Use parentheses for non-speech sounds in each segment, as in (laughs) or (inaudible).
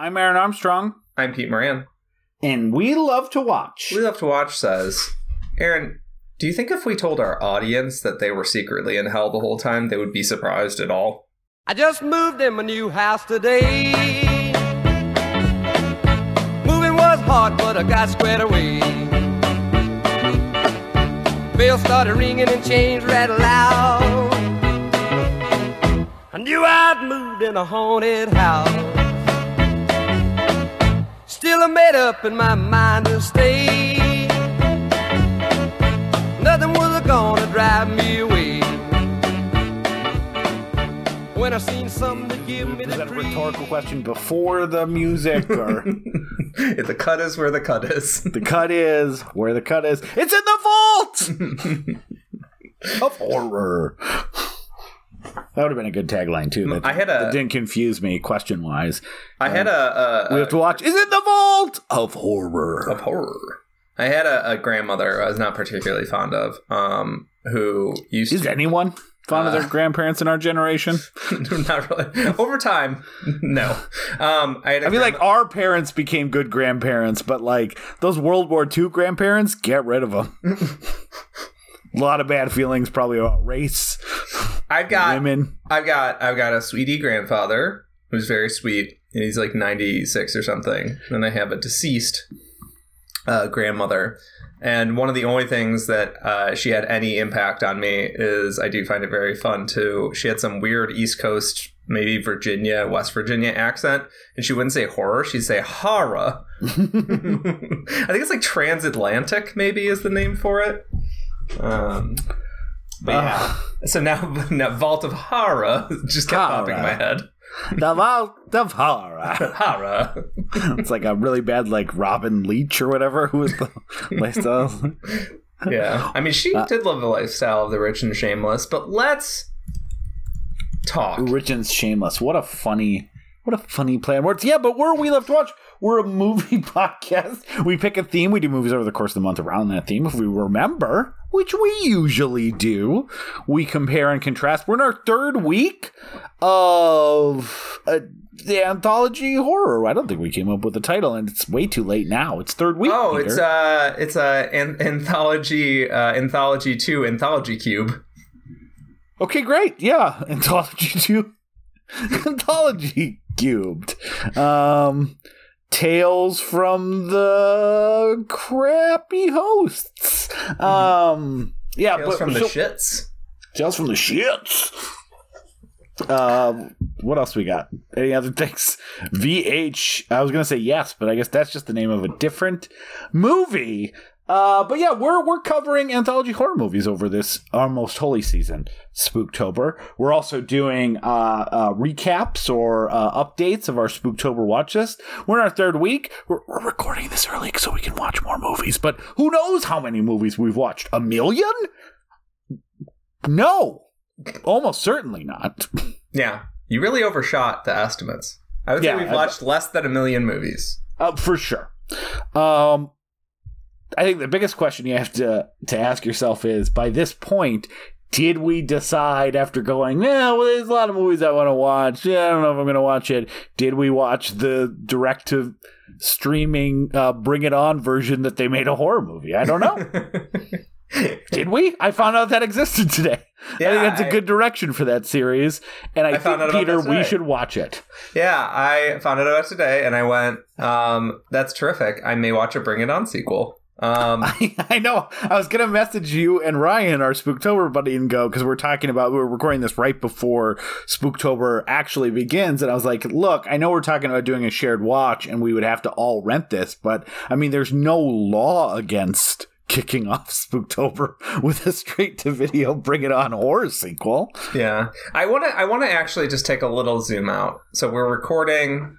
I'm Aaron Armstrong, I'm Pete Moran. and we love to watch. We Love to Watch says, Aaron, do you think if we told our audience that they were secretly in hell the whole time, they would be surprised at all? I just moved in my new house today. Moving was hard, but I got squared away. Bells started ringing and chains rattled loud. I knew I'd moved in a haunted house. Still, I made up in my mind to stay. Nothing was gonna drive me away. When I seen something to give me Is the that a creep. rhetorical question before the music, or (laughs) the cut is where the cut is. (laughs) the cut is where the cut is? It's in the vault (laughs) of horror. That would have been a good tagline too. That, I had a- that didn't confuse me question wise. I had a, a, We have to watch. Is it the vault of horror. of horror. I had a, a grandmother I was not particularly fond of, um, who used Is to anyone fond of Uh, their grandparents in our generation? (laughs) not really over time. No, um, I had. a I mean, like our parents became good grandparents, but like those World War II grandparents, get rid of them. (laughs) a lot of bad feelings, probably about race, I've got women. I've got I've got a sweetie grandfather who's very sweet, and he's like ninety six or something. Then I have a deceased uh, grandmother, and one of the only things that uh, she had any impact on me is I do find it very fun too. She had some weird East Coast, maybe Virginia, West Virginia accent, and she wouldn't say horror; she'd say horror. (laughs) (laughs) I think it's like transatlantic, maybe is the name for it. Um, but yeah. So now, (laughs) now Vault of Horror just kept popping in my head. The vault of horror. (laughs) Horror. (laughs) it's like a really bad, like Robin Leach or whatever, who was the lifestyle. Yeah. I mean, she Uh, did love the lifestyle of the rich and shameless, but let's talk. Rich and Shameless. What a funny, what a funny play on words. Yeah, but we're We Love to Watch. We're a movie podcast. We pick a theme. We do movies over the course of the month around that theme. If we remember, which we usually do, we compare and contrast. We're in our third week of uh, the anthology horror. I don't think we came up with the title, and it's way too late now. It's third week. Oh, Peter. it's uh it's a an- anthology uh anthology 2 anthology cube. Okay, great. Yeah, anthology two, (laughs) anthology cubed. Um, tales from the crappy hosts. Um, yeah, Tales but from the shits. tales from the shits. Um, what else we got? Any other things? VH. I was gonna say yes, but I guess that's just the name of a different movie. Uh, but yeah, we're we're covering anthology horror movies over this almost holy season, Spooktober. We're also doing uh, uh, recaps or uh, updates of our Spooktober watch list. We're in our third week. We're, we're recording this early so we can watch more movies. But who knows how many movies we've watched? A million? No, almost certainly not. (laughs) Yeah. You really overshot the estimates. I would Yeah, say we've I- watched less than a million movies. Uh, for sure. Um, I think the biggest question you have to to ask yourself is: By this point, did we decide after going? Yeah, well, there's a lot of movies I want to watch. Yeah, I don't know if I'm going to watch it. Did we watch the direct to streaming uh, Bring It On version that they made a horror movie? I don't know. (laughs) did we? I found out that existed today. I think that's a good direction for that series, and I, I think Peter, we should watch it. Yeah, I found it out today and I went, um, that's terrific. I may watch a Bring It On sequel. Um, (laughs) I know. I was gonna message you and Ryan, our Spooktober buddy, and go because we're talking about we're recording this right before Spooktober actually begins, and I was like, "Look, I know we're talking about doing a shared watch, and we would have to all rent this, but I mean, there's no law against." Kicking (laughs) off Spooktober with a straight to video Bring It On horror sequel. yeah, I want to. I want to actually just take a little zoom out. So we're recording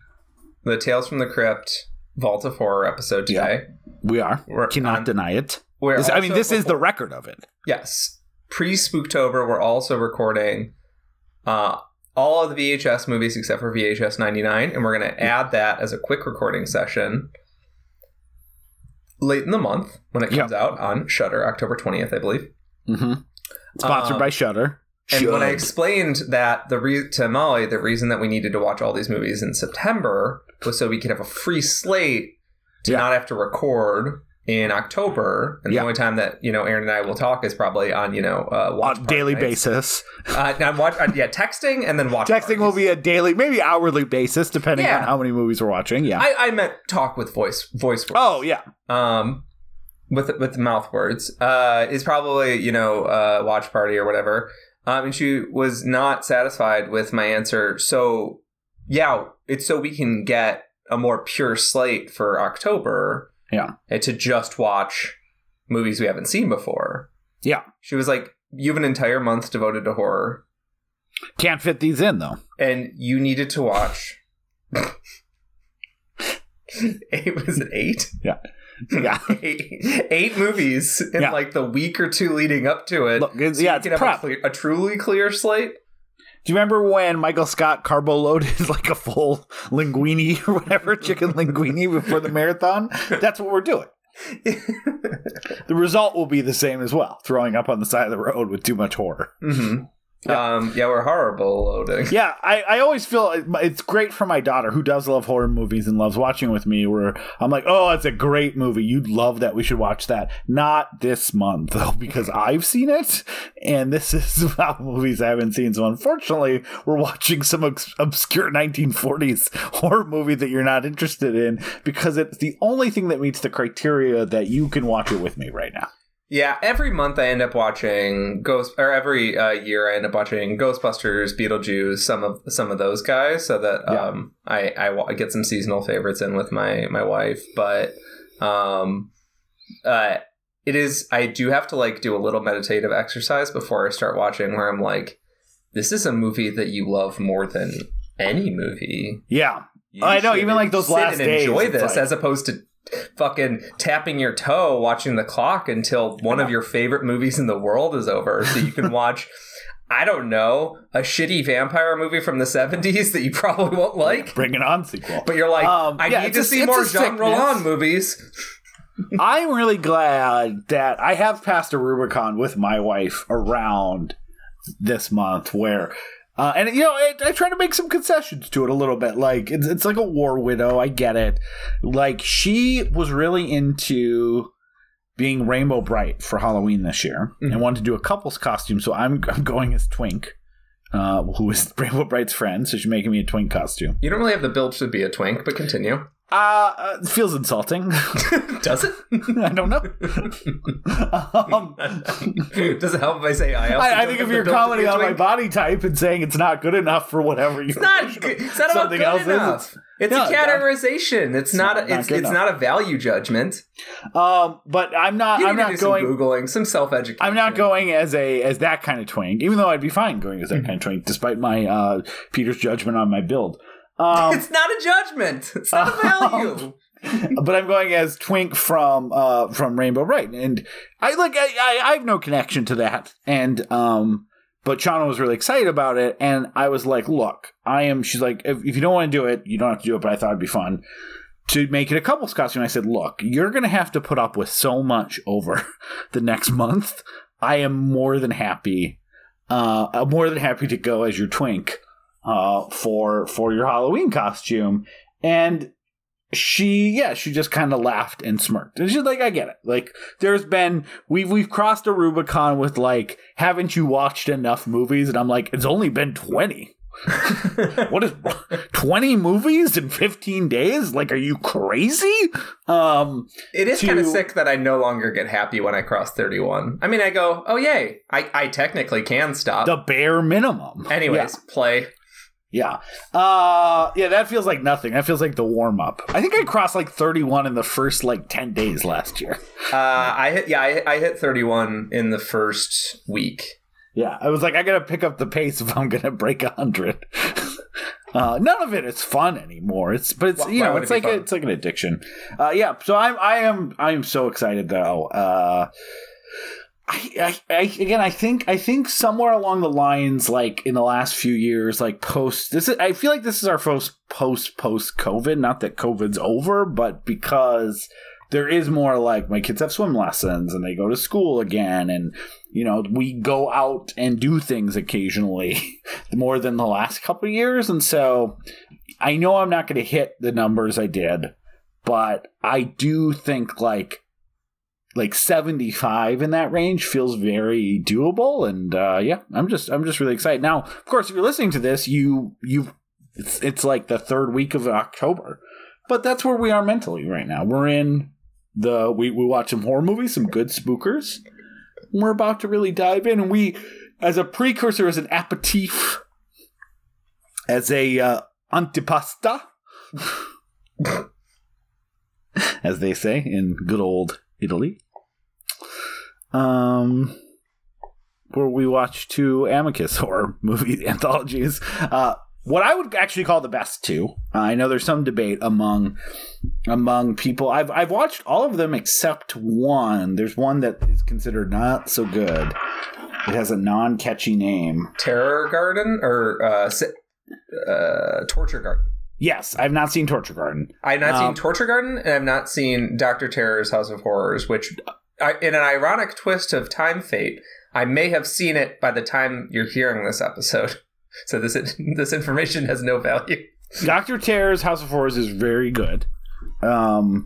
the Tales from the Crypt Vault of Horror episode today. We are. We're Cannot on- deny it. We're This- I mean, this is the record of it. yes. Pre Spooktober, we're also recording uh, all of the VHS movies except for VHS 99, and we're going to add that as a quick recording session late in the month when it comes out on Shudder, October 20th, I believe. Mm-hmm. Sponsored Um, by Shudder. And when I explained that the re- to Molly, the reason that we needed to watch all these movies in September was so we could have a free slate to Yeah. not have to record in October. And Yeah. the only time that you know Aaron and I will talk is probably on you know uh, on daily nights. basis. Uh, now watch, uh, yeah, texting and then watch. Texting will be a daily, maybe hourly basis, depending Yeah. on how many movies we're watching. Yeah. I, I meant talk with voice voice. Words. oh yeah. um with with mouth words uh is probably you know uh watch party or whatever um and she was not satisfied with my answer so yeah it's so we can get a more pure slate for october Yeah. and to just watch movies we haven't seen before Yeah. she was like you have an entire month devoted to horror Can't fit these in though. and you needed to watch (laughs) eight was it eight Yeah. (laughs) eight, eight movies in Yeah. like the week or two leading up to it. Look, it's, So yeah, it's can have prep. a, clear, a truly clear slate. Do you remember when Michael Scott carbo loaded (laughs) like a full linguine (laughs) or whatever, chicken linguine before the marathon? That's what we're doing. (laughs) The result will be the same as well throwing up on the side of the road with too much horror. Mm-hmm. Hmm Um, yeah, we're horrible loading. Yeah, I, I always feel it's great for my daughter who does love horror movies and loves watching with me. Where I'm like, oh, it's a great movie. You'd love that. We should watch that. Not this month though, because I've seen it, and this is (laughs) about movies I haven't seen. So unfortunately, we're watching some obs- obscure 1940s horror movie that you're not interested in because it's the only thing that meets the criteria that you can watch it with me right now. Yeah, every month I end up watching Ghost, or every uh, year I end up watching Ghostbusters, Beetlejuice, some of some of those guys, so that Yeah. um, I, I get some seasonal favorites in with my my wife. But um, uh, it is I do have to like do a little meditative exercise before I start watching, where I'm like, this is a movie that you love more than any movie. Yeah, You I know, even, like, those last and days, enjoy this like- as opposed to fucking tapping your toe watching the clock until one of your favorite movies in the world is over so you can (laughs) watch I don't know, a shitty vampire movie from the 70s that you probably won't like. bring it on sequel. But you're like, Um, I yeah, need to a- see more Jean. Rollin movies. (laughs) I'm really glad that I have passed a Rubicon with my wife around this month where. Uh, and you know, I, I try to make some concessions to it a little bit. Like it's it's like a war widow. I get it. Like she was really into being Rainbow Brite for Halloween this year Mhm. and wanted to do a couple's costume. So I'm I'm going as Twink, uh, who is (laughs) Rainbow Brite's friend. So she's making me a Twink costume. You don't really have the build to be a twink, but continue. Uh, uh it feels insulting. (laughs) Does it? (laughs) I don't know. (laughs) um, Does it help if I say I I, I think if you're build to be commenting on my body type and saying it's not good enough for whatever you It's not. good- It's not something else is, enough. It's No, a categorization. It's, not. not- A, not it's good it's not a value judgment. um, but I'm not. I'm not going. some googling, some self education. I'm not going as a as that kind of twink, even though I'd be fine going as that Mm-hmm. kind of twink, despite my uh, Peter's judgment on my build. Um, It's not a judgment. It's not a value. (laughs) but I'm going as Twink from uh from Rainbow Brite, and I like I, I I have no connection to that, and um. But Shauna was really excited about it, and I was like, "Look, I am." She's like, "If, if you don't want to do it, you don't have to do it." But I thought it'd be fun to make it a couple's costume. I said, "Look, you're going to have to put up with so much over (laughs) the next month. I am more than happy. Uh, I'm more than happy to go as your twink uh, for for your Halloween costume." And she yeah she just kind of laughed and smirked and she's like i get it like there's been we've we've crossed a rubicon with like haven't you watched enough movies and i'm like it's only been 20 (laughs) what is 20 movies in 15 days like are you crazy um It is to- kind of sick that I no longer get happy when I cross 31. I mean, I go, oh, yay. I, I technically can stop. the bare minimum Anyways, play. Yeah. yeah uh yeah that feels like nothing that feels like the warm-up i think i crossed like 31 in the first like 10 days last year (laughs) Uh, I hit, yeah, I, I hit 31 in the first week. Yeah, I was like, I gotta pick up the pace if I'm gonna break hundred. (laughs) uh, none of it is fun anymore. It's but it's you know it's it like a, it's like an addiction. Uh, yeah, so I'm I am I am so excited though. Uh, I, I, I again I think I think somewhere along the lines like in the last few years like post this is I feel like this is our first post post COVID. Not that COVID's over but because there is more like my kids have swim lessons and they go to school again and you know we go out and do things occasionally (laughs) more than the last couple years. And so i know i'm not going to hit the numbers i did but i do think like like 75 in that range feels very doable and uh yeah i'm just i'm just really excited. Now of course if you're listening to this you you it's it's like the third week of october but that's where we are mentally right now. We're in the we we watch some horror movies some good spookers. We're about to really dive in and we as a precursor as an aperitif as a uh, antipasta (laughs) as they say in good old italy um where we watch two amicus (laughs) horror movie (laughs) anthologies uh what I would actually call the best two. Uh, I know there's some debate among among people. I've I've watched all of them except one. There's one that is considered not so good. It has a non-catchy name. Terror Garden or uh, uh, Torture Garden. Yes, I've not seen Torture Garden. I've not Um, seen Torture Garden, and I've not seen Doctor Terror's House of Horrors, which, I, in an ironic twist of time fate, I may have seen it by the time you're hearing this episode. (laughs) So this (laughs) this information has no value. Doctor Terror's House of Horrors is very good. Um,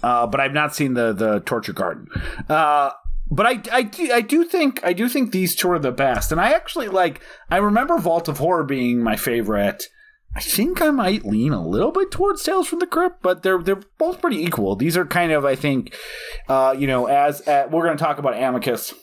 uh, but I've not seen the the Torture Garden. Uh, but I, I, I do think I do think these two are the best, and I actually like. I remember Vault of Horror being my favorite. I think I might lean a little bit towards Tales from the Crypt, but they're they're both pretty equal. These are kind of I think, uh, you know, as uh, we're going to talk about Amicus.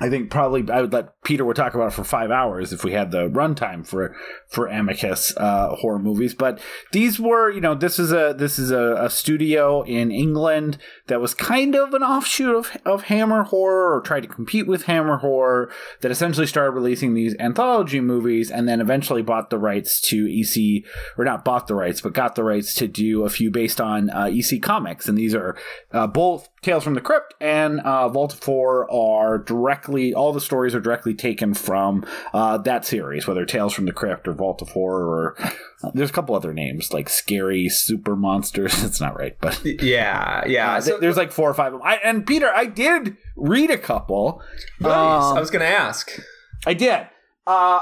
I think probably I would let Peter would talk about it for five hours if we had the runtime for for Amicus uh, horror movies. But these were, you know, this is a this is a, a studio in England that was kind of an offshoot of, of Hammer Horror or tried to compete with Hammer Horror that essentially started releasing these anthology movies and then eventually bought the rights to EC or not bought the rights but got the rights to do a few based on uh, EC Comics and these are uh, both Tales from the Crypt and uh, Vault of Horror are directly all the stories are directly taken from uh, that series, whether Tales from the Crypt or Vault of Horror or uh, there's a couple other names like Scary Super Monsters. (laughs) it's not right, but Yeah, yeah. uh, so, th- there's like four or five of them. I, and Peter, I did read a couple. nice. um, I was going to ask. I did. Uh,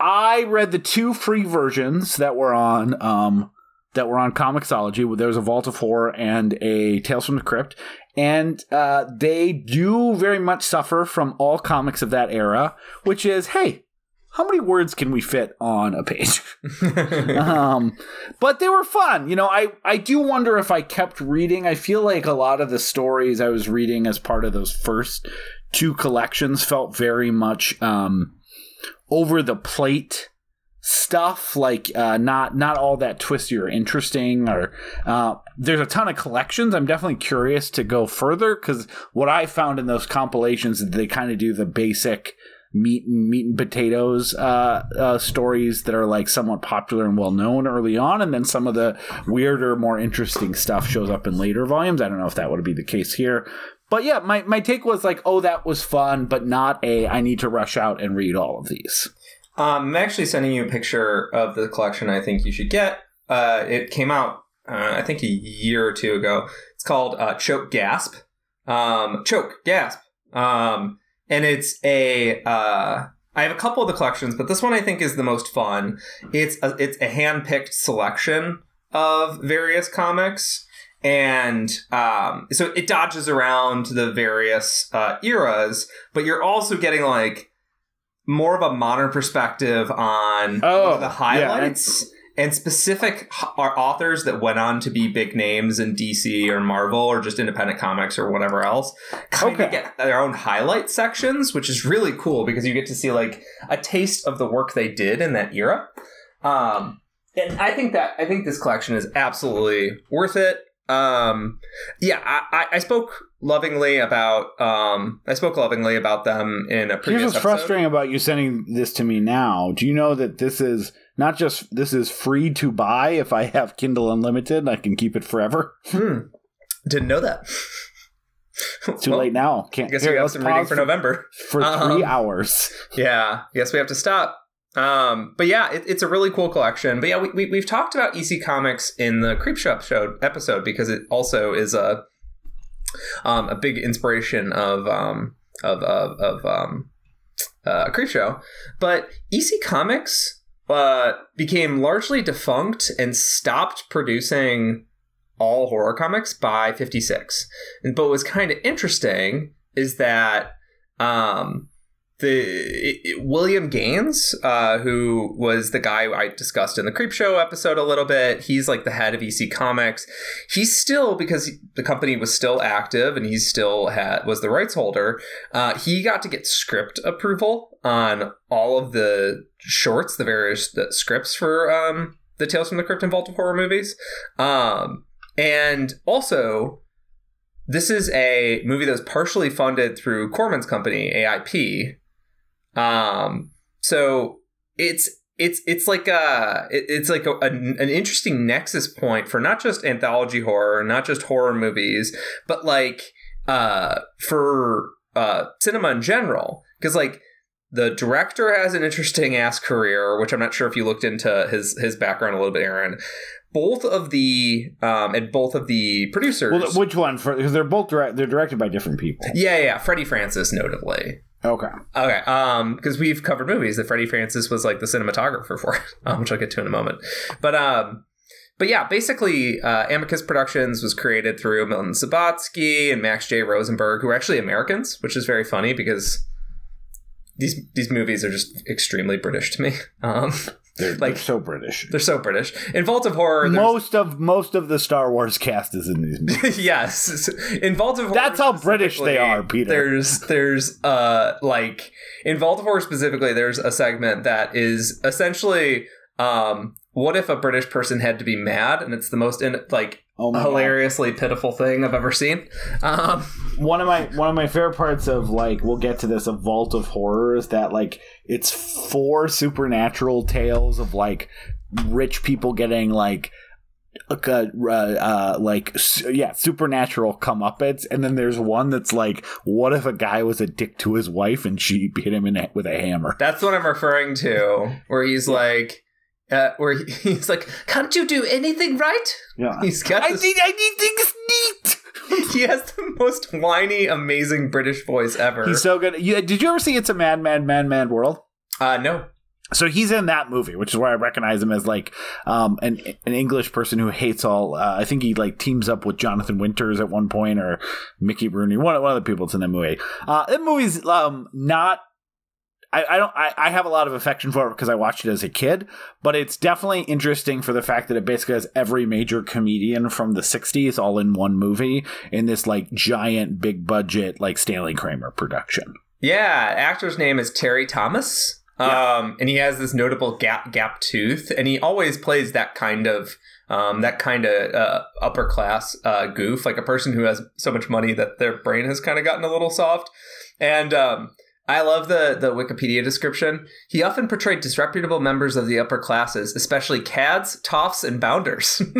I read the two free versions that were on um, that were on Comixology. There was a Vault of Horror and a Tales from the Crypt, and uh, they do very much suffer from all comics of that era, which is hey. How many words can we fit on a page? (laughs) um, but they were fun. You know, I, I do wonder if I kept reading. I feel like a lot of the stories I was reading as part of those first two collections felt very much um, over the plate stuff like uh, not not all that twisty or interesting or uh, there's a ton of collections i'm definitely curious to go further because what i found in those compilations they kind of do the basic meat and meat and potatoes uh, uh, stories that are like somewhat popular and well known early on, and then some of the weirder, more interesting stuff shows up in later volumes. I don't know if that would be the case here, but yeah, my my take was like, oh, that was fun, but not a I need to rush out and read all of these. Um, I'm actually sending you a picture of the collection I think you should get. Uh, it came out, uh, I think, a year or two ago. It's called uh, Choke Gasp. Um, Choke Gasp. Um, and it's a. Uh, I have a couple of the collections, but this one I think is the most fun. It's a, it's a hand picked selection of various comics, and um, so it dodges around the various uh, eras, but you're also getting like more of a modern perspective on Oh, the yeah, highlights and specific are authors that went on to be big names in DC or Marvel or just independent comics or whatever else. Kind Okay. of get their own highlight sections, which is really cool because you get to see like a taste of the work they did in that era. Um, and I think that I think this collection is absolutely worth it. Um, yeah, I, I, I spoke lovingly about um, I spoke lovingly about them in a previous Here's what's episode. frustrating about you sending this to me now. Do you know that this is not just this is free to buy if I have Kindle Unlimited? I can keep it forever. Hmm. Didn't know that. Too Well, late now. Can't. guess here, we have some reading for November. for Um, three hours. Yeah, I guess we have to stop. Um, but yeah, it, it's a really cool collection. But yeah, we, we we've talked about EC Comics in the Creepshow episode episode because it also is a um, a big inspiration of um, of of, of um, uh, Creepshow. But EC Comics uh, became largely defunct and stopped producing all horror comics by 56. And, but what's kind of interesting is that um, the it, William Gaines, uh, who was the guy I discussed in the Creep Show episode a little bit, he's like the head of EC Comics. He's still because the company was still active and he still had was the rights holder. Uh, he got to get script approval on all of the shorts, the various the scripts for um, the Tales from the Crypt and Vault of Horror movies. Um, and also, this is a movie that was partially funded through Corman's company, AIP. Um, so it's it's it's like a it's like a, an, an interesting nexus point for not just anthology horror, not just horror movies, but like uh for uh cinema in general. Because like the director has an interesting ass career, which I'm not sure if you looked into his his background a little bit, Aaron. Both of the um and both of the producers. Well, which one? For because they're both direct. They're directed by different people. yeah, yeah, Freddie Francis, notably. Okay. Okay, um, because we've covered movies that Freddie Francis was like the cinematographer for, (laughs) um, which I'll get to in a moment. But um, but yeah, basically, uh, Amicus Productions was created through Milton Subotsky and Max J. Rosenberg, who are actually Americans, which is very funny because these these movies are just extremely British to me. (laughs) Um, They're Like- like so British. they're so British. In Vault of Horror, Most of most of the Star Wars cast is in these movies. (laughs) yes, in Vault of Horror, That's how British they are, Peter. There's there's uh like in Vault of Horror specifically, there's a segment that is essentially um what if a British person had to be mad, and it's the most in, like Oh my God. hilariously pitiful thing I've ever seen. Um, one of my one of my favorite parts of like we'll get to this of Vault of Horror is that like it's four supernatural tales of like rich people getting like uh, uh, uh, like yeah supernatural comeuppance and then there's one that's like what if a guy was a dick to his wife and she hit him in a, with a hammer that's what I'm referring to, where he's like. Uh, where he, (laughs) he's like, can't you do anything right? yeah He's got I this need I need things neat (laughs) he has the most whiny, amazing British voice ever. he's so good you, did you ever see it's a mad mad mad mad world uh, no. so he's in that movie, which is where I recognize him as like um, an an English person who hates all. Uh, I think he like teams up with Jonathan Winters at one point, or Mickey Rooney, one one of the people that's in that movie. Uh, that movie's um, not. I, I don't. I, I have a lot of affection for it because I watched it as a kid, but it's definitely interesting for the fact that it basically has every major comedian from the '60s all in one movie in this like giant, big budget like Stanley Kramer production. Yeah, actor's name is Terry Thomas. Um, and he has this notable gap gap tooth, and he always plays that kind of um, that kind of uh, upper class uh, goof, like a person who has so much money that their brain has kind of gotten a little soft. And um, I love the the Wikipedia description. He often portrayed disreputable members of the upper classes, especially cads, toffs, and bounders. (laughs)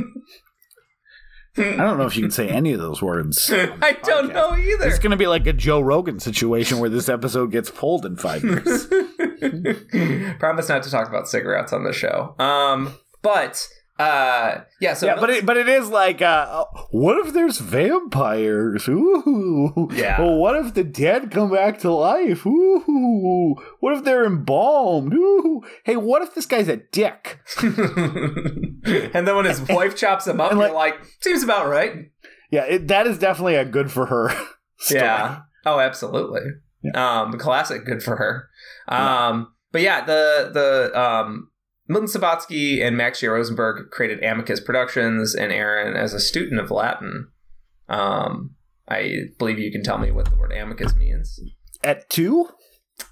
I don't know if you can say any of those words. (laughs) I don't know either. It's going to be like a Joe Rogan situation where this episode gets pulled in five years. (laughs) Promise not to talk about cigarettes on the show. Um, but uh, yeah. So yeah, but it, but it is like, uh, what if there's vampires? Ooh. Yeah. Well, what if the dead come back to life? Ooh. What if they're embalmed? Ooh. Hey, what if this guy's a dick? (laughs) and then when his (laughs) wife chops him up, And, you're like, seems about right. Yeah, it, that is definitely a good for her. (laughs) story. Yeah. Oh, absolutely. Um, classic. Good for her. Um, but yeah, the the um, Milton Subotsky and Max J. Rosenberg created Amicus Productions, and Aaron, as a student of Latin, um, I believe you can tell me what the word amicus means. At two?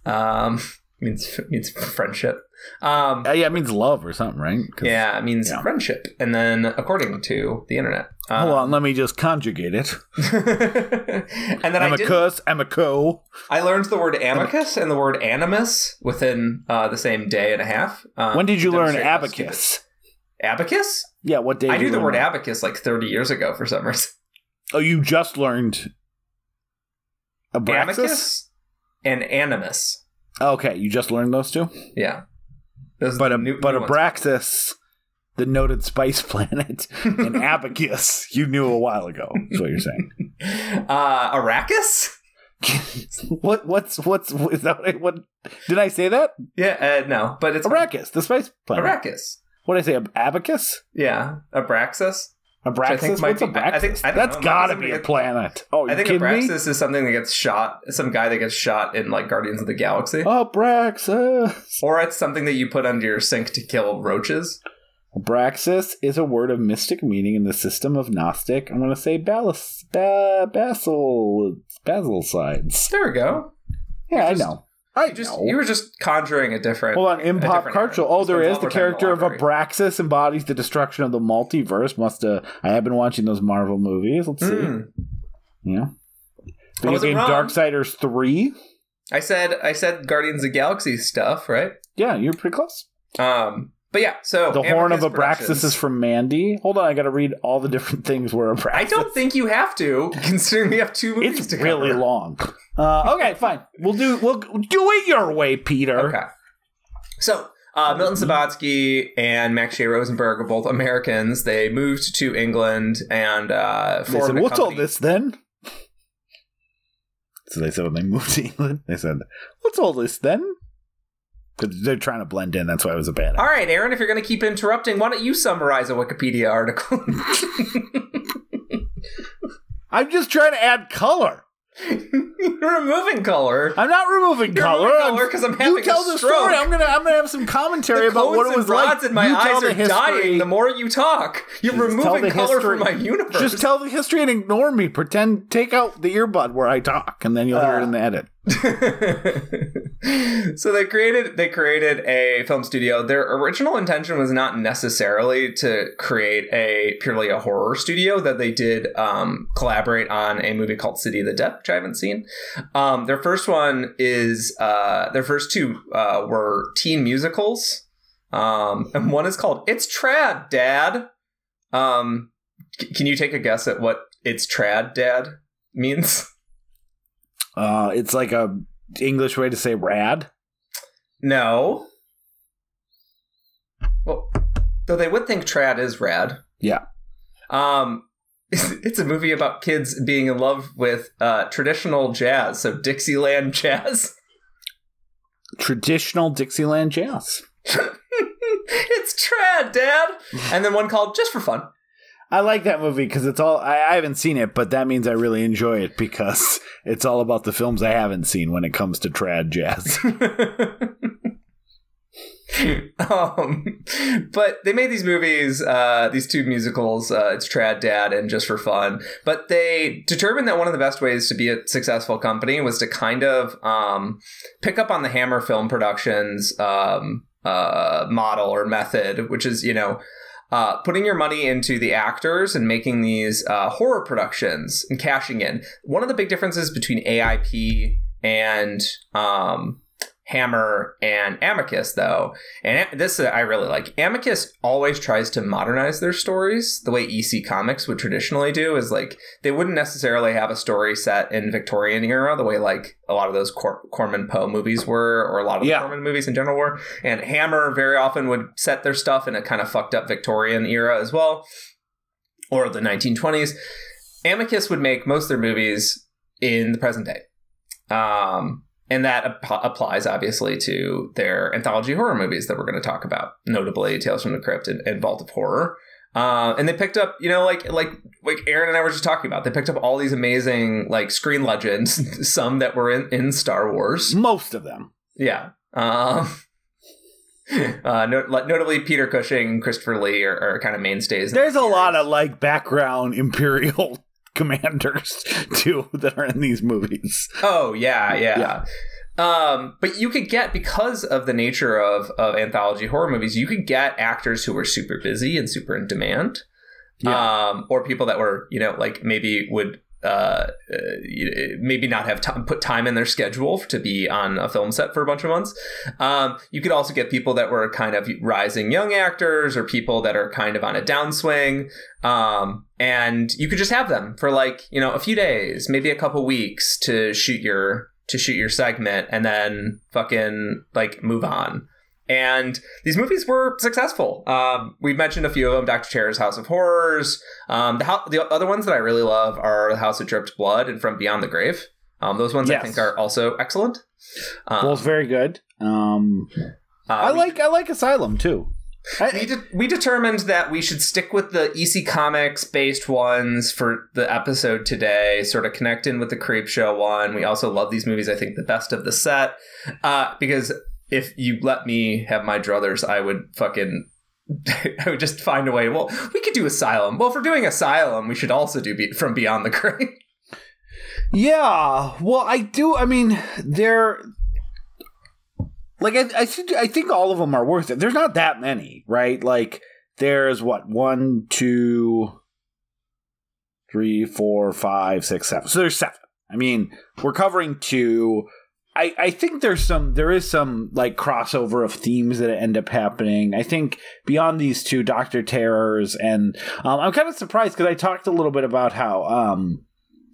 Um, (laughs) means means friendship. Um, Uh, yeah, it means love or something, right? yeah, it means yeah. friendship. And then, according to the internet, Hold um, on, let me just conjugate it. (laughs) and then I Amicus, amico. I learned the word amicus and the word animus within uh, the same day and a half. Um, When did you learn demonstrate how stupid- abacus? Abacus? Yeah, what day? I knew the word that? abacus like 30 years ago for some reason. Oh, you just learned abraxas? Amicus and animus. Okay, you just learned those two. Yeah. Those But a, new- but new. Abraxas, the noted spice (laughs) planet, and (laughs) Abacus, you knew a while ago. Is what you're saying. (laughs) uh, Arrakis. what what's what's is that what, what did I say that? Yeah, uh, no, but it's Arrakis, the spice planet. Arrakis. What did I say? Ab- Abacus? Yeah, Abraxas. Abraxas? What's be- I Abraxas? think- I That's know, gotta be a it- planet. Oh, you I think kidding me? Is something that gets shot. Some guy that gets shot in like Guardians of the Galaxy, Oh, Abraxas. or it's something that you put under your sink to kill roaches. Abraxas is a word of mystic meaning in the system of Gnostic. I'm going to say balis, ba, basil, basil sides. There we go. Yeah, I know. I just know. you were just conjuring a different. Hold on, in a pop culture. Oh, there is the character of. Abraxas embodies the destruction of the multiverse. Must have. I have been watching those Marvel movies. Let's see. Mm. Yeah. Video game. Darksiders three. I said I said Guardians of the Galaxy stuff, right? Yeah, you're pretty close. Um, but yeah, so The horn of Abraxas is from Mandy. Hold on, I got to read all the different things where Abraxas. I don't think you have to, (laughs) considering we have two movies it's really cover. long. Uh, okay, (laughs) fine. We'll do. We'll do it your way, Peter. Okay. So, uh, Milton Subotsky and Max J. Rosenberg are both Americans. They moved to England and uh, formed said, "What's all this then?" So they said when they moved to England, they said, "What's all this then?" Because they're trying to blend in. That's why it was a bad. All right, Aaron, if you're going to keep interrupting, why don't you summarize a Wikipedia article? (laughs) (laughs) I'm just trying to add color. you're removing color. I'm not removing You're color. removing I'm- color 'cause I'm you having tell a the stroke. story. I'm gonna. I'm gonna have some commentary about what it was like. in my You eyes are history. dying the more you talk. You're Just removing color from my universe. Just tell the history and ignore me. Pretend. Take out the earbud where I talk, and then you'll hear it uh, in the edit. (laughs) so they created they created a film studio. Their original intention was not necessarily to create a purely a horror studio. That they did um, collaborate on a movie called City of the Dead, which I haven't seen. Um, their first one is uh, their first two uh, were teen musicals, um, and one is called "It's Trad, Dad." Um, c- can you take a guess at what "It's Trad, Dad" means? Uh, it's like a English way to say rad. No. Well, though they would think trad is rad. Yeah. Um, (laughs) it's a movie about kids being in love with uh, traditional jazz, so Dixieland (laughs) jazz. Traditional Dixieland jazz. (laughs) it's trad, Dad. And then one called Just for Fun. I like that movie because it's all. I, I haven't seen it, but that means I really enjoy it because (laughs) it's all about the films I haven't seen when it comes to trad jazz. (laughs) um, but they made these movies, uh, these two musicals. Uh, it's Trad Dad and Just for Fun. But they determined that one of the best ways to be a successful company was to kind of um, pick up on the Hammer Film Productions um, uh, model or method, which is you know. Uh, putting your money into the actors and making these uh, horror productions and cashing in. One of the big differences between AIP and um, Hammer and Amicus, though, and this I really like. Amicus always tries to modernize their stories the way EC Comics would traditionally do. Is like they wouldn't necessarily have a story set in Victorian era the way like a lot of those Cor- Corman Poe movies were, or a lot of Yeah. the Corman movies in general were. And Hammer very often would set their stuff in a kind of fucked up Victorian era as well, or the 1920s. Amicus would make most of their movies in the present day. Um, and that ap- applies obviously to their anthology horror movies that we're going to talk about, notably Tales from the Crypt and, and Vault of Horror. Uh, and they picked up, you know, like like like Aaron and I were just talking about. They picked up all these amazing like screen legends, (laughs) some that were in, in Star Wars. Most of them. Yeah. Um, (laughs) uh, not- notably, Peter Cushing Christopher Lee are, are kind of mainstays. There's the a lot of like background (laughs) Imperial (laughs) commanders (laughs) too that are in these movies. Oh yeah, yeah. Um, but you could get because of the nature of of anthology horror movies, you could get actors who were super busy and super in demand, Yeah. um, or people that were you know like maybe would uh, uh, maybe not have time put time in their schedule to be on a film set for a bunch of months. Um, you could also get people that were kind of rising young actors or people that are kind of on a downswing. Um, and you could just have them for like, you know, a few days, maybe a couple weeks to shoot your to shoot your segment and then fucking like move on. and these movies were successful. Um, we've mentioned a few of them: Doctor Terror's House of Horrors. Um, the, ho- the other ones that I really love are The House that Dripped Blood and From Beyond the Grave. Um, those ones I think are also excellent. Um, Both very good. Um, uh, I like I like Asylum too. We, de- we determined that we should stick with the EC Comics based ones for the episode today, sort of connect in with the Creep Show one. We also love these movies, I think, the best of the set. Uh, because if you let me have my druthers, I would fucking. (laughs) I would just find a way. Well, we could do Asylum. Well, if we're doing Asylum, we should also do be- From Beyond the Grave. (laughs) yeah, well, I do. I mean, they're like I I, think- I think all of them are worth it. There's not that many, right? Like there's what one, two, three, four, five, six, seven. So there's seven. I mean, we're covering two. I, I think there's some there is some like crossover of themes that end up happening. I think beyond these two, Doctor Terrors, and um, I'm kind of surprised because I talked a little bit about how um,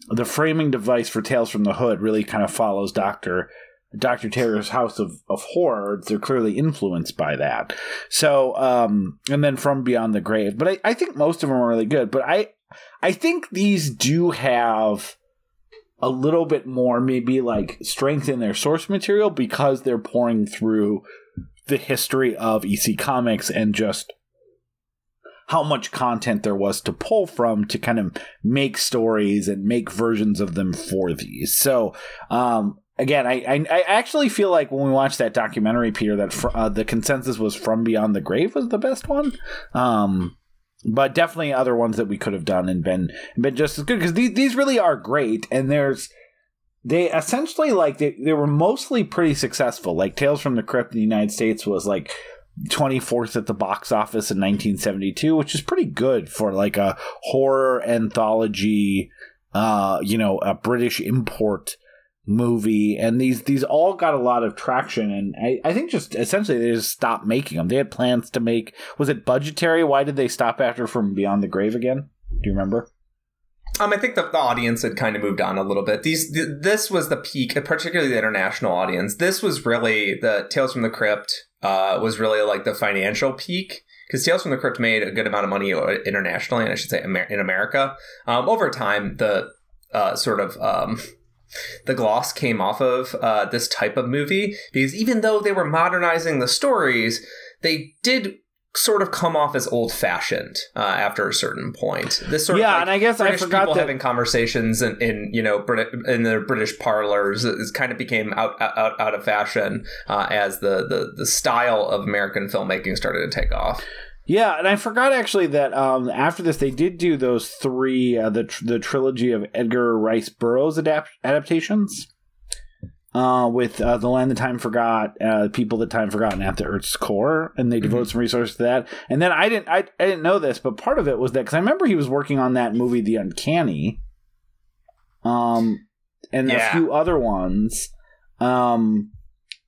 the framing device for Tales from the Hood really kind of follows Doctor Doctor Terror's House of, of Horrors. They're clearly influenced by that. So um, and then from Beyond the Grave, but I, I think most of them are really good. But I I think these do have a little bit more maybe like strength in their source material because they're pouring through the history of EC Comics and just how much content there was to pull from to kind of make stories and make versions of them for these. So, um, again, I, I I actually feel like when we watched that documentary, Peter, that fr- uh, the consensus was "From Beyond the Grave" was the best one. Um, but definitely other ones that we could have done and been been just as good because these these really are great and there's they essentially like they, they were mostly pretty successful like tales from the crypt in the united states was like 24th at the box office in 1972 which is pretty good for like a horror anthology uh you know a british import movie and these these all got a lot of traction and I, I think just essentially they just stopped making them they had plans to make was it budgetary why did they stop after from beyond the grave again do you remember Um, I think the, the audience had kind of moved on a little bit. These, th- this was the peak, particularly the international audience. This was really the Tales from the Crypt. Uh, was really like the financial peak because Tales from the Crypt made a good amount of money uh, internationally, and I should say in America. Um, over time, the uh, sort of um, the gloss came off of uh, this type of movie because even though they were modernizing the stories, they did sort of come off as old fashioned uh, after a certain point. This sort yeah of like, and i guess British i forgot people that having conversations in, in you know Brit- in their British parlors is kind of became out out, out of fashion uh, as the, the the style of American filmmaking started to take off. Yeah, and I forgot actually that um, after this they did do those three uh, the tr- the trilogy of Edgar Rice Burroughs adapt- adaptations uh, with uh, the land that time forgot, uh, people that time forgot, and at the Earth's core, and they devote some resources to that. And then I didn't I, I didn't know this, but part of it was that because I remember he was working on that movie The Uncanny, um, and a few other ones, um.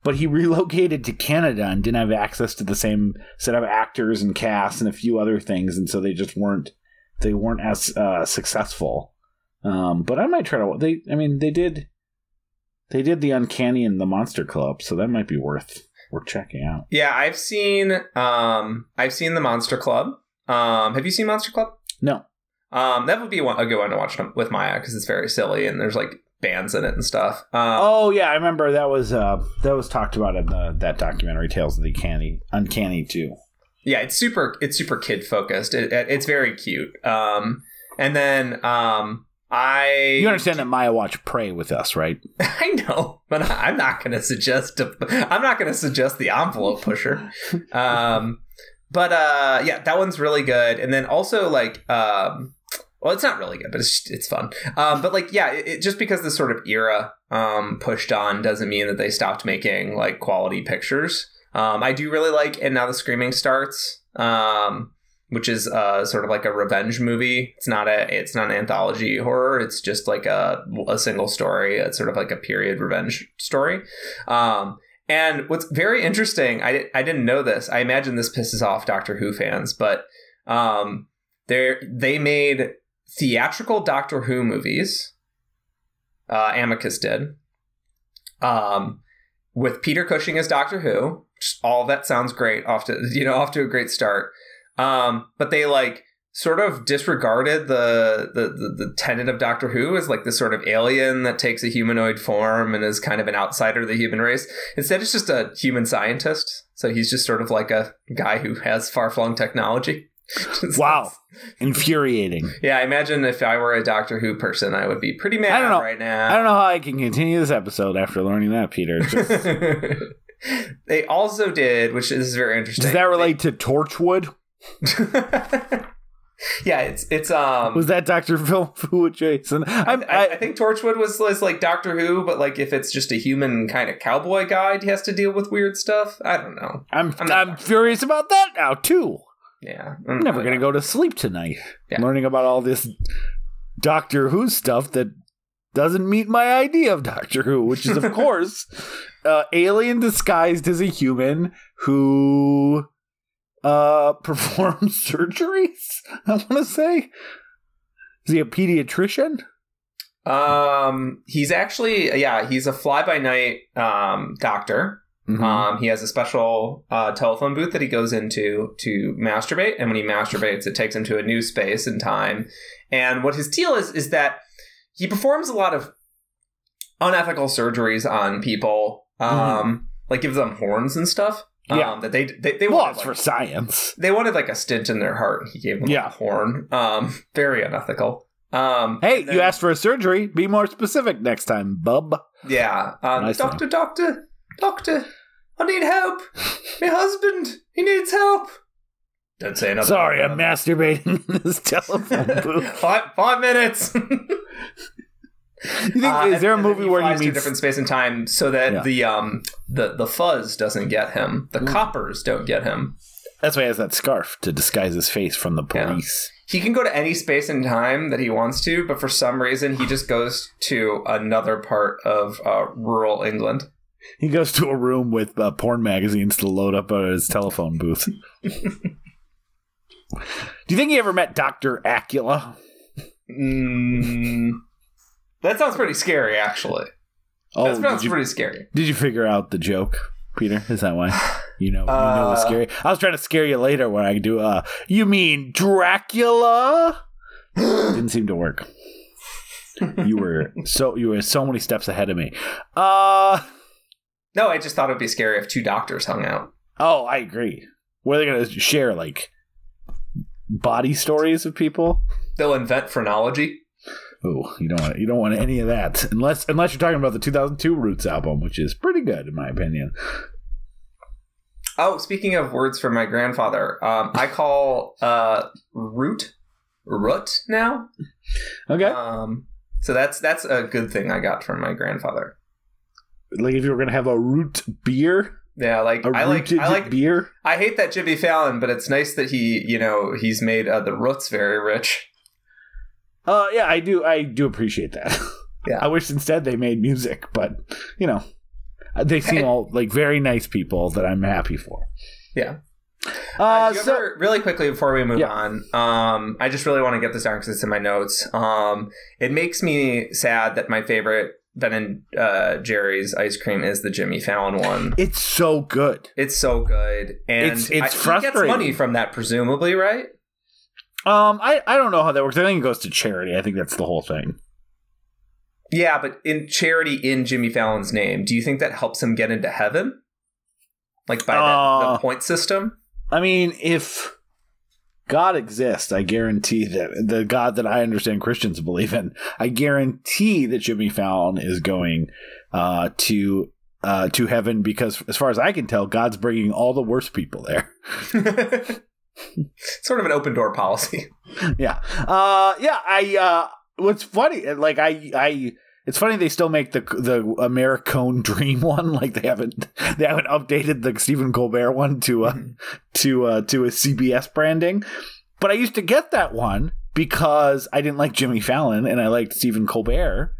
But he (laughs) relocated to Canada and didn't have access to the same set of actors and cast and a few other things, and so they just weren't they weren't as uh, successful. Um, but I might try to. They, I mean, they did they did the Uncanny and the Monster Club, so that might be worth worth checking out. Yeah, I've seen um I've seen the Monster Club. Um, have you seen Monster Club? No, Um, that would be one, a good one to watch with Maya because it's very silly and there's like bands in it and stuff. Um, oh yeah, I remember that was uh, that was talked about in the, that documentary Tales of the Canny Uncanny too. yeah it's super it's super kid focused it, it- it's very cute um and then um i You understand that Maya watched Prey with us, right? (laughs) i know but I- i'm not gonna suggest a, i'm not gonna suggest the envelope pusher (laughs) um but uh yeah that one's really good and then also like um well it's not really good but it's it's fun um but like yeah it, just because this sort of era um pushed on doesn't mean that they stopped making like quality pictures um i do really like and now the screaming starts um which is uh, sort of like a revenge movie. It's not a it's not an anthology horror. It's just like a a single story. It's sort of like a period revenge story. Um, and what's very interesting, I, I didn't know this. I imagine this pisses off Doctor Who fans, but um, they they made theatrical Doctor Who movies. Uh, Amicus did. Um, with Peter Cushing as Doctor Who, all that sounds great. Off to (laughs) you know off to a great start. Um, but they like sort of disregarded the, the the the tenet of Doctor Who as like this sort of alien that takes a humanoid form and is kind of an outsider of the human race. Instead, it's just a human scientist. So he's just sort of like a guy who has far flung technology. (laughs) Wow. Infuriating. Yeah, I imagine if I were a Doctor Who person, I would be pretty mad I don't know. right now. I don't know how I can continue this episode after learning that, Peter. Just- (laughs) they also did, which is very interesting. does that relate to Torchwood? (laughs) yeah, it's it's um. Was that Doctor Phil with Jason? I, I, I, think Torchwood was, was like Doctor Who, but like if it's just a human kind of cowboy guide, he has to deal with weird stuff. I don't know. I'm, I'm I'm, furious about that now too. Yeah, I'm never gonna go to sleep tonight, Yeah. learning about all this Doctor Who stuff that doesn't meet my idea of Doctor Who, which is of (laughs) course uh, alien disguised as a human who uh (laughs) performs surgeries. I want to say, is he a pediatrician? Um, he's actually yeah, he's a fly by night um doctor. Mhm. Um, he has a special uh, telephone booth that he goes into to masturbate, and when he masturbates, it takes him to a new space and time. And what his deal is is that he performs a lot of unethical surgeries on people, um, like gives them horns and stuff. Mm-hmm. Yeah. um, that they they, they well, wanted, like, for science. they wanted like a stint in their heart. He gave them like, a horn. Um, very unethical. Um, Hey, then- you asked for a surgery. Be more specific next time, bub. Yeah. Um, Nice doctor, doctor, doctor, I need help. My husband, he needs help. Don't say another. Sorry, I'm masturbating (laughs) in this telephone (laughs) booth. five, five minutes. (laughs) You think, Uh, is there a and then movie where he flies to a different space and time so that Yeah. the um the the fuzz doesn't get him, the Mm. coppers don't get him. That's why he has that scarf to disguise his face from the Yeah. police. He can go to any space and time that he wants to, but for some reason he just goes to another part of uh, rural England. He goes to a room with uh, porn magazines to load up uh, his telephone booth. (laughs) Do you think he ever met Doctor Acula? Mm, that sounds pretty scary, actually. Oh, that sounds you, pretty scary. did you figure out the joke, Peter? Is that why (sighs) you know you know Uh, what's scary? I was trying to scare you later when I do. Uh, you mean Dracula? (gasps) Didn't seem to work. You were so you were so many steps ahead of me. Uh No, I just thought it'd be scary if two doctors hung out. oh, I agree. What are they going to share? Like body stories of people? They'll invent phrenology. Oh, you don't want you don't want any of that unless unless you're talking about the 2002 Roots album, which is pretty good in my opinion. Oh, speaking of words from my grandfather, um, I call uh, root root now. Okay, Um, so that's that's a good thing I got from my grandfather. Like if you were going to have a root beer, Yeah, like a I like I like beer. I hate that Jimmy Fallon, but it's nice that he you know he's made uh, the roots very rich. Uh, yeah, I do. I do appreciate that. (laughs) Yeah. I wish instead they made music, but you know, they seem (laughs) all like very nice people that I'm happy for. Yeah. Uh, Uh, so ever- really quickly before we move Yeah. on, um, I just really want to get this down because it's in my notes. Um, it makes me sad that my favorite Ben and uh, Jerry's ice cream is the Jimmy Fallon one. it's so good. It's so good, and It's- it's I- He gets money from that, presumably, right? Um, I I don't know how that works. I think it goes to charity. I think that's the whole thing. Yeah, but in charity in Jimmy Fallon's name, do you think that helps him get into heaven? Like by that, Uh, the point system? I mean, if God exists, I guarantee that the God that I understand Christians believe in, I guarantee that Jimmy Fallon is going uh, to uh, to heaven because, as far as I can tell, God's bringing all the worst people there. (laughs) (laughs) sort of an open door policy. yeah, uh, yeah. I uh, what's funny, like I I. It's funny they still make the the Americone (laughs) Dream one like they haven't they haven't updated the Stephen Colbert one to uh, to uh, to a CBS branding. But I used to get that one because I didn't like Jimmy Fallon and I liked Stephen Colbert.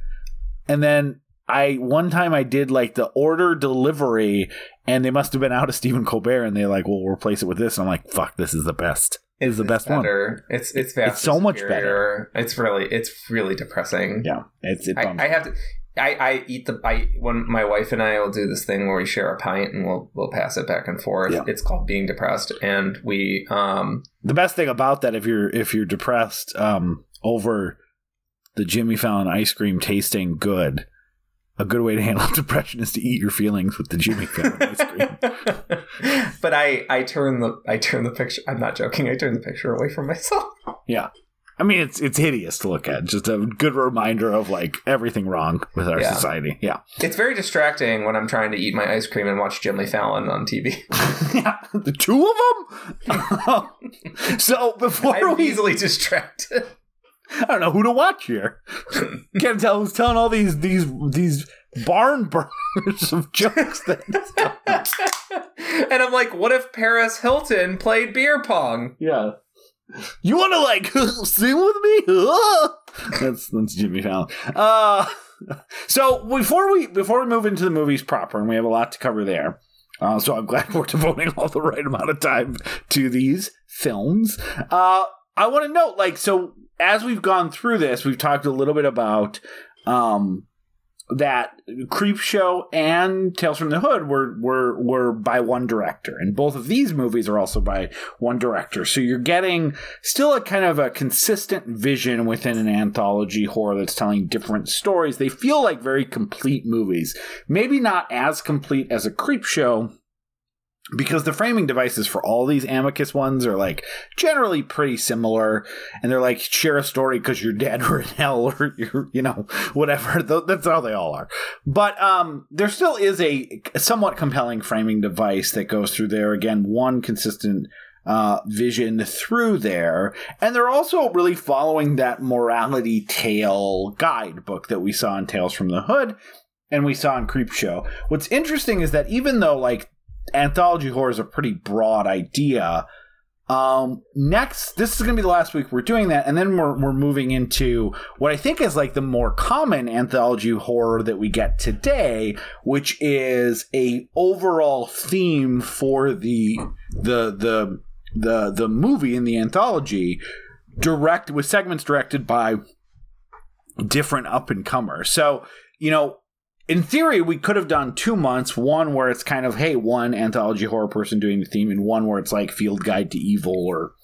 And then I one time I did like the order delivery and they must have been out of Stephen Colbert and they're like, "Well, we'll replace it with this." And I'm like, "Fuck, this is the best." It's the best one. It's it's It's so much better. It's really it's really depressing. Yeah, it's it I, I have to. I, I eat the I when my wife and I will do this thing where we share a pint and we'll we'll pass it back and forth. Yeah. It's called being depressed, and we um The best thing about that, if you're if you're depressed um, over the Jimmy Fallon ice cream tasting good, a good way to handle (laughs) depression is to eat your feelings with the Jimmy Fallon ice cream. (laughs) but I I turn the I turn the picture. I'm not joking. I turn the picture away from myself. (laughs) Yeah. I mean, it's it's hideous to look at. Just a good reminder of like everything wrong with our Yeah. society. Yeah, It's very distracting when I'm trying to eat my ice cream and watch Jimmy Fallon on TV. yeah. The two of them. so before I'm we, easily distracted. (laughs) I don't know who to watch here. Can't tell who's telling all these these these barn burners of jokes. That (laughs) and I'm like, what if Paris Hilton played beer pong? yeah. You want to like (laughs) sing with me? that's that's Jimmy Fallon. Uh, so before we before we move into the movies proper, and we have a lot to cover there. Uh, so I'm glad we're devoting all the right amount of time to these films. Uh, I want to note, like, so as we've gone through this, we've talked a little bit about um, that Creepshow and Tales from the Hood were were were by one director, and both of these movies are also by one director. So you're getting still a kind of a consistent vision within an anthology horror that's telling different stories. They feel like very complete movies, maybe not as complete as a Creepshow. Because the framing devices for all these Amicus ones are like generally pretty similar, and they're like share a story because you're dead (laughs) or in hell or you're you know whatever. (laughs) That's how they all are. But um, there still is a somewhat compelling framing device that goes through there. Again, one consistent uh, vision through there, and they're also really following that morality tale guidebook that we saw in Tales from the Hood and we saw in Creepshow. What's interesting is that even though like anthology horror is a pretty broad idea. Um, next, this is going to be the last week we're doing that, and then we're we're moving into what I think is like the more common anthology horror that we get today, which is a overall theme for the the the the the movie in the anthology, direct with segments directed by different up and comers. So you know, in theory, we could have done two months. One where it's kind of, hey, one anthology horror person doing the theme, and one where it's like Field Guide to Evil or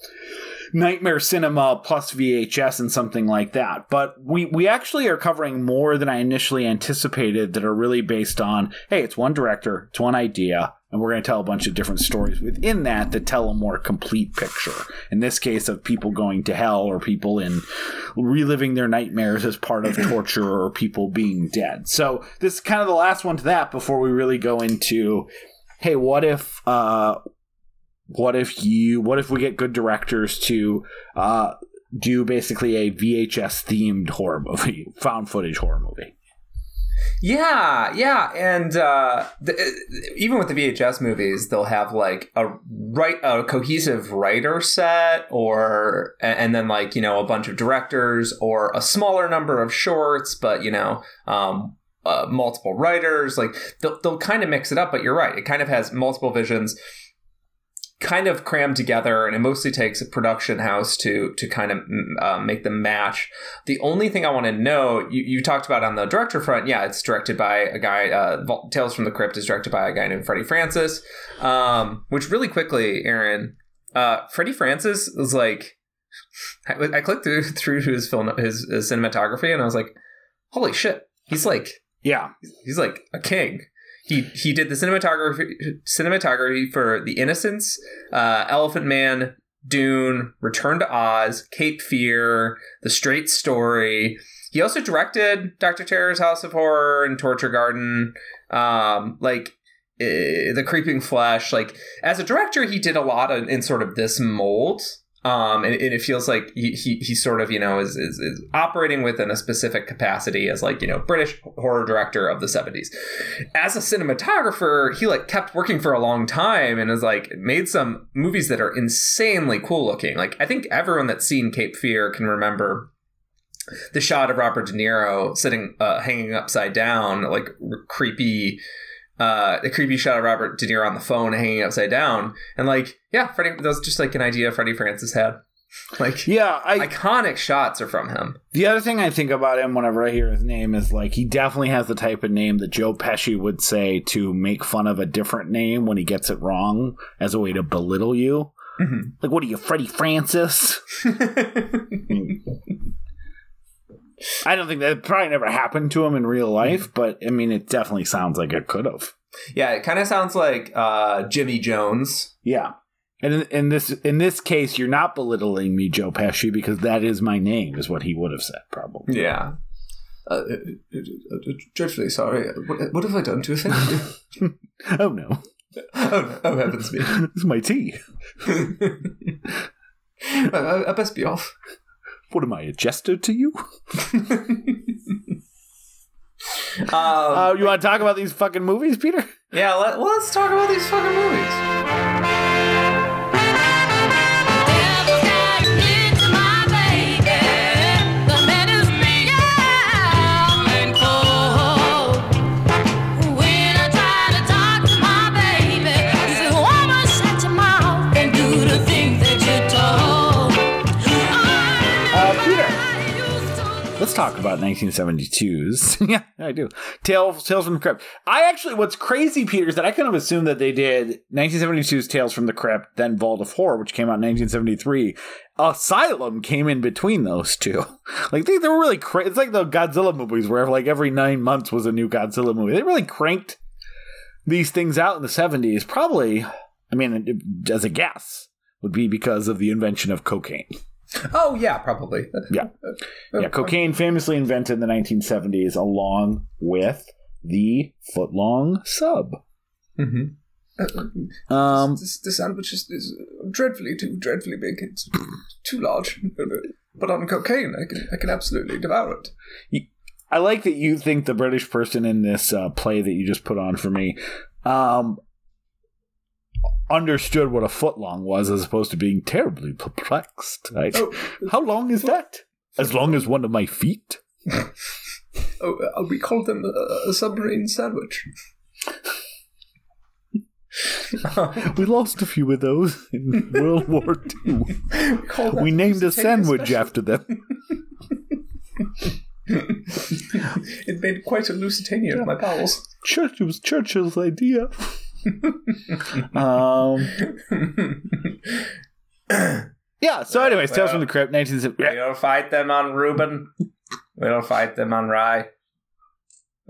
Nightmare Cinema plus VHS and something like that. But we we actually are covering more than I initially anticipated that are really based on, hey, it's one director, it's one idea, and we're going to tell a bunch of different stories within that that tell a more complete picture. In this case, of people going to hell or people in reliving their nightmares as part of (clears throat) torture or people being dead. So this is kind of the last one to that before we really go into, hey, what if uh, what if you what if we get good directors to uh, do basically a VHS themed horror movie, (laughs) found footage horror movie? Yeah, yeah, and uh, the, even with the VHS movies, they'll have like a right a cohesive writer set, or and then like you know a bunch of directors, or a smaller number of shorts, but you know um, uh, multiple writers. Like they'll they'll kind of mix it up. But you're right; it kind of has multiple visions kind of crammed together and it mostly takes a production house to to kind of uh, make them match. The only thing i want to know you, you talked about on the director front yeah it's directed by a guy uh, tales from the crypt is directed by a guy named freddie francis. Um, which really quickly aaron uh, freddie francis was like I, I clicked through (laughs) through his film his, his cinematography and i was like holy shit he's like Yeah, he's like a king. He he did the cinematography cinematography for The Innocents, uh, Elephant Man, Dune, Return to Oz, Cape Fear, The Straight Story. He also directed Doctor Terror's House of Horror and Torture Garden. Um, like eh, the Creeping Flesh. Like as a director, he did a lot in sort of this mold. Um, and, and it feels like he, he, he sort of, you know, is, is, is operating within a specific capacity as like, you know, British horror director of the 70s. As a cinematographer, he like kept working for a long time and has like made some movies that are insanely cool looking. Like I think everyone that's seen Cape Fear can remember the shot of Robert De Niro sitting, uh, hanging upside down, like r- creepy, uh, a creepy shot of Robert De Niro on the phone hanging upside down. And like, yeah, Freddie, that was just like an idea Freddie Francis had. (laughs) Like Yeah, I iconic shots are from him. The other thing I think about him whenever I hear his name is like he definitely has the type of name that Joe Pesci would say to make fun of a different name when he gets it wrong as a way to belittle you. Mhm. Like, what are you, Freddie Francis? (laughs) (laughs) I don't think that probably never happened to him in real life, but I mean, it definitely sounds like it could have. yeah, it kind of sounds like uh, Jimmy Jones. Yeah. And in, in this in this case, you're not belittling me, Joe Pesci, because that is my name, is what he would have said, probably. Yeah. Uh, uh, uh, uh, dreadfully sorry. What, what have I done to offend you? (laughs) Oh no, oh, oh heavens me! (laughs) is my tea. (laughs) I, I best be off. What am I, a jester to you? (laughs) Um, Uh, you want to talk about these fucking movies, Peter? yeah, let, let's talk about these fucking movies. Let's talk about 1972's. (laughs) yeah, I do. Tales, Tales from the Crypt. I actually, what's crazy, Peter, is that I kind of assumed that they did 1972's Tales from the Crypt, then Vault of Horror, which came out in 1973. Asylum came in between those two. (laughs) Like they, they were really cra- It's like the Godzilla movies, where like every nine months was a new Godzilla movie. They really cranked these things out in the 70s. Probably, I mean, as a guess, would be because of the invention of cocaine. Oh yeah, probably. (laughs) Yeah. Yeah, cocaine famously invented in the 1970s along with the footlong sub. Mm-hmm. (laughs) Um, this, sandwich is, is dreadfully too dreadfully big. It's too large. (laughs) But on cocaine, I can I can absolutely devour it. I like that you think the British person in this uh, play that you just put on for me um, understood what a footlong was as opposed to being terribly perplexed. Right? Oh, How long is that? As long as one of my feet? (laughs) oh uh, we call them a, a submarine sandwich. (laughs) We lost a few of those in (laughs) World War II. we, We named a sandwich special. after them. it made quite a Lusitania of my bowels. Church, it was Churchill's idea. (laughs) um, (laughs) yeah. So, anyways, Tales from the Crypt, 1970. We don't fight them on Reuben. We don't fight them on rye.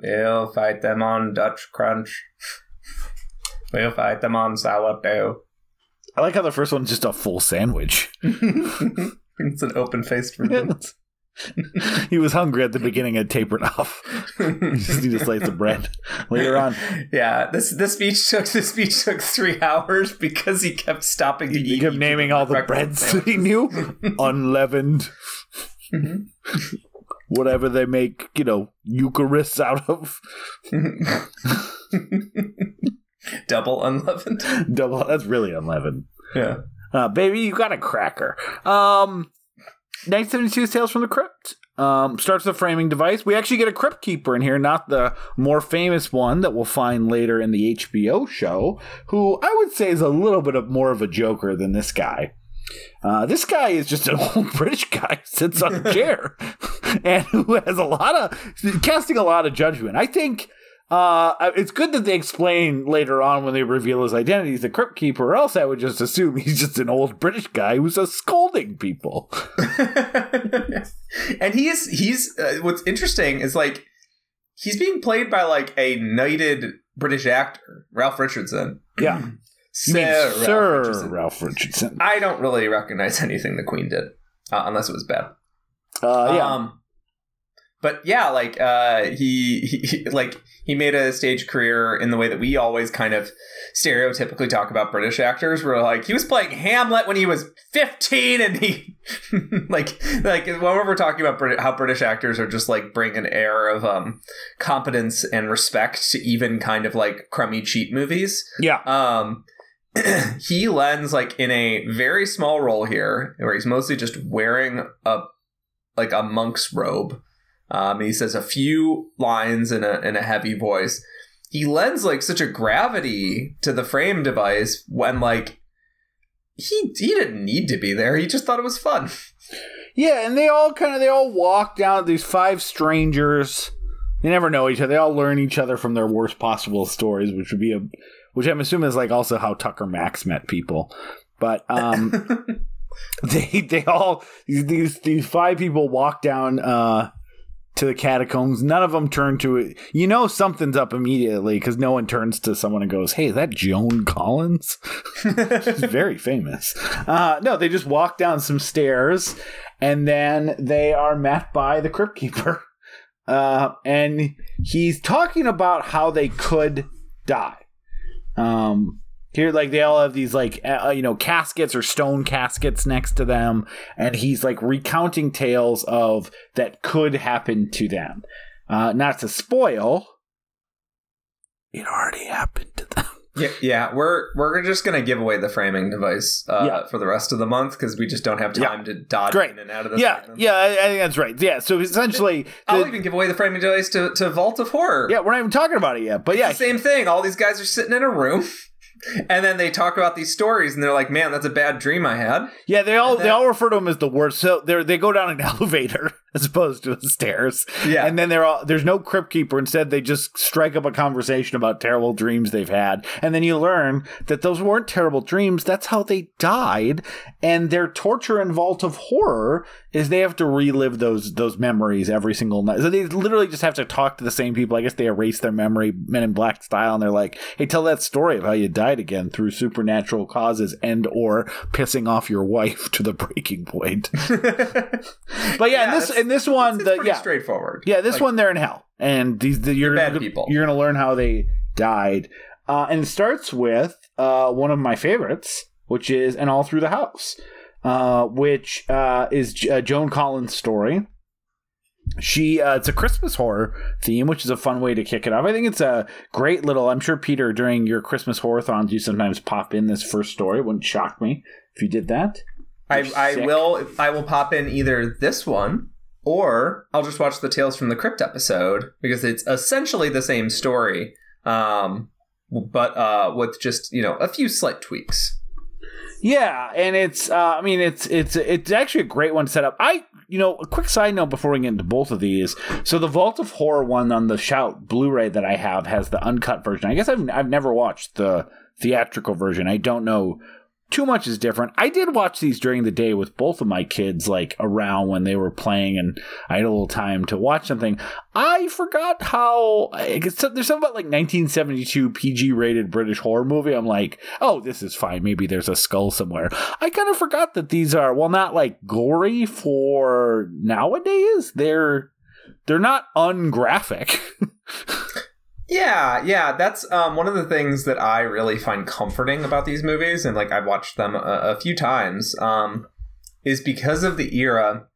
We'll fight them on Dutch crunch. We'll fight them on sourdough. I like how the first one's just a full sandwich. (laughs) it's an open faced version. (laughs) he was hungry at the beginning and tapered off. (laughs) he just need a slice of bread. Later on, Yeah, this this speech took this speech took three hours because he kept stopping to he eat. kept naming all the breads that he knew. (laughs) Unleavened. Mhm. Whatever they make, you know, Eucharists out of. Double unleavened. Double. That's really unleavened. Yeah. Uh, baby, you got a cracker. Um, 1972's Tales from the Crypt. Um, starts the framing device. We actually get a crypt keeper in here, not the more famous one that we'll find later in the HBO show, who I would say is a little bit of more of a joker than this guy. Uh, this guy is just an (laughs) old British guy who sits on a chair (laughs) and who has a lot of casting a lot of judgment. I think uh, it's good that they explain later on when they reveal his identity as the crypt keeper, or else I would just assume (laughs) he's just an old British guy who's just scolding people. (laughs) and he's he's uh, what's interesting is like he's being played by like a knighted British actor, Ralph Richardson. Yeah. (clears throat) Sir, Ralph Sir Richardson. Ralph Richardson. I don't really recognize (laughs) anything the Queen did, uh, unless it was bad. Uh, yeah. Um, but yeah, like uh, he, he, he like he made a stage career in the way that we always kind of stereotypically talk about British actors. Where like he was playing Hamlet when he was fifteen, and he (laughs) like like when we're talking about Brit- how British actors are just like bring an air of um competence and respect to even kind of like crummy cheap movies yeah. um (clears throat) he lends like in a very small role here where he's mostly just wearing a like a monk's robe um he says a few lines in a in a heavy voice he lends like such a gravity to the frame device when like he he didn't need to be there. He just thought it was fun. Yeah, and they all kind of they all walk down these five strangers. They never know each other. They all learn each other from their worst possible stories, which would be a which I'm assuming is like also how Tucker Max met people. But um (laughs) they they all these these five people walk down uh to the catacombs. None of them turn to it. You know something's up immediately because no one turns to someone and goes, "Hey, is that Joan Collins?" She's (laughs) very famous. Uh, no, they just walk down some stairs, and then they are met by the crypt keeper, (laughs) uh, and he's talking about how they could die. Um, here, like they all have these like uh, you know caskets or stone caskets next to them, and he's like recounting tales of that could happen to them. Uh, not to spoil, it already happened to them. (laughs) Yeah, yeah, we're we're just gonna give away the framing device uh, Yeah. for the rest of the month because we just don't have Yeah. time to dodge Great. in and out of this. Yeah, segment. yeah, I, I think that's right. Yeah, so essentially, (laughs) I'll even give away the framing device to, to Vault of Horror. yeah, we're not even talking about it yet, but yeah, the same thing. All these guys are sitting in a room, (laughs) and then they talk about these stories, and they're like, "Man, that's a bad dream I had." Yeah, they all then- they all refer to him as the worst. So they they go down an (laughs) elevator as opposed to the stairs. Yeah. and then they're all there's no crypt keeper. Instead, they just strike up a conversation about terrible dreams they've had, and then you learn that those weren't terrible dreams. That's how they died, and their torture and vault of horror is they have to relive those those memories every single night. So they literally just have to talk to the same people. I guess they erase their memory, Men in Black style, and they're like, "Hey, tell that story of how you died again through supernatural causes and or pissing off your wife (laughs) to the breaking point." (laughs) But yeah, Yeah, this in this one, It's the yeah, straightforward. yeah, this Like, one they're in hell, and these the, you're Bad people. You're gonna learn how they died, uh, and it starts with uh, one of my favorites, which is "And All Through the House," uh, which uh, is uh, Joan Collins' story. She uh, it's a Christmas horror theme, which is a fun way to kick it off. I think it's a great little. I'm sure Peter, during your Christmas horror-thons, you sometimes pop in this first story. It wouldn't shock me if you did that. I, You're I sick. will I will pop in either this one or I'll just watch the Tales from the Crypt episode because it's essentially the same story, um, but uh, with just you know a few slight tweaks. Yeah, and it's uh, I mean it's it's it's actually a great one to set up. I you know a quick side note before we get into both of these. So the Vault of Horror one on the Shout Blu-ray that I have has the uncut version. I guess I've I've never watched the theatrical version. I don't know too much is different. I did watch these during the day with both of my kids, like around when they were playing, and I had a little time to watch something. I forgot how there's something about like 1972 PG rated British horror movie. I'm like, oh, this is fine. Maybe there's a skull somewhere. I kind of forgot that these are well, not like gory for nowadays. They're they're not ungraphic. (laughs) Yeah, yeah, that's um, one of the things that I really find comforting about these movies, and like I've watched them a, a few times, um, is because of the era.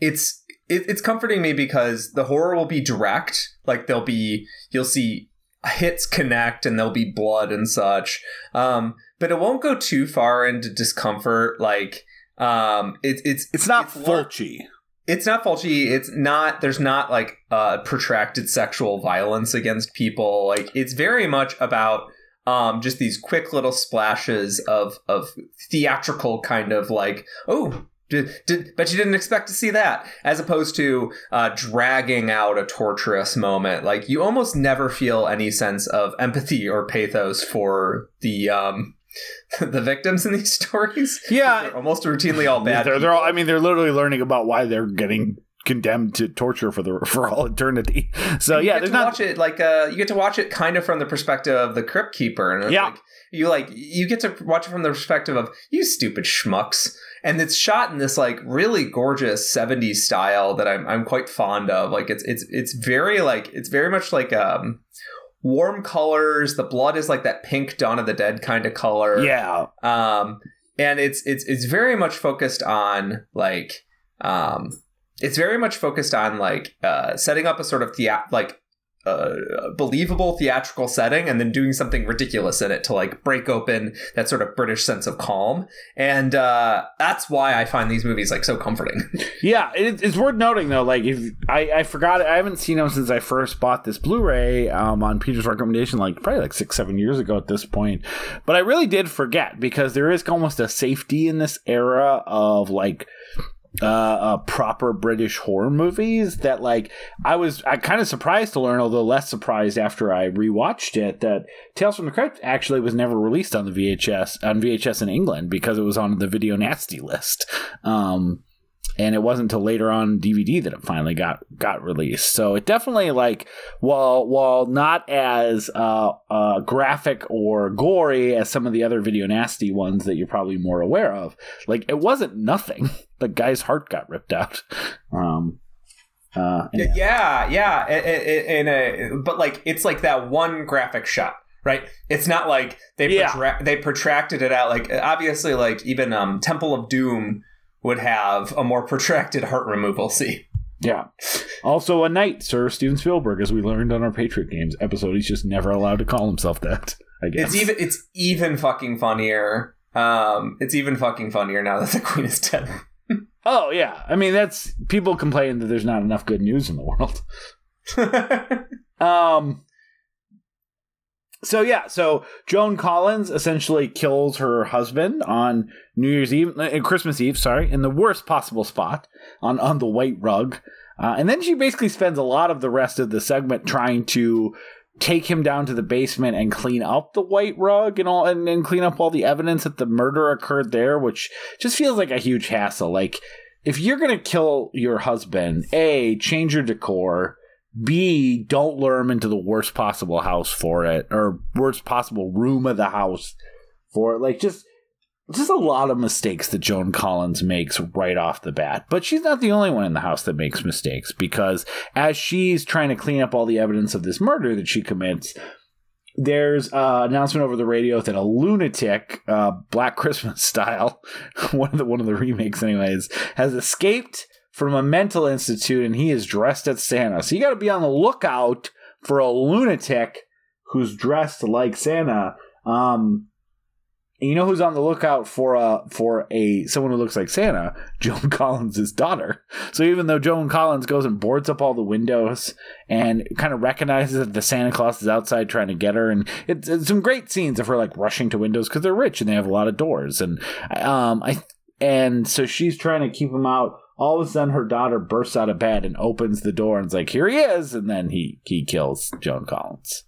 It's it, it's comforting me because the horror will be direct, like there'll be you'll see hits connect and there'll be blood and such, um, but it won't go too far into discomfort. Like um, it, it's It's not It's Fulci. It's not Fulci. It's not. There's not like uh, protracted sexual violence against people. Like it's very much about um, just these quick little splashes of of theatrical kind of like oh. Did, did, bet you didn't expect to see that, as opposed to uh, dragging out a torturous moment. Like you almost never feel any sense of empathy or pathos for the um, (laughs) the victims in these (laughs) stories. Yeah. Almost routinely all bad. They're, they're all. I mean, they're literally learning about why they're getting condemned to torture for the (laughs) for all eternity. So you yeah, get there's to not. watch it like uh you get to watch it kind of from the perspective of the crypt keeper and Yeah. like you like you get to watch it from the perspective of you stupid schmucks and it's shot in this like really gorgeous 70s style that I'm I'm quite fond of like it's it's it's very like it's very much like um warm colors. The blood is like that pink dawn of the dead kind of color. Yeah, um and it's it's it's very much focused on like um it's very much focused on like uh setting up a sort of thea- like a believable theatrical setting and then doing something ridiculous in it to like break open that sort of British sense of calm. And uh, that's why I find these movies like so comforting. (laughs) Yeah, it, it's worth noting though. Like, if I, I forgot, I haven't seen them since I first bought this Blu-ray um, on Peter's recommendation, like probably like six, seven years ago at this point. But I really did forget because there is almost a safety in this era of like uh, uh, proper British horror movies that like I was I kind of surprised to learn, although less surprised after I rewatched it, that Tales from the Crypt actually was never released on the VHS on VHS in England because it was on the Video Nasty list. Um, and it wasn't until later on DVD that it finally got got released. So it definitely like while while not as uh, uh, graphic or gory as some of the other video nasty ones that you're probably more aware of, like it wasn't nothing. (laughs) The guy's heart got ripped out. (laughs) Um, uh, yeah, yeah, i- in a but like it's like that one graphic shot. Right, it's not like they Yeah. protra- they protracted it out. Like obviously, like even um, Temple of Doom would have a more protracted heart removal scene. Yeah. Also, a knight, Sir Steven Spielberg, as we learned on our Patriot Games episode. He's just never allowed to call himself that. I guess It's even it's even fucking funnier. Um, it's even fucking funnier now that the queen is dead. (laughs) Oh yeah. I mean, that's people complain that there's not enough good news in the world. (laughs) Um. So yeah, so Joan Collins essentially kills her husband on New Year's Eve, uh, Christmas Eve, sorry, in the worst possible spot on on the white rug, uh, and then she basically spends a lot of the rest of the segment trying to take him down to the basement and clean up the white rug and all, and, and clean up all the evidence that the murder occurred there, which just feels like a huge hassle. Like if you're gonna kill your husband, a change your decor. B, don't lure him into the worst possible house for it, or worst possible room of the house for it. Like just just a lot of mistakes that Joan Collins makes right off the bat. But she's not the only one in the house that makes mistakes because as she's trying to clean up all the evidence of this murder that she commits, there's an announcement over the radio that a lunatic, uh, Black Christmas (laughs) style, (laughs) one of the one of the remakes, anyways, has escaped from a mental institute and he is dressed as Santa. So you got to be on the lookout for a lunatic who's dressed like Santa. Um, you know who's on the lookout for a for a someone who looks like Santa? (laughs) Joan Collins' daughter. So even though Joan Collins goes and boards up all the windows and kind of recognizes that the Santa Claus is outside trying to get her, and it's, it's some great scenes of her like rushing to windows because they're rich and they have a lot of doors, and um I and so she's trying to keep him out. All of a sudden, her daughter bursts out of bed and opens the door and is like, "Here he is!" And then he he kills Joan Collins.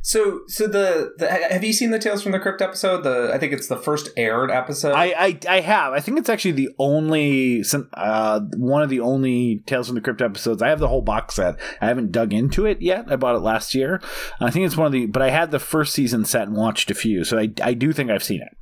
So, so the, the have you seen the Tales from the Crypt episode? The I think it's the first aired episode. I, I I have. I think it's actually the only uh one of the only Tales from the Crypt episodes. I have the whole box set. I haven't dug into it yet. I bought it last year. I think it's one of the but I had the first season set and watched a few. So I I do think I've seen it.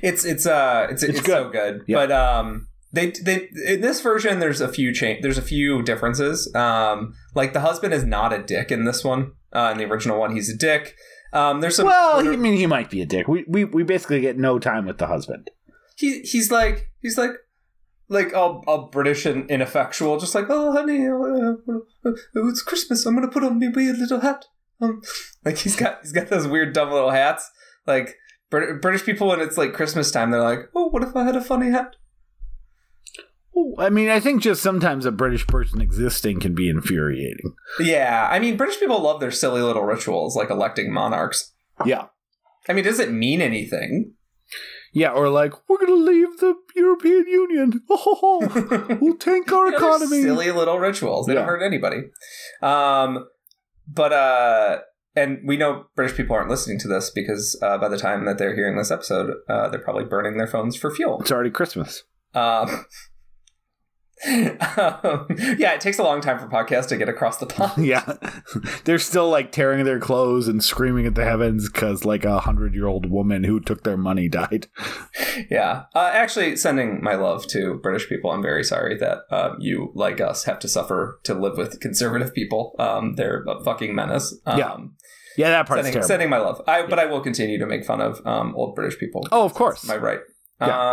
It's it's uh it's it's, It's so good. Yeah. But um they they in this version there's a few change there's a few differences. Um like the husband is not a dick in this one. Uh in the original one he's a dick. Um there's some Well, I mean he might be a dick. We we we basically get no time with the husband. he he's like he's like like all, all British and ineffectual, just like oh honey, uh, uh, uh, it's Christmas. I'm gonna put on my weird little hat. Um, (laughs) like he's got he's got those weird dumb little hats. Like Brit- British people when it's like Christmas time, they're like, oh, what if I had a funny hat? I mean, I think just sometimes a British person existing can be infuriating. Yeah, I mean, British people love their silly little rituals, like electing monarchs. Yeah. I mean, does it mean anything? Yeah, or like, we're gonna leave the European Union. (laughs) Oh, we'll tank (laughs) our You know, they're economy. silly little rituals. They don't hurt anybody. Um, but uh, and we know British people aren't listening to this because uh, by the time that they're hearing this episode, uh, they're probably burning their phones for fuel. It's already Christmas. Um, (laughs) um, yeah, it takes a long time for podcasts to get across the pond. (laughs) yeah. They're still like tearing their clothes and screaming at the heavens because like a hundred year old woman who took their money died. yeah, uh, actually, sending my love to British people. I'm very sorry that uh, you, like us, have to suffer to live with conservative people. Um, they're a fucking menace. Um, Yeah. Yeah, that part's sending, terrible. sending my love. I, But I will continue to make fun of um, old British people. oh, of course. my right. Yeah.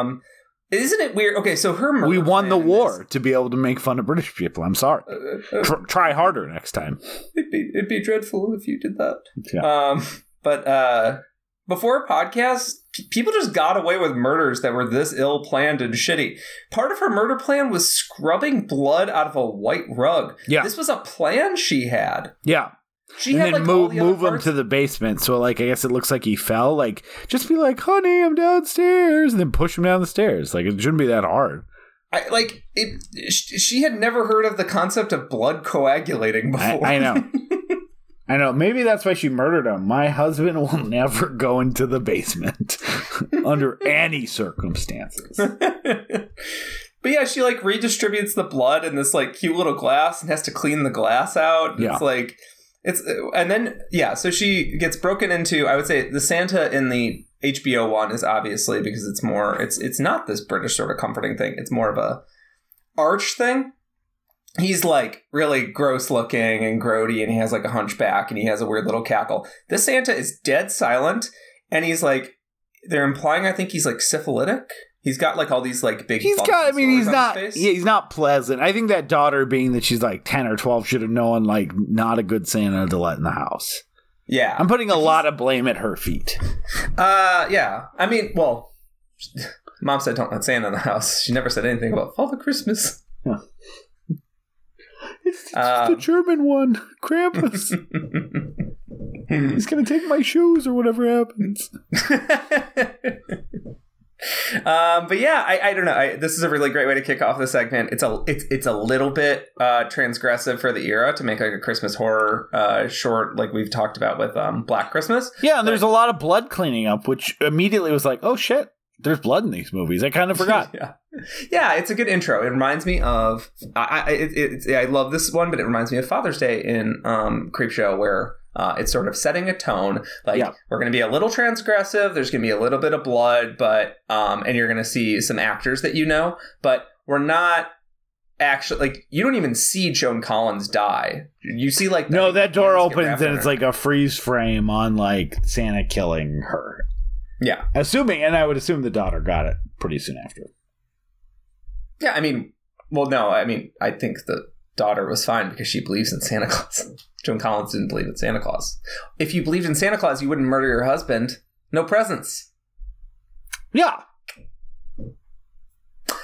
Isn't it weird? Okay, so her murder we won the war is- to be able to make fun of British people. I'm sorry. uh, Tr- try harder next time. it'd be it'd be dreadful if you did that. Yeah. Um, but uh, before podcasts, p- people just got away with murders that were this ill planned and shitty. Part of her murder plan was scrubbing blood out of a white rug. Yeah. This was a plan she had. Yeah. She and had then like move the move him parts- to the basement. So like I guess it looks like he fell. Like just be like, honey, I'm downstairs, and then push him down the stairs. Like it shouldn't be that hard. I, like it. She had never heard of the concept of blood coagulating I, before. I know. (laughs) I know. Maybe that's why she murdered him. My husband will (laughs) never go into the basement (laughs) under any circumstances. but yeah, she like redistributes the blood in this like cute little glass and has to clean the glass out. Yeah. It's like it's and then yeah, so she gets broken into. I would say the Santa in the HBO one is obviously because it's more. It's it's not this British sort of comforting thing. It's more of a arch thing. He's like really gross looking and grody, and he has like a hunchback, and he has a weird little cackle. This Santa is dead silent, and he's like, they're implying I think he's like syphilitic. He's got like all these like big. He's got. I mean, he's not. Yeah, he's not pleasant. I think that daughter, being that she's like ten or twelve, should have known like not a good Santa to let in the house. Yeah. I'm putting a lot of blame at her feet. Uh, yeah. I mean, well, mom said don't let Santa in the house. She never said anything about Father Christmas. It's, Um, the German one, (laughs) Krampus. (laughs) He's gonna take my shoes or whatever happens. (laughs) um, but yeah, I, I don't know. I, this is a really great way to kick off the segment. It's a it's it's a little bit uh, transgressive for the era to make like a Christmas horror uh, short, like we've talked about with um, Black Christmas. Yeah, and there's a lot of blood cleaning up, which immediately was like, oh shit, there's blood in these movies. I kind of (laughs) forgot. yeah, yeah, it's a good intro. It reminds me of I I, it, it, I love this one, but it reminds me of Father's Day in um, Creepshow, where uh, it's sort of setting a tone. Like Yeah. we're going to be a little transgressive. There's going to be a little bit of blood, but um, and you're going to see some actors that you know, but we're not actually like you don't even see Joan Collins die. You see like no, that door opens and it's her- like a freeze frame on like Santa killing her. yeah, Assuming, and I would assume the daughter got it pretty soon after. yeah. I mean, well, no, I mean, I think the daughter was fine because she believes in Santa Claus. Joan Collins didn't believe in Santa Claus. If you believed in Santa Claus, you wouldn't murder your husband. No presents. Yeah.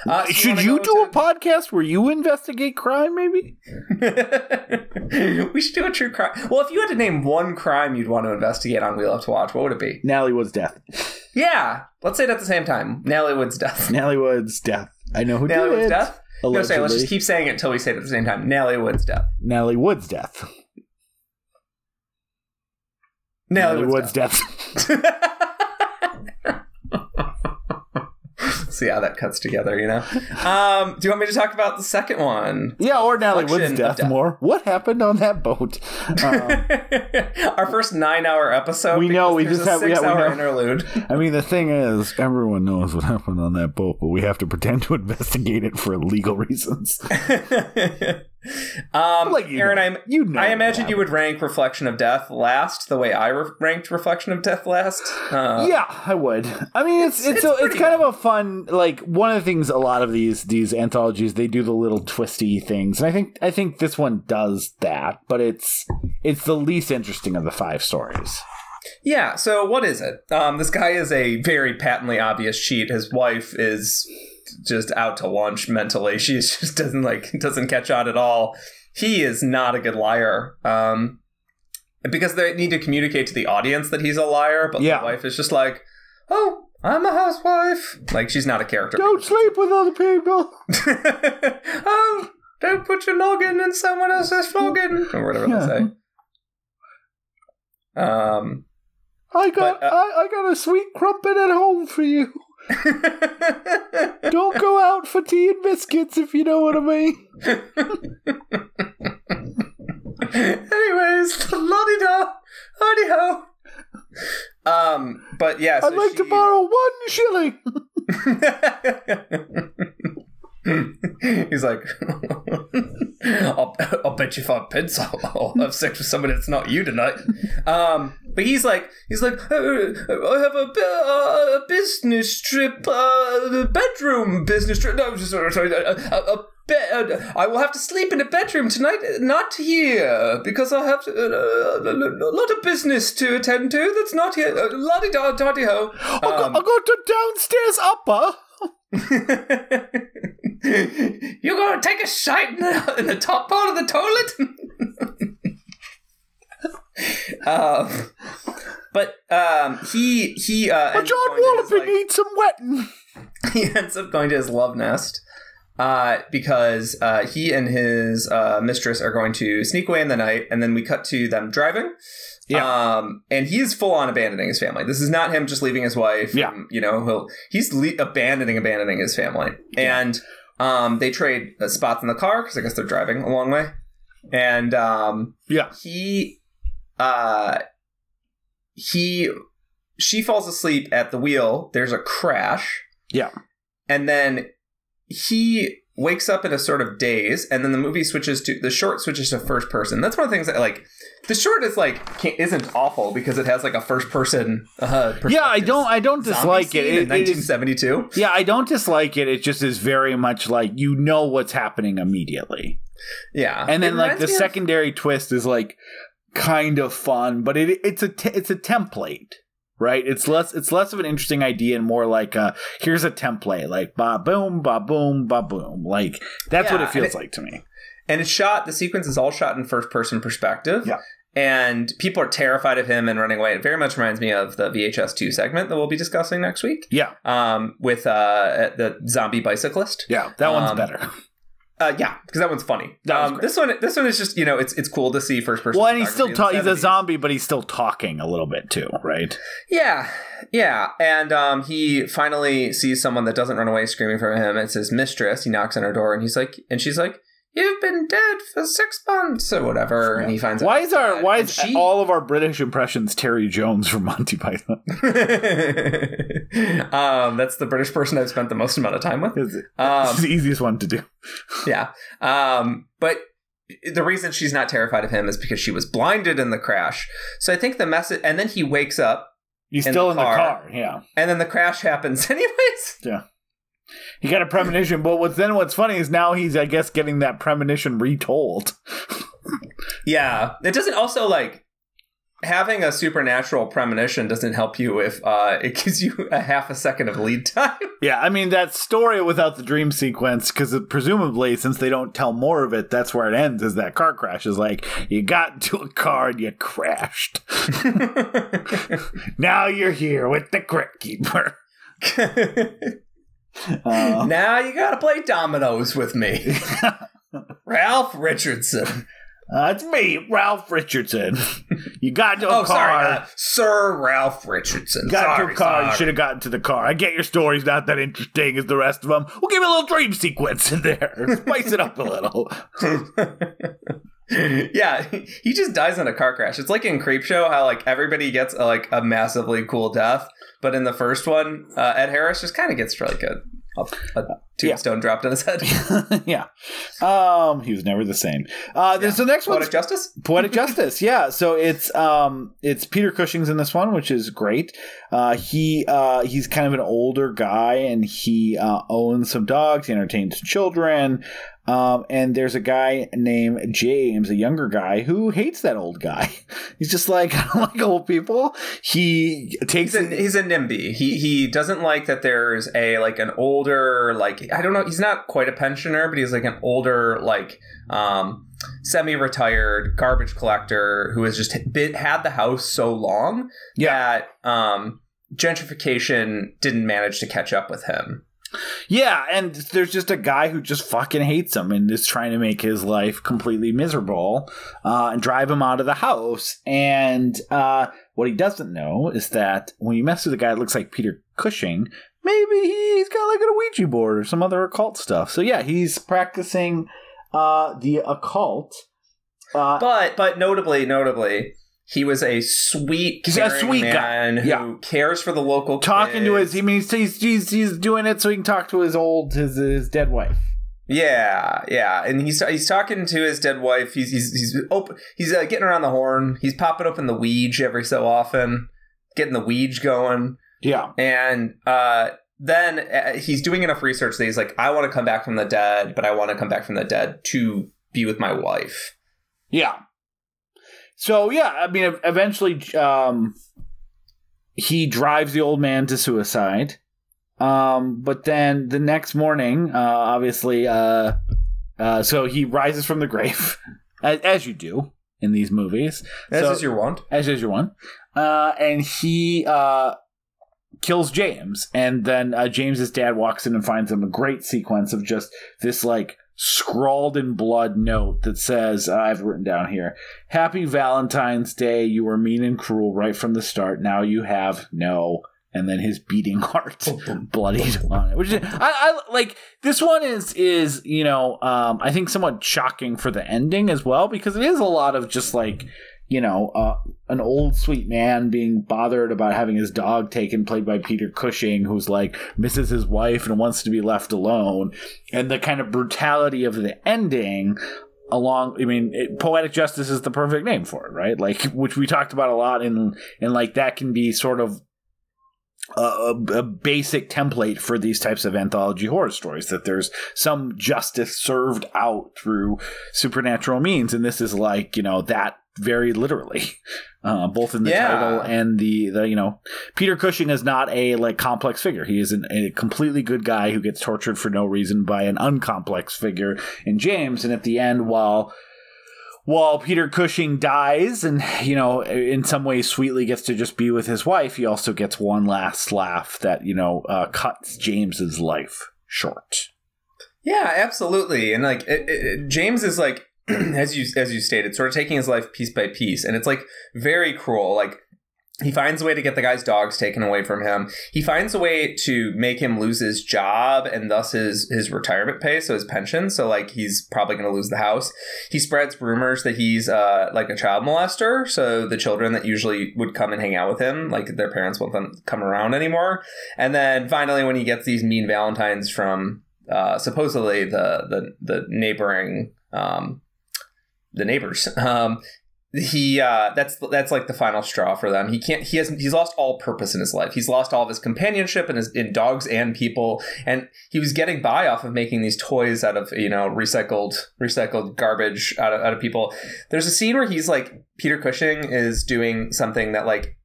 Uh, so Should you go do a podcast where you investigate crime, maybe? (laughs) we should do a true crime. Well, if you had to name one crime you'd want to investigate on Wheel Up to Watch, what would it be? Natalie Wood's death. Yeah, let's say it at the same time. Natalie Wood's death. (laughs) Natalie Wood's death. I know who Natalie did Wood's it. death. No, Allegedly. say let's just keep saying it until we say it at the same time. Natalie Wood's death. Natalie Wood's death. Natalie, Wood's, death. (laughs) See how that cuts together, you know. Um, do you want me to talk about the second one? yeah, or Natalie Wood's death, death. more. What happened on that boat? Um, (laughs) Our first nine-hour episode. We know, we just a have- yeah, we know. interlude. I mean, the thing is, everyone knows what happened on that boat, but we have to pretend to investigate it for legal reasons. (laughs) um, Like you Aaron, know. I'm, You know I what imagine you would rank Reflection of Death last, the way I re- ranked Reflection of Death last. Uh, yeah, I would. I mean, it's It's- it's it's a, it's kind of a fun like one of the things. A lot of these these anthologies they do the little twisty things, and I think I think this one does that, but it's it's the least interesting of the five stories. Yeah, so what is it? Um, this guy is a very patently obvious cheat. His wife is just out to lunch mentally. (laughs) She just doesn't like doesn't catch on at all. He is not a good liar. Um, because they need to communicate to the audience that he's a liar, but Yeah. the wife is just like, "Oh, I'm a housewife." Like she's not a character. Don't sleep with other people. (laughs) (laughs) oh, don't put your login in someone else's login, or whatever Yeah. they say. Um. I got But, uh, I, I got a sweet crumpet at home for you. Don't go out for tea and biscuits if you know what I mean. Anyways, di da, howdy ho. Um, but yeah, so I'd like to borrow one shilling. (laughs) (laughs) He's like, (laughs) I'll, I'll bet you five pence I'll, I'll have sex with somebody that's not you tonight. Um, But he's like, he's like, "Uh, I have a, uh, a business trip, uh, bedroom business trip. No, sorry, sorry, a, a, a bed. I will have to sleep in a bedroom tonight, not here, because I have to, uh, a, a lot of business to attend to. That's not here. Uh, Lottie da ho. I'll, go, Um, I'll go to downstairs upper. (laughs) (laughs) You're gonna take a shite in the, in the top part of the toilet? (laughs) um, but um, he he uh, But John his, like- needs some wetting. (laughs) he ends up going to his love nest uh, because uh, he and his uh, mistress are going to sneak away in the night, and then we cut to them driving. Yeah. Um, and he is full on abandoning his family. This is not him just leaving his wife. Yeah. and, you know, he'll he's le- abandoning abandoning his family, and um, they trade uh, spots in the car because I guess they're driving a long way, and um, Yeah. he uh he she falls asleep at the wheel there's a crash Yeah. and then he wakes up in a sort of daze and then the movie switches to the short switches to first person that's one of the things that like the short is like can't, isn't awful because it has like a first person uh Yeah, I don't. I don't dislike it. in It- it is- 1972 yeah, I don't dislike it. It just is very much like you know what's happening immediately, yeah and then It like the me of- secondary twist is like kind of fun, but it it's a it's a template, right? It's less it's less of an interesting idea and more like a here's a template, like ba boom, ba boom, ba boom. Like that's what it feels it- like to me. and it's shot the sequence is all shot in first person perspective Yeah. and people are terrified of him and running away it very much reminds me of the vhs 2 segment that we'll be discussing next week Yeah, um, with uh, the zombie bicyclist yeah, that one's Um, better. Uh, yeah because that one's funny That um, this one this one is just you know it's it's cool to see first person Well, and he's still ta- he's a zombie, but he's still talking a little bit too, right? Yeah, yeah. And um, he finally sees someone that doesn't run away screaming from him. It's his mistress. He knocks on her door and he's like, and she's like, You've been dead for six months or whatever. And he finds out. Why is our why is she- all of our British impressions Terry Jones from Monty Python? (laughs) um, that's the British person I've spent the most amount of time with. It's, Um, it's the easiest one to do. yeah. Um, but the reason she's not terrified of him is because she was blinded in the crash. So I think the message, and then he wakes up, He's in still the in the car. car. Yeah, and then the crash happens (laughs) anyways. He got a premonition. But what's then what's funny is now he's I guess getting that premonition retold. (laughs) Yeah, it doesn't also like having a supernatural premonition doesn't help you if uh, it gives you a half a second of lead time. (laughs) Yeah, I mean that story without the dream sequence because presumably since they don't tell more of it, that's where it ends. Is that car crash is like you got into a car and you crashed. (laughs) now you're here with the crypt keeper. Uh, (laughs) now you gotta play dominoes with me, (laughs) Ralph Richardson. Uh, it's me, Ralph Richardson. You got into a Oh, car. sorry, uh, Sir Ralph Richardson. got sorry, into a car. You should have gotten to the car. I get your story's not that interesting as the rest of them. We'll give you a little dream sequence in there. (laughs) Spice it up a little. (laughs) yeah, he- just dies in a car crash. It's like in Creepshow how like everybody gets a, like a massively cool death, but in the first one, uh, Ed Harris just kind of gets like a, a, a tombstone dropped on his head. (laughs) yeah. Um, he was never the same. Uh, there's the next one. Poetic justice. Poetic Justice, yeah. So it's um it's Peter Cushing's in this one, which is great. Uh, he uh he's kind of an older guy, and he uh, owns some dogs. He entertains children. Um, and there's a guy named James, a younger guy, who hates that old guy. (laughs) He's just like, (laughs) I don't like old people. He takes He's a, he's a NIMBY. He he doesn't like that there's a like an older like I don't know. He's not quite a pensioner, but he's like an older like um semi-retired garbage collector who has just been had the house so long Yeah. that um gentrification didn't manage to catch up with him. Yeah, and there's just a guy who just fucking hates him and is trying to make his life completely miserable uh, and drive him out of the house. And uh, what he doesn't know is that when you mess with a guy that looks like Peter Cushing, maybe he's got like a Ouija board or some other occult stuff. So yeah, he's practicing uh, the occult. Uh, But but notably, notably, he was a sweet, He's a sweet guy. man who Yeah. cares for the local talking to his, he means he's, he's he's doing it so he can talk to his old his his dead wife. Yeah, yeah, and he's he's talking to his dead wife. He's he's he's open. He's uh, getting around the horn. He's popping open the Ouija every so often, getting the Ouija going, Yeah. and uh, then uh, he's doing enough research that he's like, I want to come back from the dead, but I want to come back from the dead to be with my wife. Yeah. So yeah, I mean, eventually, um, he drives the old man to suicide. Um, but then the next morning, uh, obviously, uh, uh, so he rises from the grave, (laughs) as, as you do in these movies, As So- is your want. as is your one, uh, and he uh, kills James, and then uh, James's dad walks in and finds him a great sequence of just this like scrawled in blood note that says, "I've written down here, Happy Valentine's Day. You were mean and cruel right from the start. Now you have no." And then his beating heart bloodied on it, which is I, I like. This one is is you know um, I think somewhat shocking for the ending as well because it is a lot of just like you know, uh, an old sweet man being bothered about having his dog taken, played by Peter Cushing, who's like misses his wife and wants to be left alone, and the kind of brutality of the ending. Along, I mean, it, poetic justice is the perfect name for it, right? Like, (laughs) which we talked about a lot, and and like that can be sort of a, a, a basic template for these types of anthology horror stories that there's some justice served out through supernatural means and this is like you know that very literally (laughs) uh, both in the Yeah. title and the the you know peter cushing is not a like complex figure he is an, a completely good guy who gets tortured for no reason by an uncomplex figure in james and at the end while while Peter Cushing dies and, you know, in some ways sweetly gets to just be with his wife, he also gets one last laugh that, you know, uh, cuts James's life short. Yeah, absolutely. And like it, it, James is like (clears throat) as you as you stated, sort of taking his life piece by piece, and it's like very cruel. Like he finds a way to get the guy's dogs taken away from him. He finds a way to make him lose his job and thus his his retirement pay, so his pension. So like he's probably going to lose the house. He spreads rumors that he's uh, like a child molester. So the children that usually would come and hang out with him, like their parents won't come around anymore. And then finally, when he gets these mean Valentines from uh, supposedly the the the neighboring um, the neighbors. (laughs) Um, he uh, that's that's like the final straw for them. He can't. He hasn't. He's lost all purpose in his life. He's lost all of his companionship and his in dogs and people. And he was getting by off of making these toys out of you know recycled recycled garbage out of out of people. There's a scene where he's like Peter Cushing is doing something that like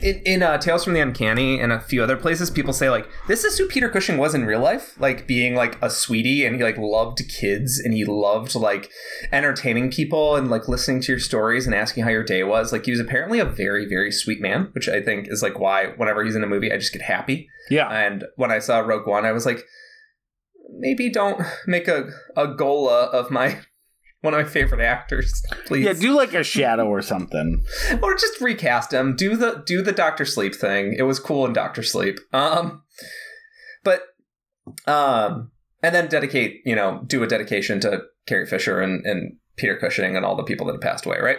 in, in uh, Tales from the Uncanny and a few other places, people say like this is who Peter Cushing was in real life, like being like a sweetie, and he like loved kids, and he loved like entertaining people and like listening to your stories and asking how your day was. Like he was apparently a very very sweet man, which I think is like why whenever he's in a movie, I just get happy. Yeah. And when I saw Rogue One, I was like, maybe don't make a a gola of my one of my favorite actors, (laughs) please. Yeah, do like a shadow or something. or just recast him. Do the do the Doctor Sleep thing. It was cool in Doctor Sleep. Um, but um, and then dedicate. You know, do a dedication to Carrie Fisher and and Peter Cushing and all the people that have passed away. Right.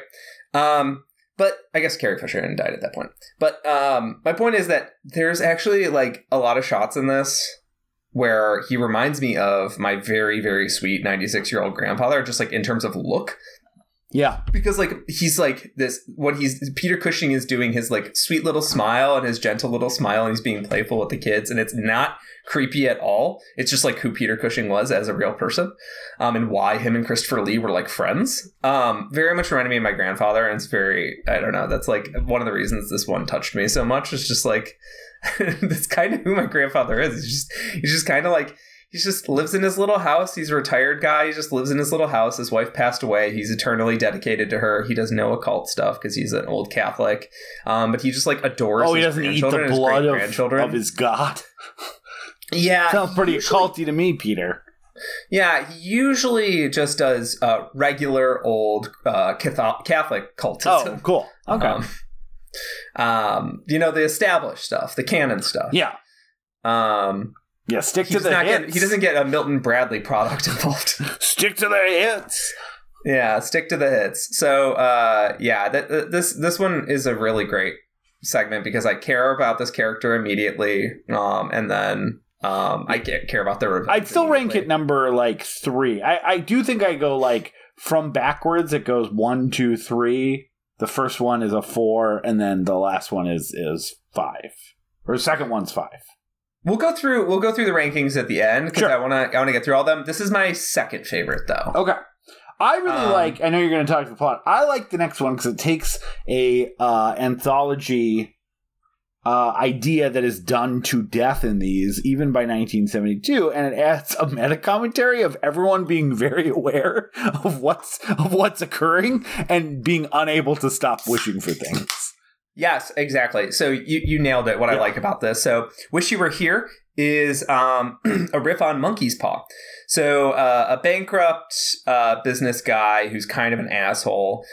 Um, but I guess Carrie Fisher hadn't died at that point. But um, my point is that there's actually like a lot of shots in this where he reminds me of my very very sweet 96 year old grandfather just like in terms of look. Yeah. because like he's like this what he's Peter Cushing is doing his like sweet little smile and his gentle little smile and he's being playful with the kids and it's not creepy at all. It's just like who Peter Cushing was as a real person um and why him and Christopher Lee were like friends. Um very much reminded me of my grandfather and it's very I don't know that's like one of the reasons this one touched me so much is just like (laughs) that's kind of who my grandfather is he's just he's just kind of like he just lives in his little house. He's a retired guy. He just lives in his little house. His wife passed away. He's eternally dedicated to her. He does no occult stuff because he's an old Catholic. Um, but he just like adores. Oh, he doesn't eat the his blood of, of his god. yeah, Sounds pretty usually- occulty to me, Peter. Yeah, he usually just does uh, regular old uh, Catholic, Catholic cultism. Oh, cool. Okay. Um, um, you know the established stuff, the canon stuff. yeah. Um, Yeah. Stick to the hits. get, he doesn't get a Milton Bradley product (laughs) involved. Stick to the hits. Yeah, stick to the hits. So, uh, yeah, that th- this this one is a really great segment because I care about this character immediately, um, and then Um, I can't care about the revenge. I'd still rank it number like three. I, I do think I go like from backwards. It goes one, two, three. The first one is a four, and then the last one is is five. Or the second one's five. We'll go through. We'll go through the rankings at the end because Sure. I want to. I want to get through all them. This is my second favorite though. Okay. I really Um, like. I know you're going to talk to the plot. I like the next one because it takes a uh, anthology uh, idea that is done to death in these, even by 1972, and it adds a meta commentary of everyone being very aware of what's of what's occurring and being unable to stop wishing for things. Yes, exactly. So you, you nailed it. What I like about this. So "Wish You Were Here" is um, (clears throat) a riff on Monkey's Paw. So uh, a bankrupt uh, business guy who's kind of an asshole.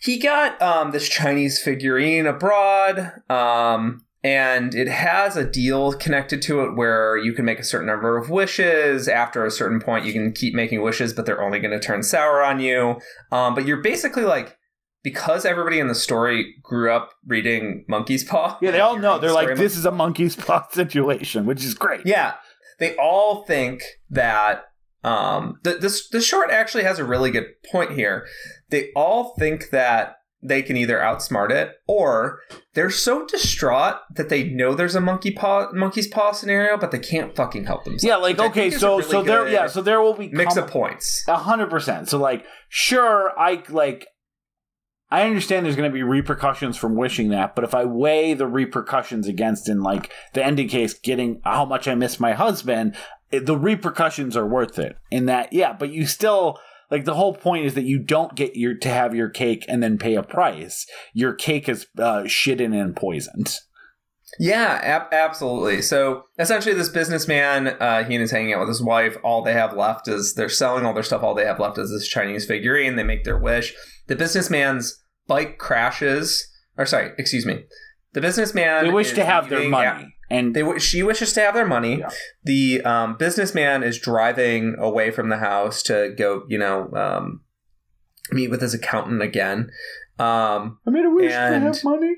He got um, this Chinese figurine abroad, um, and it has a deal connected to it where you can make a certain number of wishes. After a certain point, you can keep making wishes, but they're only going to turn sour on you. Um, but you're basically like because everybody in the story grew up reading Monkey's Paw. Yeah, they all (laughs) know. the They're like, this is a monkey's paw (laughs) situation, which is great. yeah, they all think that um, the, this the short actually has a really good point here. They all think that they can either outsmart it or they're so distraught that they know there's a monkey paw monkey's paw scenario, but they can't fucking help themselves. Yeah, like okay, think is a so really so there, yeah, so there will be mix com- of points. A hundred percent. So like, sure, I like. I understand there's going to be repercussions from wishing that, but if I weigh the repercussions against, in like the ending case, getting how much I miss my husband, it, the repercussions are worth it. In that, yeah, but you still like the whole point is that you don't get your to have your cake and then pay a price. Your cake is uh, shitted and poisoned. Yeah, ab- absolutely. So essentially, this businessman, uh, he is hanging out with his wife. All they have left is they're selling all their stuff. All they have left is this Chinese figurine. They make their wish. The businessman's bike crashes. Or sorry, excuse me. The businessman. They wish is to have their money, and They she wishes to have their money. Yeah. The um, businessman is driving away from the house to go, you know, um, meet with his accountant again. Um, I made a wish to have money.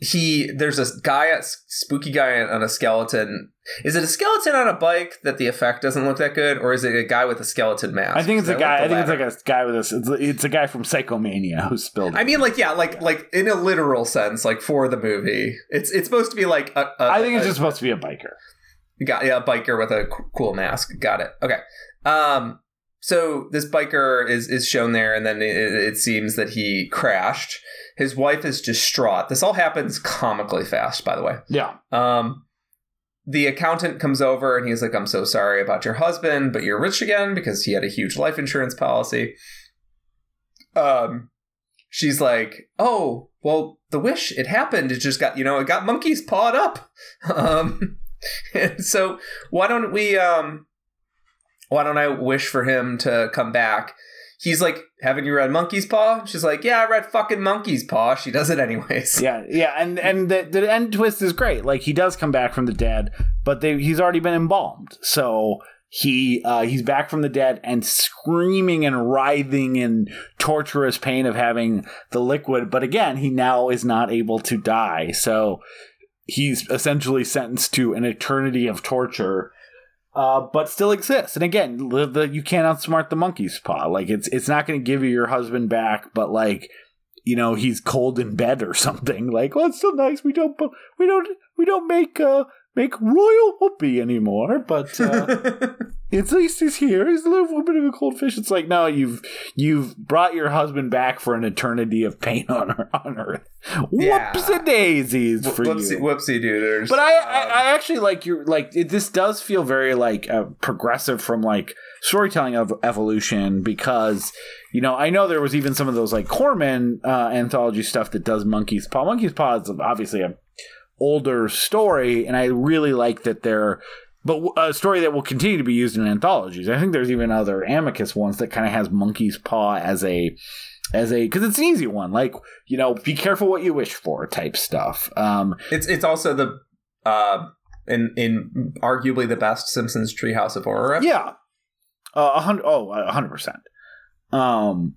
he there's a guy, a spooky guy on a skeleton. Is it a skeleton on a bike that the effect doesn't look that good, or is it a guy with a skeleton mask? I think it's a guy. the I think it's like a guy with a. It's, it's a guy from Psychomania who spilled. It. I mean, like yeah, like like in a literal sense, like for the movie, it's it's supposed to be like a. a I think it's just supposed to be a biker. got yeah, a biker with a cool mask. Got it. Okay. Um. So this biker is is shown there, and then it, it seems that he crashed. His wife is distraught. This all happens comically fast, by the way. Yeah. Um, the accountant comes over and he's like, I'm so sorry about your husband, but you're rich again because he had a huge life insurance policy. Um, she's like, Oh, well, the wish, it happened. It just got, you know, it got monkeys pawed up. (laughs) Um, (laughs) and so why don't we, um, why don't I wish for him to come back? He's like, haven't you read Monkey's Paw? She's like, yeah, I read fucking Monkey's Paw. She does it anyways. Yeah, yeah, and and the, the end twist is great. Like he does come back from the dead, but they, he's already been embalmed, so he uh, he's back from the dead and screaming and writhing in torturous pain of having the liquid. But again, he now is not able to die, so he's essentially sentenced to an eternity of torture. Uh, but still exists, and again, the, you can't outsmart the monkey's paw. Like it's it's not going to give you your husband back, but like you know he's cold in bed or (laughs) something. Like well it's still nice. We don't we don't we don't make uh make royal whoopee anymore but uh (laughs) at least he's here he's a little bit of a cold fish it's like no you've you've brought your husband back for an eternity of pain on earth, on earth. Yeah. whoops and daisies for whoopsie, you whoopsie dooders. but I, I, Um, I actually like your like it, this does feel very like uh, progressive from like storytelling of evolution because you know I know there was even some of those like Corman uh, anthology stuff that does Monkey's Paw. Monkey's Paw is obviously a older story, and I really like that they're but a story that will continue to be used in anthologies. I think there's even other Amicus ones that kind of has Monkey's Paw as a as a because it's an easy one, like you know, be careful what you wish for type stuff. Um, It's it's also the uh in in arguably the best Simpsons Treehouse of Horror. Yeah, uh, a hundred. Oh, a hundred percent. Um,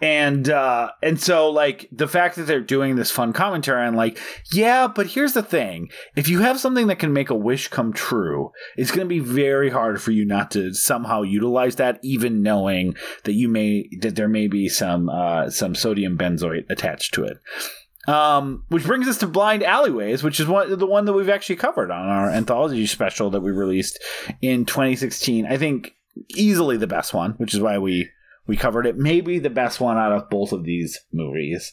and uh and so like the fact that they're doing this fun commentary on like yeah but here's the thing if you have something that can make a wish come true it's going to be very hard for you not to somehow utilize that even knowing that you may that there may be some uh some sodium benzoate attached to it um, which brings us to Blind Alleyways, which is one the one that we've actually covered on our anthology special that we released in 2016. I think easily the best one, which is why we we covered it. Maybe the best one out of both of these movies.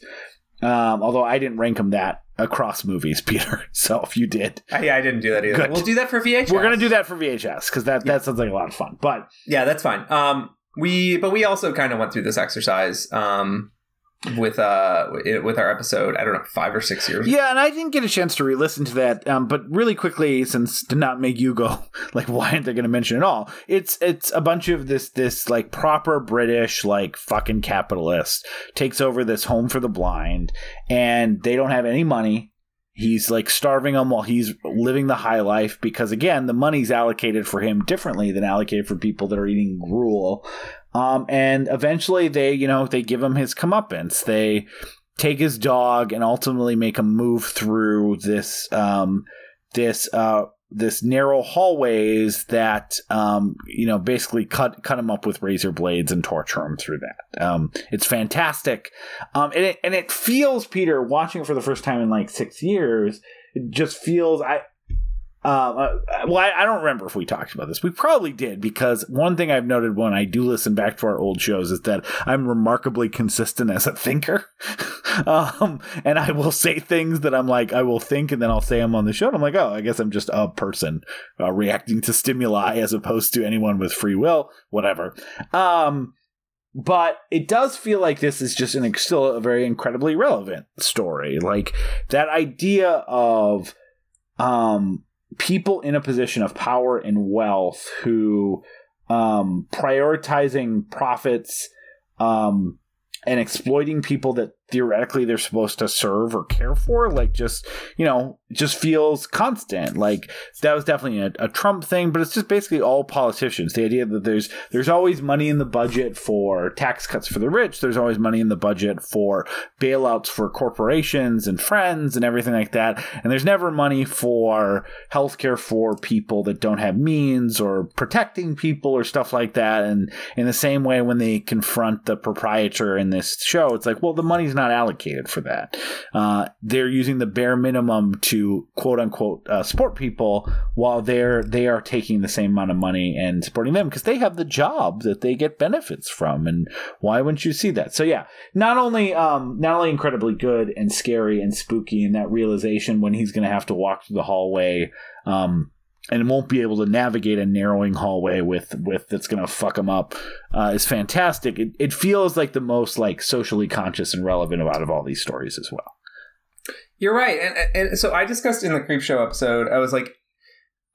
Um, although I didn't rank them that across movies, (laughs) Peter. So if you did, I, yeah, I didn't do that either. Good. We'll do that for VHS. we're gonna do that for VHS because that that sounds like a lot of fun. But Yeah, that's fine. Um, we but we also kind of went through this exercise. Um, with uh with our episode, I don't know, five or six years. yeah, and I didn't get a chance to re-listen to that. Um, but really quickly, since to not make you go (laughs) like, why aren't they going to mention it all? It's it's a bunch of this this like proper British like fucking capitalist takes over this home for the blind, and they don't have any money. He's like starving them while he's living the high life because again, the money's allocated for him differently than allocated for people that are eating gruel. Um, and eventually they, you know, they give him his comeuppance. They take his dog and ultimately make him move through this, um, this, uh, this narrow hallways that um, you know basically cut cut him up with razor blades and torture him through that. Um, it's fantastic, um, and it and it feels Peter watching it for the first time in like six years. It just feels I. Um, uh, well, I, I don't remember if we talked about this. We probably did because one thing I've noted when I do listen back to our old shows is that I'm remarkably consistent as a thinker. (laughs) um, and I will say things that I'm like, I will think and then I'll say them on the show. And I'm like, oh, I guess I'm just a person uh, reacting to stimuli as opposed to anyone with free will, whatever. Um, but it does feel like this is just an still a very incredibly relevant story. Like that idea of um, people in a position of power and wealth who um, prioritizing profits um, and exploiting people that theoretically they're supposed to serve or care for like just you know just feels constant. Like that was definitely a, a, trump thing but it's just basically all politicians. The idea that there's there's always money in the budget for tax cuts for the rich. There's always money in the budget for bailouts for corporations and friends and everything like that. And there's never money for healthcare for people that don't have means or protecting people or stuff like that. And in the same way when they confront the proprietor in this show it's like well the money's not allocated for that. Uh, they're using the bare minimum to quote unquote uh, support people while they're they are taking the same amount of money and supporting them because they have the job that they get benefits from. And why wouldn't you see that? So yeah, not only um, not only incredibly good and scary and spooky, and that realization when he's going to have to walk through the hallway. Um, and won't be able to navigate a narrowing hallway with with that's going to fuck him up uh, is fantastic. It, it feels like the most like socially conscious and relevant out of all these stories as well. You're right, and, and so I discussed in the Creepshow episode. I was like,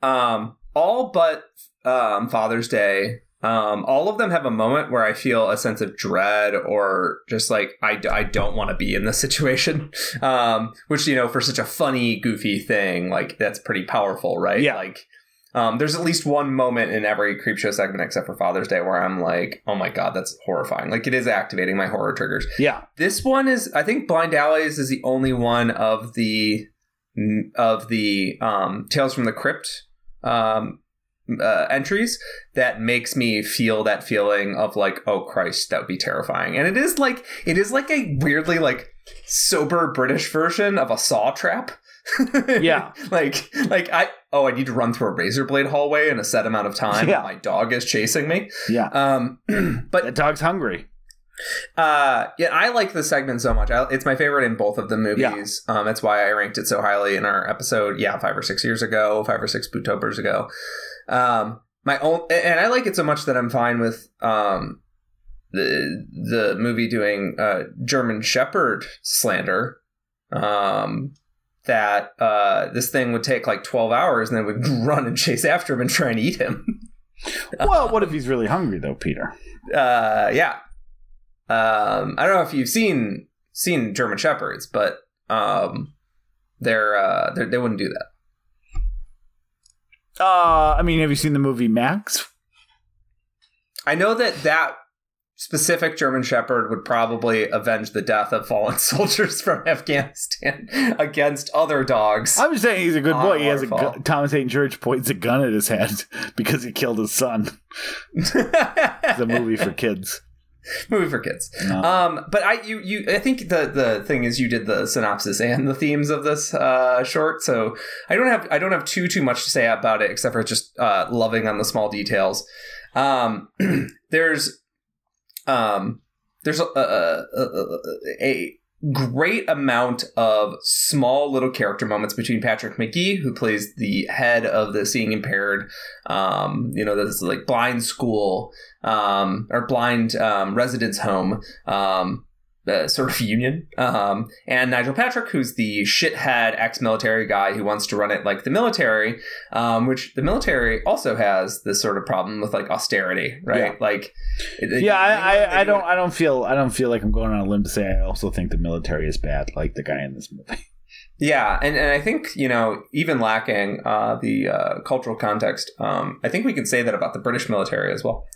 um, all but um, Father's Day. Um, all of them have a moment where I feel a sense of dread or just like I, I don't want to be in this situation. (laughs) Um, which you know for such a funny, goofy thing, like that's pretty powerful, right? Yeah. Like um, there's at least one moment in every Creepshow segment except for Father's Day where I'm like, oh my god, that's horrifying. Like it is activating my horror triggers. Yeah. This one is, I think, Blind Alleys is the only one of the of the um, Tales from the Crypt um, uh, entries that makes me feel that feeling of like, oh Christ, that would be terrifying. And it is like, it is like a weirdly like sober British version of a saw trap. (laughs) Yeah. like like I oh I need to run through a razor blade hallway in a set amount of time. Yeah. My dog is chasing me. Yeah. Um, (clears throat) but That dog's hungry. uh, yeah, I like the segment so much. I, it's my favorite in both of the movies. Um, that's why I ranked it so highly in our episode. Yeah, five or six years ago, five or six Bootopers ago. Um, my own, and I like it so much that I'm fine with um the the movie doing uh German Shepherd slander. Um, that uh this thing would take like 12 hours and then would (laughs) run and chase after him and try and eat him. (laughs) Well, what if he's really hungry though, Peter? uh yeah um i don't know if you've seen seen german shepherds but um they're uh they're, they wouldn't do that Uh, I mean, have you seen the movie Max? i know that that specific German Shepherd would probably avenge the death of fallen (laughs) soldiers from Afghanistan against other dogs. I'm just saying he's a good boy. He has a gu- Thomas Haden Church points a gun at his head (laughs) because he killed his son. (laughs) It's a movie for kids. (laughs) movie for kids. No. Um, but I you you I think the the thing is you did the synopsis and the themes of this uh, short, so I don't have I don't have too too much to say about it except for just uh, loving on the small details. Um, (clears throat) there's um there's a, a, a, a great amount of small little character moments between Patrick Magee, who plays the head of the seeing impaired, um, you know, this like blind school um, or blind um, residence home um, uh, sort of union, um, and Nigel Patrick, who's the shithead ex-military guy who wants to run it like the military, um, which the military also has this sort of problem with like austerity, right? Yeah. Like, Yeah, I, I, I do don't I don't feel I don't feel like I'm going on a limb to say I also think the military is bad, like the guy in this movie. (laughs) Yeah, and, and I think you know, even lacking uh, the uh, cultural context, um, I think we can say that about the British military as well.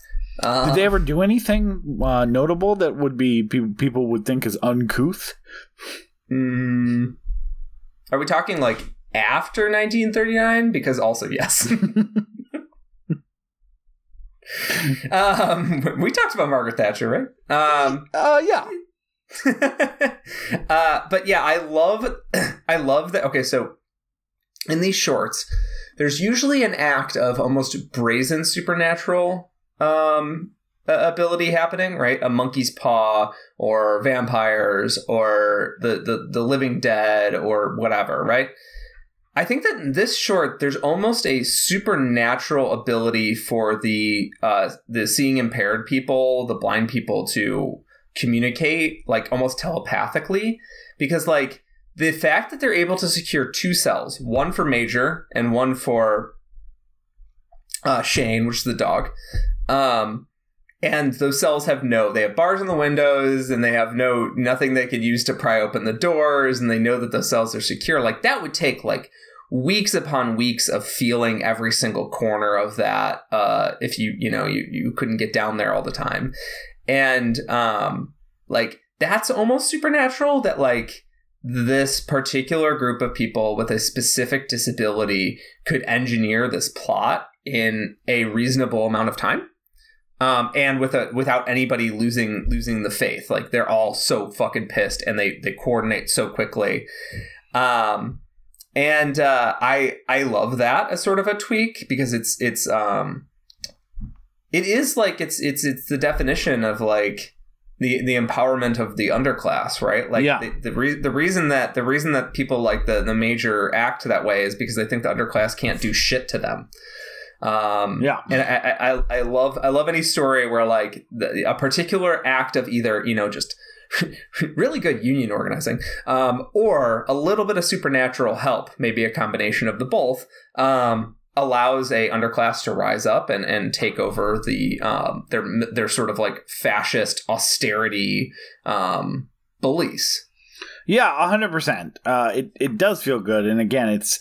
Uh, Did they ever do anything uh, notable that would be pe- people would think is uncouth? mm, are we talking like after 1939? Because also yes. (laughs) um, we talked about Margaret Thatcher, right? Um, Uh, yeah. (laughs) uh, but yeah, I love, (clears throat) I love that. Okay, so in these shorts, there's usually an act of almost brazen supernatural um, ability happening, right? A monkey's paw, or vampires, or the the the living dead, or whatever, right? I think that in this short, there's almost a supernatural ability for the uh, the seeing impaired people, the blind people, to communicate like almost telepathically, because like the fact that they're able to secure two cells, one for Major and one for uh, Shane, which is the dog, um, and those cells have no they have bars on the windows and they have no nothing they could use to pry open the doors and they know that those cells are secure. Like that would take like weeks upon weeks of feeling every single corner of that uh if you you know you you couldn't get down there all the time. And um like that's almost supernatural that like this particular group of people with a specific disability could engineer this plot in a reasonable amount of time um, and with a without anybody losing losing the faith. Like they're all so fucking pissed and they they coordinate so quickly. Um and uh i i love that as sort of a tweak because it's it's um it is like it's it's it's the definition of like the the empowerment of the underclass right? Like Yeah. the the, re- the reason that the reason that people like the the major act that way is because they think the underclass can't do shit to them um Yeah. and I, I I- love I love any story where like the, a particular act of either you know just (laughs) really good union organizing um, or a little bit of supernatural help, maybe a combination of the both, um, allows a underclass to rise up and, and take over the um, their their sort of like fascist austerity um, bullies. Yeah, hundred percent. Uh, it it does feel good, and again, it's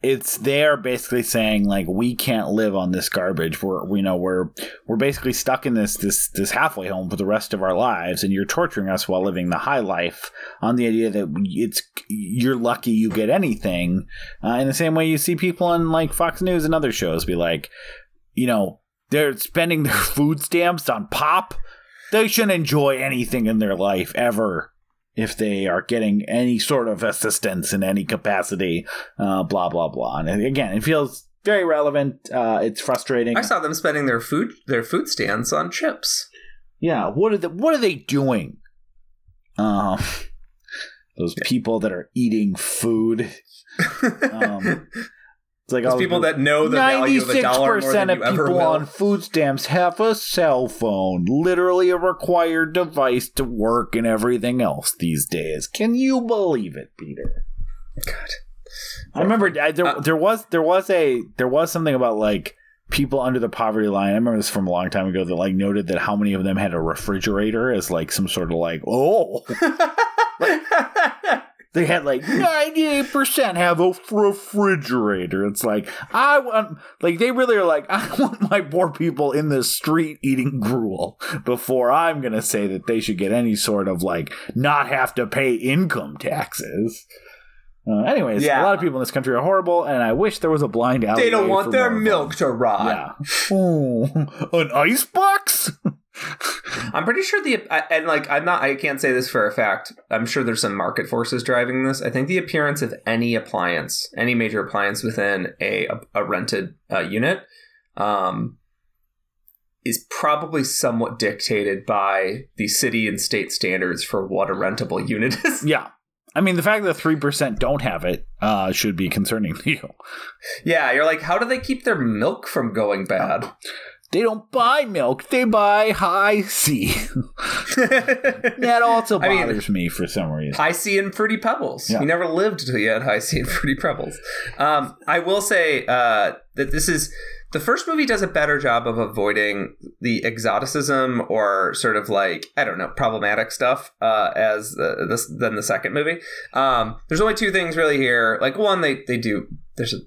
it's there basically saying like we can't live on this garbage. We're we know we're we're basically stuck in this this this halfway home for the rest of our lives, and you're torturing us while living the high life on the idea that it's you're lucky you get anything. Uh, in the same way, you see people on like Fox News and other shows be like, you know, they're spending their (laughs) food stamps on pop. They shouldn't enjoy anything in their life ever if they are getting any sort of assistance in any capacity, uh, blah blah blah. And again, it feels very relevant. Uh, it's frustrating. I saw them spending their food their food stands on chips. yeah, what are the, what are they doing? Um, (laughs) those people that are eating food. (laughs) Um, It's like all people that know the value of a dollar more than of you ever people will. on food stamps have a cell phone, literally a required device to work and everything else these days. Can you believe it, Peter? God. I remember I, there Uh, there was there was a there was something about like people under the poverty line. I remember this from a long time ago that like noted that how many of them had a refrigerator as like some sort of like oh (laughs) they had like 98% have a refrigerator. It's like, I want, like, they really are like, (laughs) I want my poor people in the street eating gruel before I'm going to say that they should get any sort of like not have to pay income taxes. Uh, anyways, Yeah. a lot of people in this country are horrible, and I wish there was a blind alley. They don't want their milk to rot. Yeah. Oh, an ice box? (laughs) I'm pretty sure the and like I'm not I can't say this for a fact. I'm sure there's some market forces driving this. I think the appearance of any appliance, any major appliance within a a rented uh, unit, um, is probably somewhat dictated by the city and state standards for what a rentable unit (laughs) is. Yeah. I mean, the fact that 3% don't have it uh, should be concerning to you. yeah, you're like, how do they keep their milk from going bad? They don't buy milk, they buy Hi-C. that also (laughs) I mean- bothers me for some reason. Hi-C and Fruity Pebbles. Yeah. You never lived till you had Hi-C and Fruity Pebbles. Um, I will say uh, that this is the first movie does a better job of avoiding the exoticism or sort of like I don't know problematic stuff uh, as the, this than the second movie. Um, there's only two things really here. Like one, they they do there's a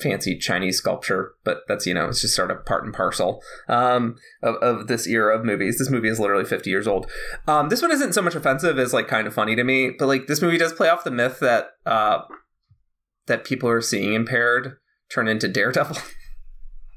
fancy Chinese sculpture, but that's you know it's just sort of part and parcel um, of, of this era of movies. This movie is literally 50 years old. Um, this one isn't so much offensive as like kind of funny to me, but like this movie does play off the myth that uh, that people are seeing impaired turn into Daredevil. (laughs)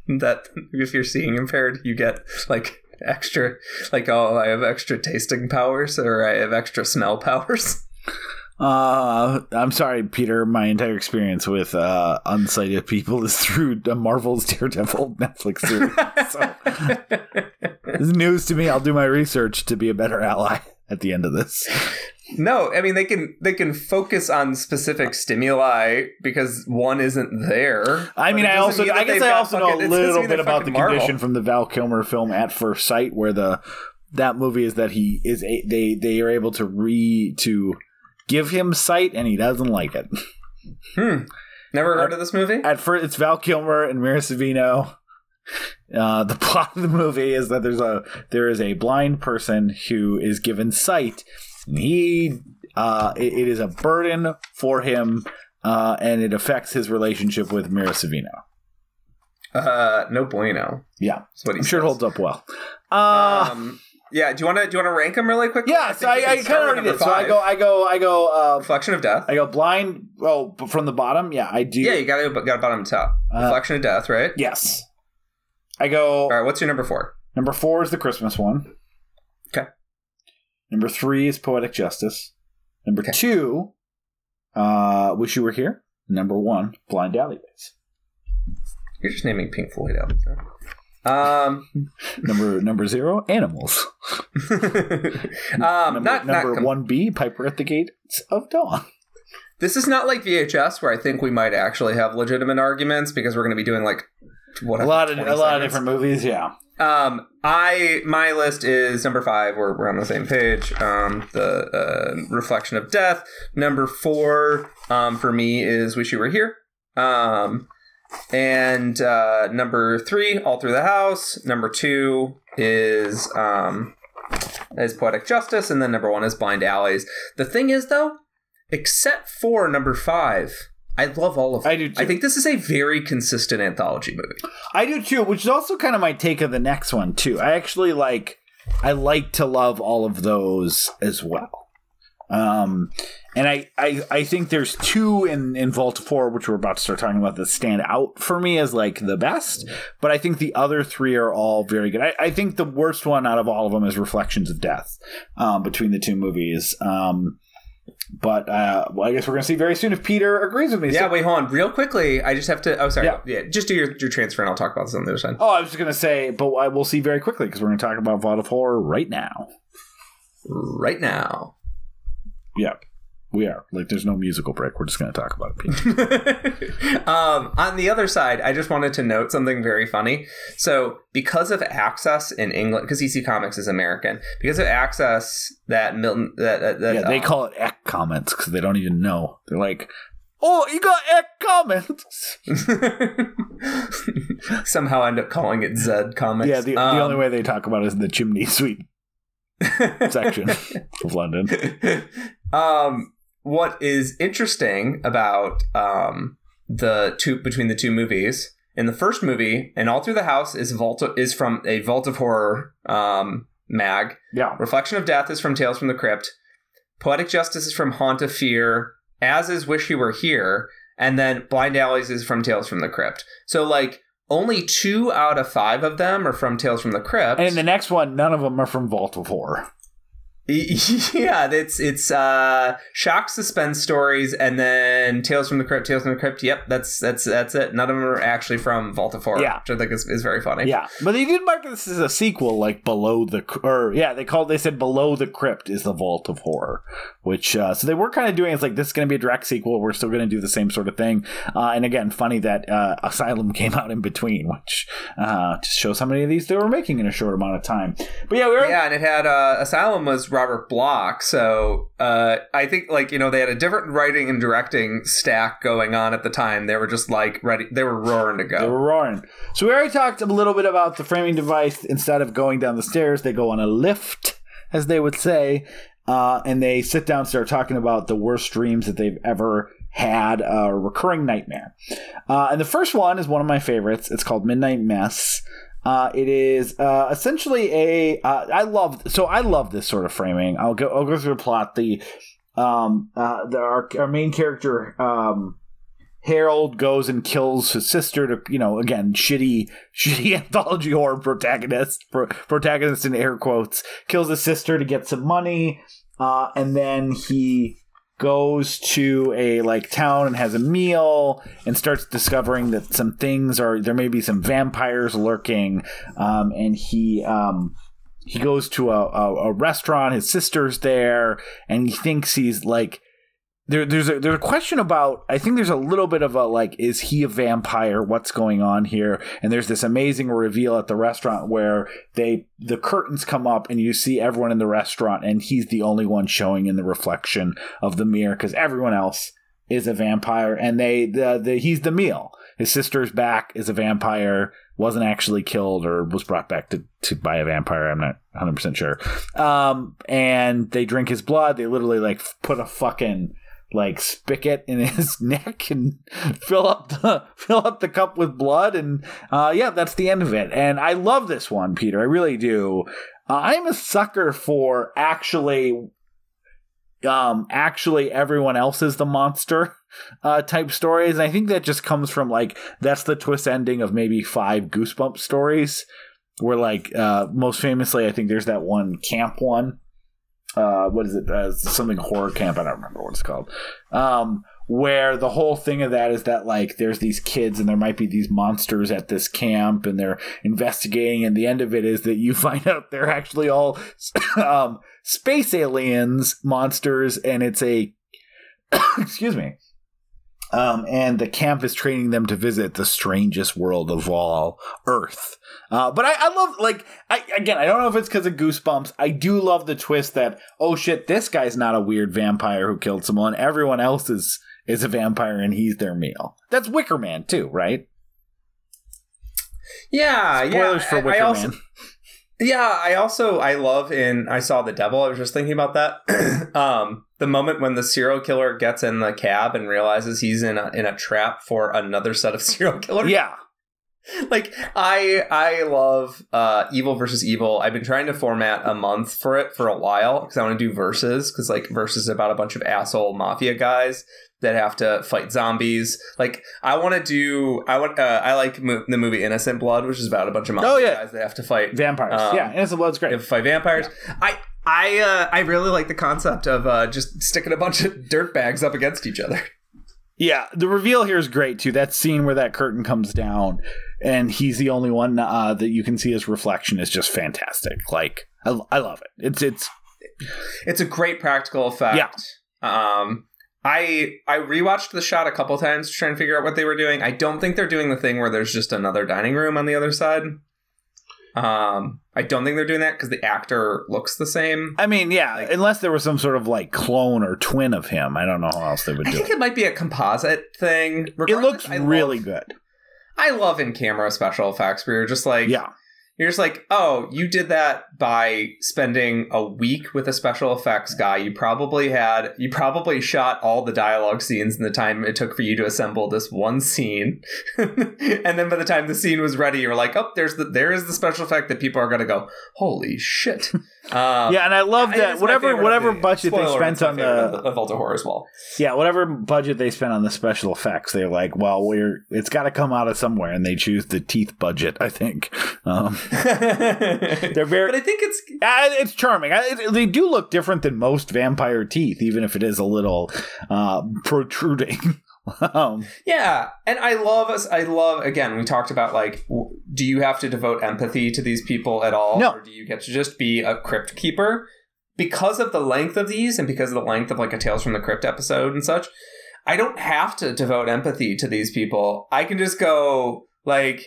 that if you're seeing impaired, you get like extra, like oh, I have extra tasting powers or I have extra smell powers. (laughs) Uh, I'm sorry, Peter. My entire experience with uh, unsighted people is through the Marvel's Daredevil (laughs) Netflix series. so, (laughs) this is news to me. I'll do my research to be a better ally at the end of this. (laughs) No, I mean they can they can focus on specific stimuli because one isn't there. I mean, I also mean I guess I also know a little bit about the Marvel. condition from the Val Kilmer film At First Sight, where the that movie is that he is a, they they are able to re to give him sight and he doesn't like it. Hmm. Never heard of this movie? At first, it's Val Kilmer and Mira Sorvino. Uh, the (laughs) plot of the movie is that there's a there is a blind person who is given sight. And he uh, it- it is a burden for him, uh, and it affects his relationship with Mira Sorvino. Uh, no bueno. Yeah, I'm sure it holds up well. Uh, Um, yeah. Do you want to do you want to rank them really quickly? yeah, so I, I kind of already did. number So I go, I go, I go, uh, Reflection of Death. I go blind. Oh, from the bottom. Yeah, I do. Yeah, you got to got bottom to top. Uh, Reflection of Death, right? Yes. I go. All right. What's your number four? Number four is the Christmas one. Okay. Number three is Poetic Justice. Number Okay. two, uh, Wish You Were Here. Number one, Blind Alleyways. You're just naming Pink Floyd albums. Um, (laughs) Number number zero, Animals. (laughs) um, number not number not one B, Piper at the Gates of Dawn. This is not like VHS, where I think we might actually have legitimate arguments because we're going to be doing like A lot of a lot of different movies. Yeah. Um, I my list is number five. We're, we're on the same page. Um, the uh, reflection of death. Number four, um, for me is wish you were here. Um, and uh, number three, all through the house. Number two is um, is poetic justice, and then number one is blind alleys. The thing is, though, except for number five. I love all of them. I do too. I think this is a very consistent anthology movie. I do too, which is also kind of my take of the next one too. I actually like I like to love all of those as well. Um and I, I, I think there's two in, in Vault 4, which we're about to start talking about, that stand out for me as like the best. But I think the other three are all very good. I, I think the worst one out of all of them is Reflections of Death um, between the two movies. Um, but uh, well, I guess we're going to see very soon if Peter agrees with me. Yeah, So- wait, hold on. Real quickly, I just have to. Oh, sorry. Yeah. Yeah, just do your, your transfer and I'll talk about this on the other side. Oh, I was just going to say, but I will see very quickly because we're going to talk about Vault of Horror right now. Right now. Yeah, we are. Like, there's no musical break. We're just going to talk about it. (laughs) Um, on the other side, I just wanted to note something very funny. So, because of access in England, because EC Comics is American, because of access that Milton, that, that, that yeah, they uh, call it Eck comments because they don't even know. They're like, oh, you got Eck comments. (laughs) somehow end up calling it Zed Comics. Yeah, the, the Um, only way they talk about it is in the chimney suite (laughs) section of London. um what is interesting about um, the two between the two movies in the first movie and all through the house is vault is from a vault of horror um, mag Yeah. reflection of death is from tales from the crypt poetic justice is from haunt of fear as is wish you were here and then blind alleys is from tales from the crypt so like only two out of five of them are from tales from the crypt And in the next one, none of them are from Vault of Horror. (laughs) Yeah, it's it's uh shock suspense stories and then Tales from the Crypt, Tales from the Crypt. Yep, that's that's that's it. None of them are actually from Vault of Horror, Yeah. which I think is, is very funny. Yeah, but they did mark this as a sequel, like below the or yeah, they called they said below the crypt is the Vault of Horror, which uh, so they were kind of doing it's like this is going to be a direct sequel. We're still going to do the same sort of thing, uh, and again, funny that uh, Asylum (laughs) came out in between, which uh, just shows how many of these they were making in a short amount of time. But yeah, we were Yeah, and it had uh, Asylum was Robert Bloch, so uh, I think like you know they had a different writing and directing stack going on at the time. They were just like ready, they were roaring to go. They were roaring. So we already talked a little bit about the framing device. Instead of going down the stairs, they go on a lift, as they would say, uh, and they sit down and start talking about the worst dreams that they've ever had, a recurring nightmare. Uh, and the first one is one of my favorites. It's called Midnight Mess. Uh, it is uh, essentially a. Uh, I love so I love this sort of framing. I'll go. I'll go through the plot. The um uh the our, our main character um Harold goes and kills his sister to, you know, again, shitty, (laughs) shitty anthology horror protagonist, pro- protagonist in air quotes, kills his sister to get some money, uh, and then he goes to a like town and has a meal and starts discovering that some things are there may be some vampires lurking, um, and he um he goes to a, a, a restaurant, his sister's there, and he thinks he's like there, there's a there's a question about I think there's a little bit of a like is he a vampire? What's going on here? And there's this amazing reveal at the restaurant where they the curtains come up and you see everyone in the restaurant and he's the only one showing in the reflection of the mirror because everyone else is a vampire and they the, the he's the meal. His sister's back is a vampire wasn't actually killed or was brought back to, to by a vampire i'm not 100% sure. Um and they drink his blood they literally like put a fucking like spigot in (laughs) his neck and fill up the fill up the cup with blood and uh yeah that's the end of it. And i love this one peter. I really do. Uh, i'm a sucker for actually um actually everyone else is the monster uh type stories. And i think that just comes from like that's the twist ending of maybe five goosebump stories where like uh most famously i think there's that one camp one uh, what is it? Uh, something horror camp. I don't remember what it's called. Um, where the whole thing of that is that like there's these kids and there might be these monsters at this camp and they're investigating. And the end of it is that you (laughs) find out they're actually all (coughs) um, space aliens monsters, and it's a (coughs) excuse me. Um, and the camp is training them to visit the strangest world of all, Earth. Uh, but I, I love, like, I, again, I don't know if it's because of Goosebumps. I do love the twist that, oh shit, this guy's not a weird vampire who killed someone. Everyone else is, is a vampire and he's their meal. That's Wicker Man, too, right? Yeah, Spoilers yeah. for I- Wicker I also, Man. (laughs) Yeah, I also I love in I saw the devil. I was just thinking about that. (clears throat) um, the moment when the serial killer gets in the cab and realizes he's in a in a trap for another set of (laughs) serial killers. Yeah. (laughs) like I I love uh, Evil versus Evil. I've been trying to format a month for it for a while because I want to do verses because like verses about a bunch of asshole mafia guys that have to fight zombies. Like I want to do I want uh, I like mo- the movie Innocent Blood, which is about a bunch of Oh, yeah. guys that have to fight Vampires. Um, yeah. Innocent Blood's great. they have to fight vampires. I I uh, I really like the concept of uh, just sticking a bunch of dirt bags up against each other. Yeah, the reveal here is great too. That scene where that curtain comes down and he's the only one uh, that you can see his reflection is just fantastic. Like I, I love it. It's it's It's a great practical effect. Yeah. Um, I I rewatched the shot a couple times to try and figure out what they were doing. I don't think they're doing the thing where there's just another dining room on the other side. Um, I don't think they're doing that because the actor looks the same. I mean, yeah, Like- unless there was some sort of like clone or twin of him. I don't know how else they would I do I think it. it might be a composite thing. It looks I love- really good. I love in camera special effects where you're just like, Yeah. You're just like, oh, you did that by spending a week with a special effects guy. You probably had, you probably shot all the dialogue scenes in the time it took for you to assemble this one scene. (laughs) and then by the time the scene was ready, you're like, oh, there's the, there is the special effect that people are going to go, holy shit. Um, yeah, and I love that whatever whatever the- budget they spent on the of Horror as well. yeah whatever budget they spent on the special effects, they're like, well, we're it's got to come out of somewhere, and they choose the teeth budget. I think um, (laughs) They're very- but I think it's uh, it's charming. I, it- they do look different than most vampire teeth, even if it is a little uh, protruding. (laughs) um, Yeah, and I love us. I love again. We talked about like, w- do you have to devote empathy to these people at all, No. or do you get to just be a crypt keeper? Because of the length of these, and because of the length of like a Tales from the Crypt episode and such, I don't have to devote empathy to these people. I can just go like,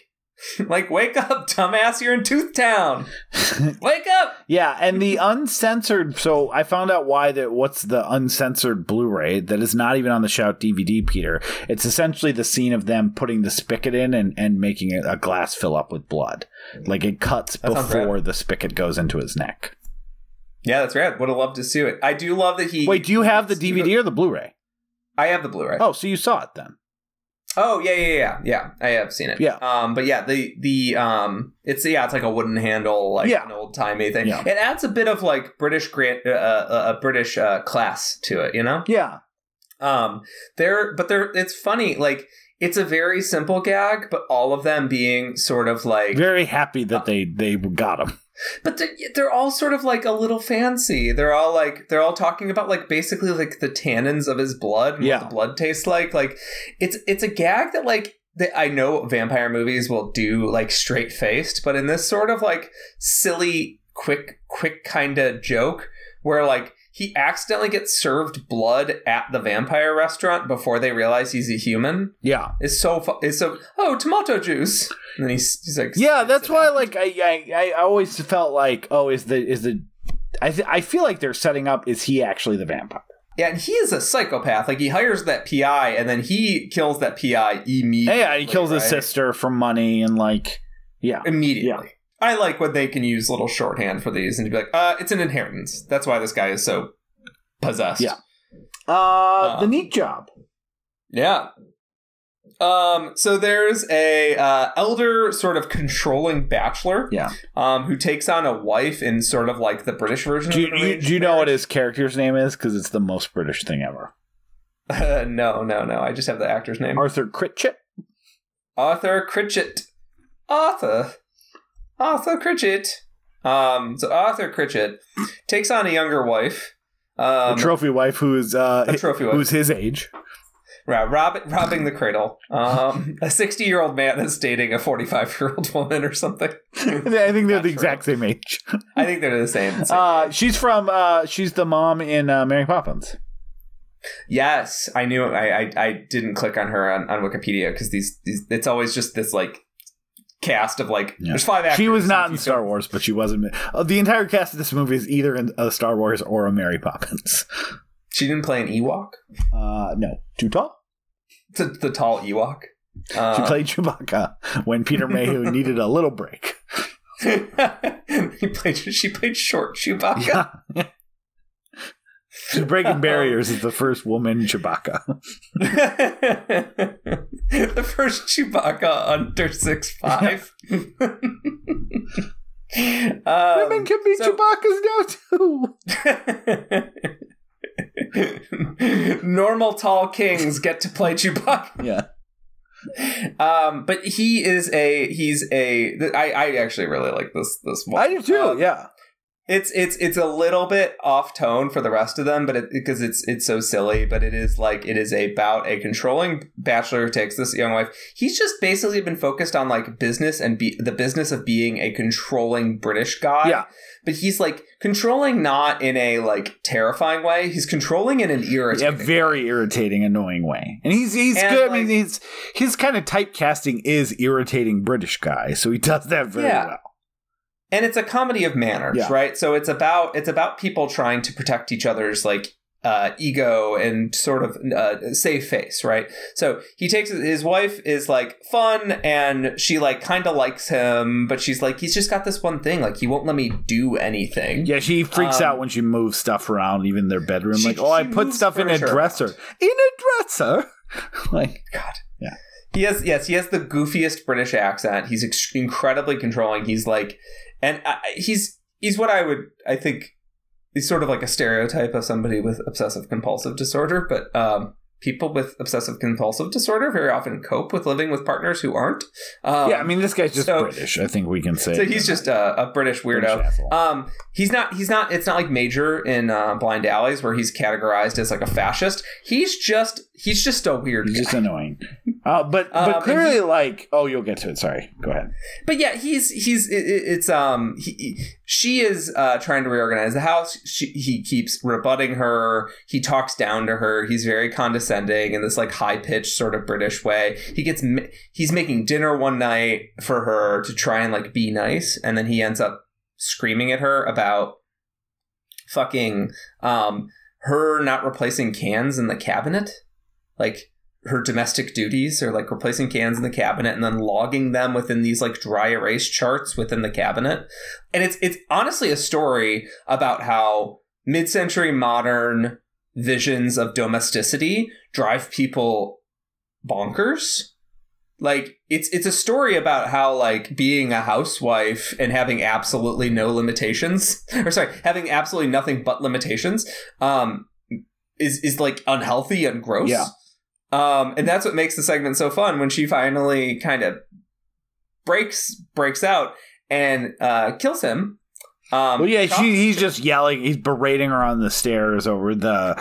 (laughs) like, wake up, dumbass! You're in Tooth Town. (laughs) Wake up! Yeah, and the uncensored. So I found out why that. What's the uncensored Blu-ray that is not even on the Shout DVD, Peter? It's essentially the scene of them putting the spigot in and and making a, glass fill up with blood. Like it cuts That before the spigot goes into his neck. Yeah, that's rad. Would have loved to see it. I do love that he. Wait, do you have the DVD or the Blu-ray? I have the Blu-ray. Oh, so you saw it then? Oh yeah, yeah, yeah, yeah. I have seen it. Yeah. Um, but yeah, the the um, it's yeah, it's like a wooden handle, like Yeah. an old timey thing. Yeah. It adds a bit of like British grant, uh, uh, a British uh, class to it, you know. Yeah, Um, there, but there, it's funny. Like it's a very simple gag, but all of them being sort of like, very happy that they they got him. But they're, they're all sort of like a little fancy. They're all like they're all talking about like basically like the tannins of his blood, and Yeah. what the blood tastes like. Like it's it's a gag that like that I know vampire movies will do like straight faced, but in this sort of like silly, quick, quick kind of joke where like he accidentally gets served blood at the vampire restaurant before they realize he's a human. Yeah, It's so fu- it's so oh tomato juice, and then he's, he's like yeah. That's why, out. like, I I, I always felt like, oh, is the is the I th- I feel like they're setting up. Is he actually the vampire? Yeah, and he is a psychopath. Like he hires that PI and then he kills that PI immediately. Yeah, he kills his sister for money and like, yeah, Immediately. I like when they can use little shorthand for these and to be like, uh, it's an inheritance. That's why this guy is so possessed. Yeah. uh, the Um, neat job. Yeah. Um, so there's a uh, elder sort of controlling bachelor, Yeah. um, who takes on a wife in sort of like the British version. Do of you, you, do you know what his character's name is? Because it's the most British thing ever. Uh, (laughs) no, no, no. I just have the actor's name. Arthur Critchett. Arthur Critchett. Arthur. Arthur Critchett. Um, so Arthur Critchett takes on a younger wife. Um, a trophy wife who is uh, a trophy wife. who's his age. Right, rob- robbing the cradle. Um, (laughs) a 60 year old man is dating a 45 year old woman or something. (laughs) I think they're Not the exact same age. I think they're the same. (laughs) same Uh, she's from. Uh, she's the mom in uh, Mary Poppins. yes, I knew. I I, I didn't click on her on, on Wikipedia because these, these it's always just this like cast of like Yeah. there's five actors. She was not in Star don't- Wars, but she wasn't. Uh, the entire cast of this movie is either in a Star Wars or a Mary Poppins. (laughs) She didn't play an Ewok. Uh, no, too tall. The, the tall Ewok. She Uh, played Chewbacca when Peter (laughs) Mayhew needed a little break. (laughs) he played. She played short Chewbacca. Yeah. She's (laughs) breaking barriers as the first woman Chewbacca. (laughs) the first Chewbacca under six five. (laughs) Women um, can be so- Chewbacca's now too. normal tall kings get to play Chewbacca. Yeah. Um, but he is a he's a I, I actually really like this this one. I do too. Um, yeah. It's it's it's a little bit off tone for the rest of them, but it, because it's it's so silly. But it is like it is about a controlling bachelor who takes this young wife. He's just basically been focused on like business and be the business of being a controlling British guy. Yeah. but he's like controlling not in a like terrifying way. He's controlling in an a irritating. very irritating, annoying way. And he's he's And, good. I mean, he's his kind of typecasting is irritating British guy, so he does that very Yeah. well. And it's a comedy of manners Yeah. right so it's about it's about people trying to protect each other's like uh, ego and sort of uh, save face, right? So he takes his wife is like fun and she like kind of likes him, but she's like he's just got this one thing, like he won't let me do anything. Yeah, she freaks Um, out when she moves stuff around, even their bedroom. She- like, oh, I put stuff in a dresser. In a dresser? (laughs) like, God. Yeah. He has yes, he has the goofiest British accent. He's ex- incredibly controlling. He's like, and uh, he's he's what I would I think he's sort of like a stereotype of somebody with obsessive compulsive disorder. But um, people with obsessive compulsive disorder very often cope with living with partners who aren't. Um, yeah, I mean, this guy's just so- British. I think we can say. so he's just a, a British British weirdo. asshole. Um, he's not. He's not. It's not like Major in uh, Blind Alleys where he's categorized as like a fascist. He's just. He's just a weird. He's guy. just annoying. Uh, but Um, but and clearly, he- like, oh, you'll get to it. Sorry, go ahead. but yeah, he's he's it, it- it's um he, he- she is uh trying to reorganize the house. She, he keeps rebutting her. He talks down to her. He's very condescending in this like high pitched sort of British way. He gets he's making dinner one night for her to try and like be nice, and then he ends up screaming at her about fucking um her not replacing cans in the cabinet, like her domestic duties or like replacing cans in the cabinet and then logging them within these like dry erase charts within the cabinet. And it's it's honestly a story about how mid-century modern visions of domesticity drive people bonkers. Like it's it's a story about how like being a housewife and having absolutely no limitations (laughs) or sorry, having absolutely nothing but limitations um is is like unhealthy and gross. Yeah. Um, and that's what makes the segment so fun when she finally kind of breaks breaks out and uh, kills him. Um, Well, yeah, she, he's just yelling. He's berating her on the stairs over the,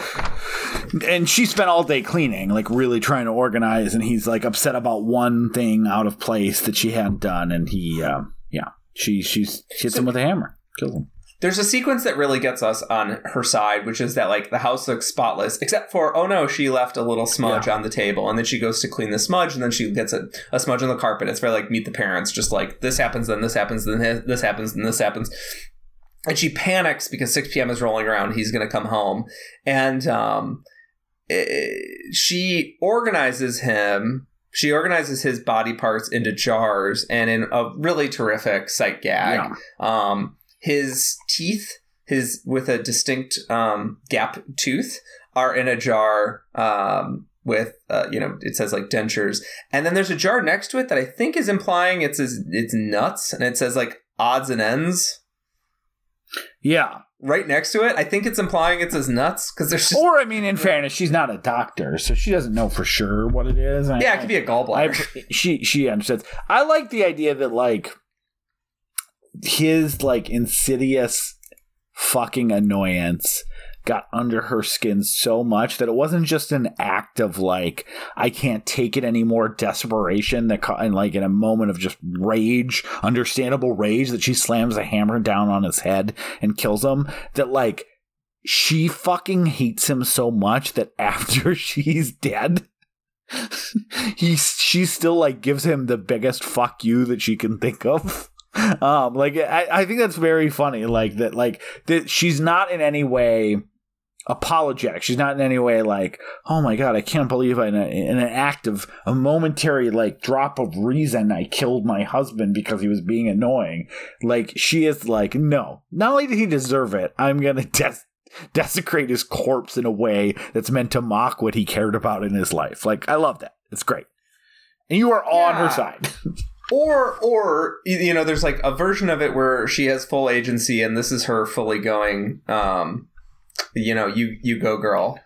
and she spent all day cleaning, like really trying to organize. And he's like upset about one thing out of place that she hadn't done. And he, uh, yeah, she she's she hits So- him with a hammer, kills him. There's a sequence that really gets us on her side, which is that like the house looks spotless, except for oh no, she left a little smudge on the table, and then she goes to clean the smudge, and then she gets a, a smudge on the carpet. It's very like meet the parents, just like this happens, then this happens, then this- happens, then this happens. And she panics because 6 p.m. is rolling around. He's going to come home, and um, she organizes him. She organizes his body parts into jars, and in a really terrific sight gag, Yeah. um, his teeth, his with a distinct um, gap tooth, are in a jar um, with uh, you know it says like dentures, and then there's a jar next to it that I think is implying it's his, it's nuts, and it says like odds and ends Yeah. right next to it. I think it's implying it's his nuts because there's just, Or I mean, in (laughs) fairness, she's not a doctor, so she doesn't know for sure what it is. I- yeah, it could be a gallbladder. she she understands. I like the idea that like his like insidious fucking annoyance got under her skin so much that it wasn't just an act of like I can't take it anymore desperation that ca- and like in a moment of just rage understandable rage that she slams a hammer down on his head and kills him that like she fucking hates him so much that (laughs) after she's dead (laughs) he she still like gives him the biggest fuck you that she can think of um like I, I think that's very funny like that like that she's not in any way apologetic. She's not in any way like oh my god i can't believe I, in, a, in an act of a momentary like drop of reason i killed my husband because he was being annoying. Like she is like no not only did he deserve it i'm gonna (laughs) des- desecrate his corpse in a way that's meant to mock what he cared about in his life. Like i love that. It's great. And you are on her side (laughs) or or you know there's like a version of it where she has full agency and this is her fully going um you know you you go girl.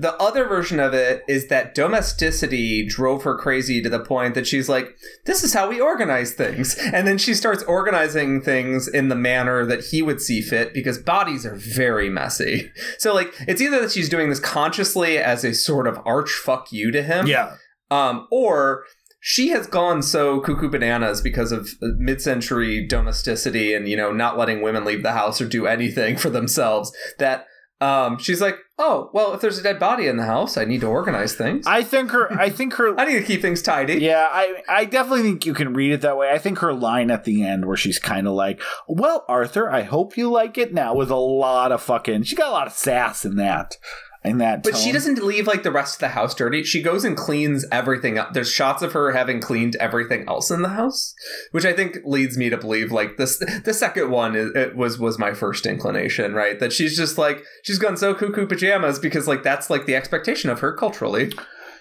The other version of it is that domesticity drove her crazy to the point that she's like this is how we organize things. And then she starts organizing things in the manner that he would see fit because bodies are very messy. So like it's either that she's doing this consciously as a sort of arch fuck you to him yeah. um, or she has gone so cuckoo bananas because of mid-century domesticity and you know not letting women leave the house or do anything for themselves that um, she's like oh well if there's a dead body in the house i need to organize things i, i think her i think her (laughs) I need to keep things tidy Yeah, I I definitely think you can read it that way. I think her line at the end where she's kind of like, "Well, Arthur, I hope you like it now," with a lot of fucking. She got a lot of sass in that. In that. But she doesn't leave like the rest of the house dirty. She goes and cleans everything up. There's shots of her having cleaned everything else in the house, which I think leads me to believe like this. The second one is, it was was my first inclination, right? That she's just like she's gone so cuckoo pajamas because like that's like the expectation of her culturally.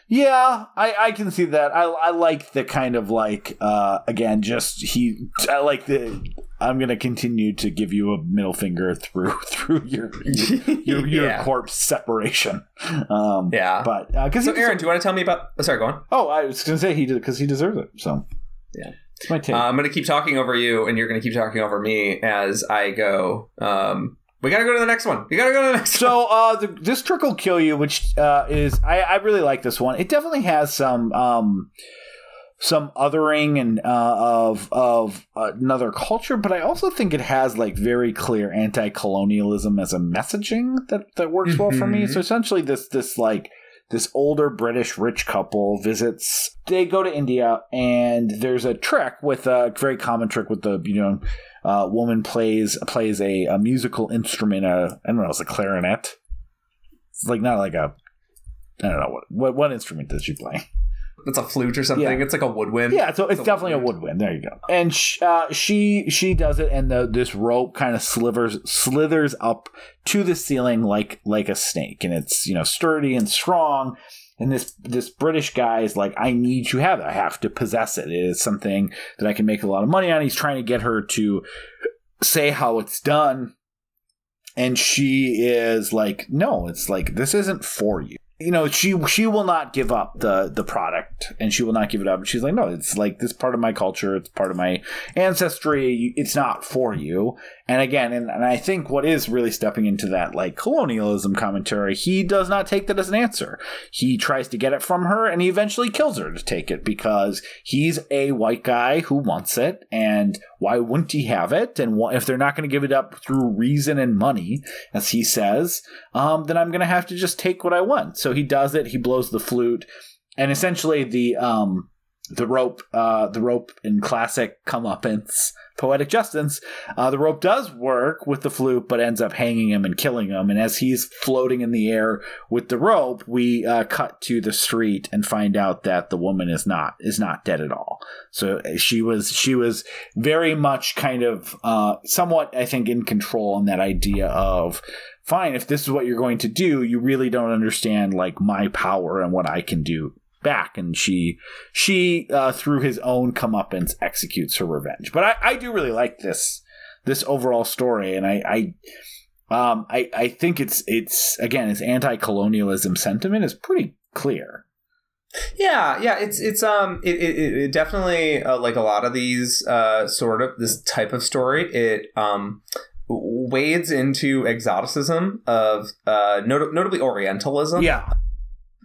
Yeah, I, I can see that. I, I like the kind of like uh again just he I like the I'm gonna continue to give you a middle finger through (laughs) through your your, your Yeah. corpse separation. Um, Yeah. but because So, Aaron, do you want to tell me about? Oh, sorry, go on. oh, I was gonna say he did because he deserves it. So Yeah. it's my take. Uh, I'm going to keep talking over you, and you're going to keep talking over me as I go. Um, we got to go to the next one. We got to go to the next one. So uh, the, this trick will kill you, which uh, is I, I really like this one. It definitely has some um, some othering and uh, of of another culture, but I also think it has like very clear anti-colonialism as a messaging that that works well for me. Mhm. So essentially, this this like this older British rich couple visits. They go to India, and there's a trick with a very common trick with the you know uh, woman plays plays a, a musical instrument. Uh, I don't know, it's a clarinet. It's like not like a. I don't know what what what instrument does she play? It's a flute or something. Yeah. It's like a woodwind. Yeah, so it's a definitely a woodwind. woodwind. There you go. And sh- uh, she she does it, and the this rope kind of slivers slithers up to the ceiling like like a snake, and it's you know sturdy and strong. And this this British guy is like, I need to have it. I have to possess it. It is something that I can make a lot of money on. He's trying to get her to say how it's done, and she is like, No, it's like this isn't for you you know she she will not give up the the product and she will not give it up. She's like no it's like this part of my culture it's part of my ancestry it's not for you. And again and, and i think what is really stepping into that like colonialism commentary he does not take that as an answer. He tries to get it from her and he eventually kills her to take it because he's a white guy who wants it. And why wouldn't he have it? And if they're not going to give it up through reason and money as he says um, then I'm going to have to just take what I want. So he does it. He blows the flute, and essentially the um, the rope, uh, the rope in classic comeuppance, poetic justice, uh, the rope does work with the flute, but ends up hanging him and killing him. And as he's floating in the air with the rope, we uh, cut to the street and find out that the woman is not is not dead at all. So she was she was very much kind of uh, somewhat, I think, in control on that idea of fine if this is what you're going to do you really don't understand like my power and what i can do back. And she she uh, through his own comeuppance executes her revenge. But i i do really like this this overall story. And i i um i i think it's it's again its anti-colonialism sentiment is pretty clear. Yeah, yeah, it's it's um it it, it definitely uh, like a lot of these uh sort of this type of story it um wades into exoticism of uh not- notably Orientalism. yeah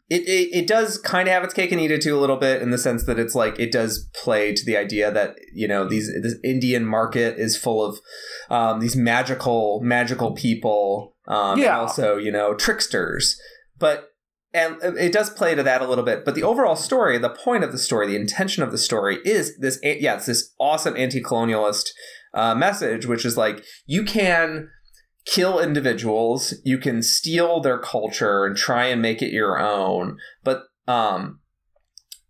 It, it it does kind of have its cake and eat it too a little bit in the sense that it's like it does play to the idea that you know these this Indian market is full of um, these magical magical people um, and Yeah. also you know tricksters but and it does play to that a little bit but the overall story the point of the story the intention of the story is this yeah it's this awesome anti-colonialist uh, message which is like you can kill individuals you can steal their culture and try and make it your own but um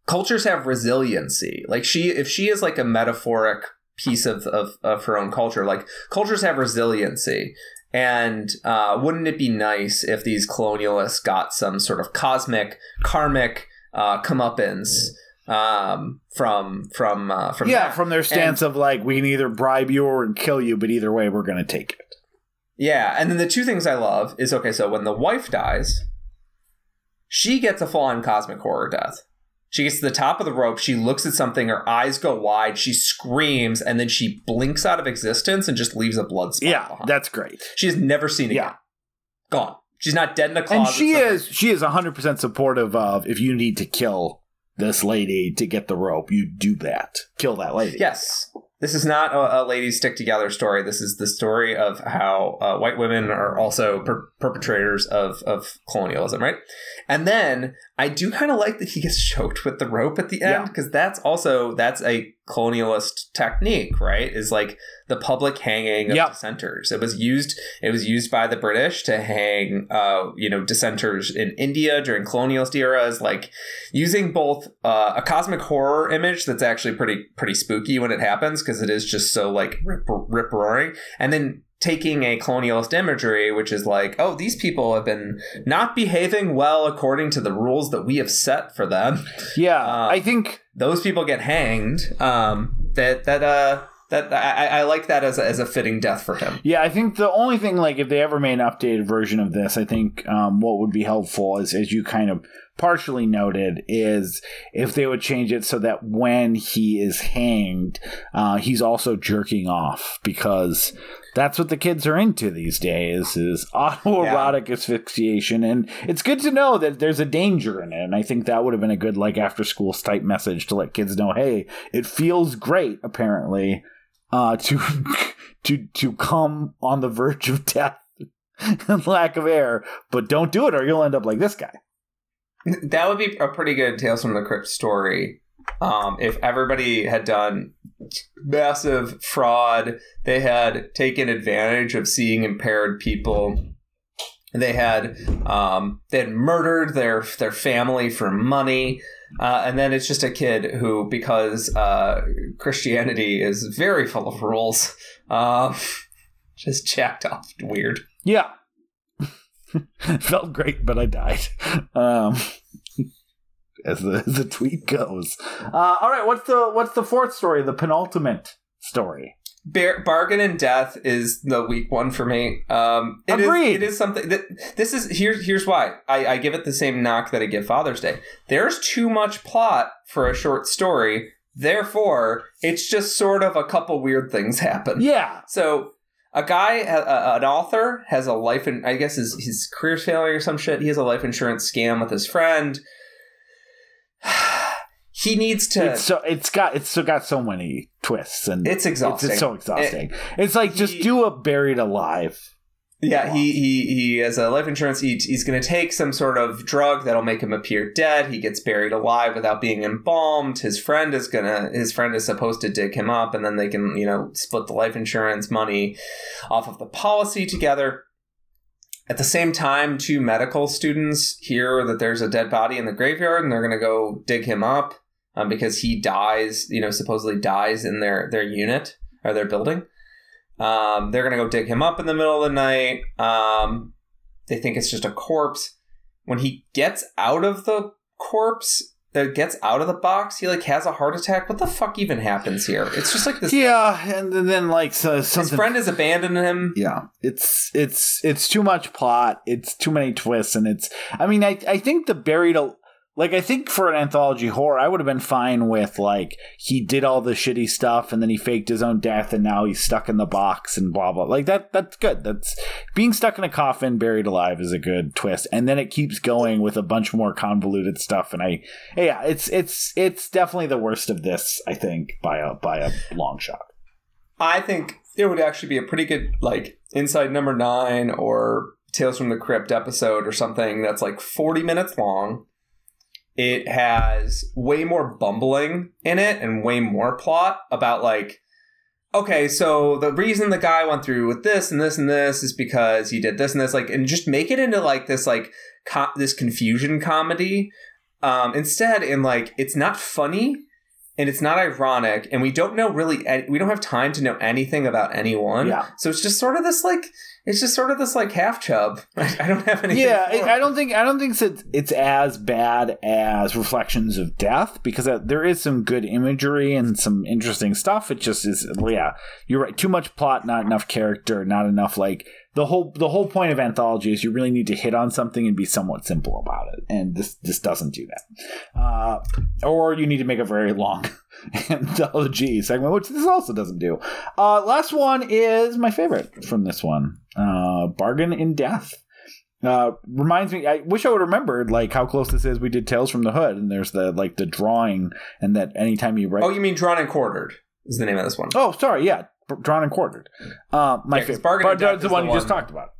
cultures have resiliency. Like she if she is like a metaphoric piece of of, of her own culture like cultures have resiliency. And uh, wouldn't it be nice if these colonialists got some sort of cosmic karmic uh, comeuppance um, from from uh, from yeah that? from their stance of like we can either bribe you or kill you but either way we're gonna take it Yeah, and then the two things I love is okay, so when the wife dies, she gets a full on cosmic horror death. She gets to the top of the rope, she looks at something, her eyes go wide, she screams, and then she blinks out of existence and just leaves a blood spot yeah behind. that's great she is never seen again. Yeah. Gone. She's not dead in a closet. and she somewhere. is she is 100% supportive of if you need to kill this lady to get the rope you do that kill that lady Yes. This is not a, a ladies stick together story. This is the story of how uh, white women are also per- perpetrators of, of colonialism, right? And then I do kind of like that he gets choked with the rope at the end Yeah. because that's also that's a colonialist technique, right? Is like the public hanging of Yep. dissenters. It was used. It was used by the British to hang, uh, you know, dissenters in India during colonialist eras, like using both uh, a cosmic horror image that's actually pretty pretty spooky when it happens because it is just so like rip rip roaring, and then taking a colonialist imagery, which is like, oh, these people have been not behaving well according to the rules that we have set for them. Yeah, Uh, I think Those people get hanged. Um, that that uh that I, I like that as a, as a fitting death for him. Yeah, I think the only thing, like, if they ever made an updated version of this, I think um, what would be helpful is, as you kind of partially noted, is if they would change it so that when he is hanged, uh, he's also jerking off because that's what the kids are into these days is (laughs) autoerotic asphyxiation. And it's good to know that there's a danger in it. And i think that would have been a good like after school type message to let kids know hey it feels great apparently uh, to (laughs) to to come on the verge of death and (laughs) lack of air, but don't do it or you'll end up like this guy. That would be a pretty good Tales from the Crypt story. Um, if everybody had done massive fraud, they had taken advantage of seeing impaired people. They had um, they had murdered their their family for money, uh, and then it's just a kid who, because uh, Christianity is very full of rules, uh, (laughs) just jacked off weird. Yeah. (laughs) Felt great, but I died. (laughs) Um, as the as the tweet goes. Uh, all right, what's the what's the fourth story? The penultimate story. Bar- bargain and death is the weak one for me. Um, it is- Agreed. it is something that this is here's here's why I, I give it the same knock that I give Father's Day. There's too much plot for a short story. Therefore, it's just sort of a couple weird things happen. Yeah. So a guy, a, an author, has a life and I guess his his career's failing or some shit. He has a life insurance scam with his friend. (sighs) he needs to. It's so it's got it's so got so many twists and It's exhausting. It's, so exhausting. it's like just do a buried alive. Yeah, he he he has a life insurance. He, he's going to take some sort of drug that'll make him appear dead. He gets buried alive without being embalmed. His friend is gonna. His friend is supposed to dig him up, and then they can you know split the life insurance money off of the policy together. At the same time, two medical students hear that there's a dead body in the graveyard, and they're going to go dig him up um, because he dies. You know, supposedly dies in their their unit or their building. Um, they're gonna go dig him up in the middle of the night. Um, they think it's just a corpse. When he gets out of the corpse, that gets out of the box, he like has a heart attack. What the fuck even happens here? It's just like this. Yeah, and then, like so, his friend has abandoned him. yeah, it's it's it's too much plot. It's too many twists, and it's. I mean, I I think the buried. Al- like I think for an anthology horror, I would have been fine with like he did all the shitty stuff and then he faked his own death and now he's stuck in the box and blah blah. Like that that's good. That's being stuck in a coffin buried alive is a good twist. And then it keeps going with a bunch more convoluted stuff and I yeah, it's it's it's definitely the worst of this, I think, by a by a long shot. I think it would actually be a pretty good like inside number nine or Tales from the Crypt episode or something that's like forty minutes long. It has way more bumbling in it and way more plot about like okay, so the reason the guy went through with this and this and this is because he did this and this, like, and just make it into like this, like, co- this confusion comedy. Um, instead, in like, it's not funny and it's not ironic, and we don't know really, we don't have time to know anything about anyone. Yeah. So it's just sort of this, like, it's just sort of this, like, half chub. (laughs) I don't have anything. Yeah, for I, don't think I don't think it's it's as bad as Reflections of Death because there is some good imagery and some interesting stuff. It just is yeah, you're right. Too much plot, not enough character, not enough like the whole the whole point of anthology is you really need to hit on something and be somewhat simple about it, and this this doesn't do that. Uh, or you need to make a very long (laughs) anthology segment, which this also doesn't do. Uh, last one is my favorite from this one, uh, Bargain in Death uh reminds me i wish i would have remembered like how close this is we did tales from the hood and there's the like the drawing and that anytime you write Oh, you mean Drawn and Quartered is the name of this one. oh sorry yeah drawn and quartered uh my Yeah, favorite Bargain in Death the one the you just talked about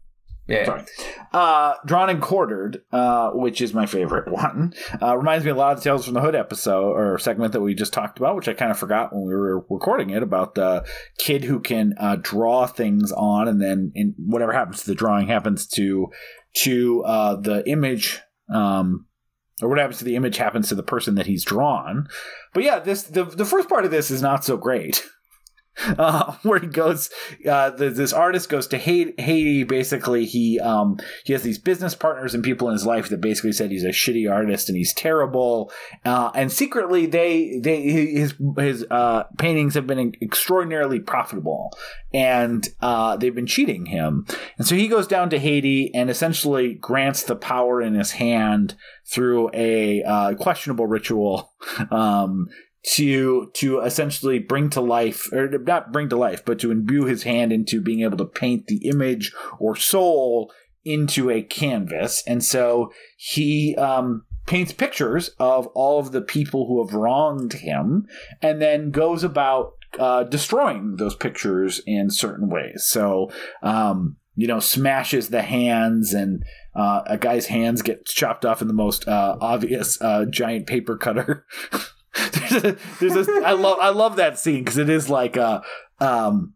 Yeah. Sorry. Uh, Drawn and Quartered, uh, which is my favorite (laughs) one, uh, reminds me a lot of the Tales from the Hood episode or segment that we just talked about, which I kind of forgot when we were recording it about the kid who can uh, draw things on, and then in whatever happens to the drawing happens to to uh, the image. Um, or what happens to the image happens to the person that he's drawn. But yeah, this the the first part of this is not so great. (laughs) (laughs) uh, where he goes. Uh, the, this artist goes to Haiti. Basically, he um, he has these business partners and people in his life that basically said he's a shitty artist and he's terrible. Uh, and secretly, they they his his uh, paintings have been extraordinarily profitable, and uh, they've been cheating him. And so he goes down to Haiti and essentially grants the power in his hand through a uh, questionable ritual (laughs) um, to to essentially bring to life or not bring to life but to imbue his hand into being able to paint the image or soul into a canvas. And so he um, paints pictures of all of the people who have wronged him and then goes about uh, destroying those pictures in certain ways. So um, you know smashes the hands and uh, a guy's hands get chopped off in the most uh, obvious uh, giant paper cutter (laughs) (laughs) there's a, there's a, I love I love that scene because it is like a um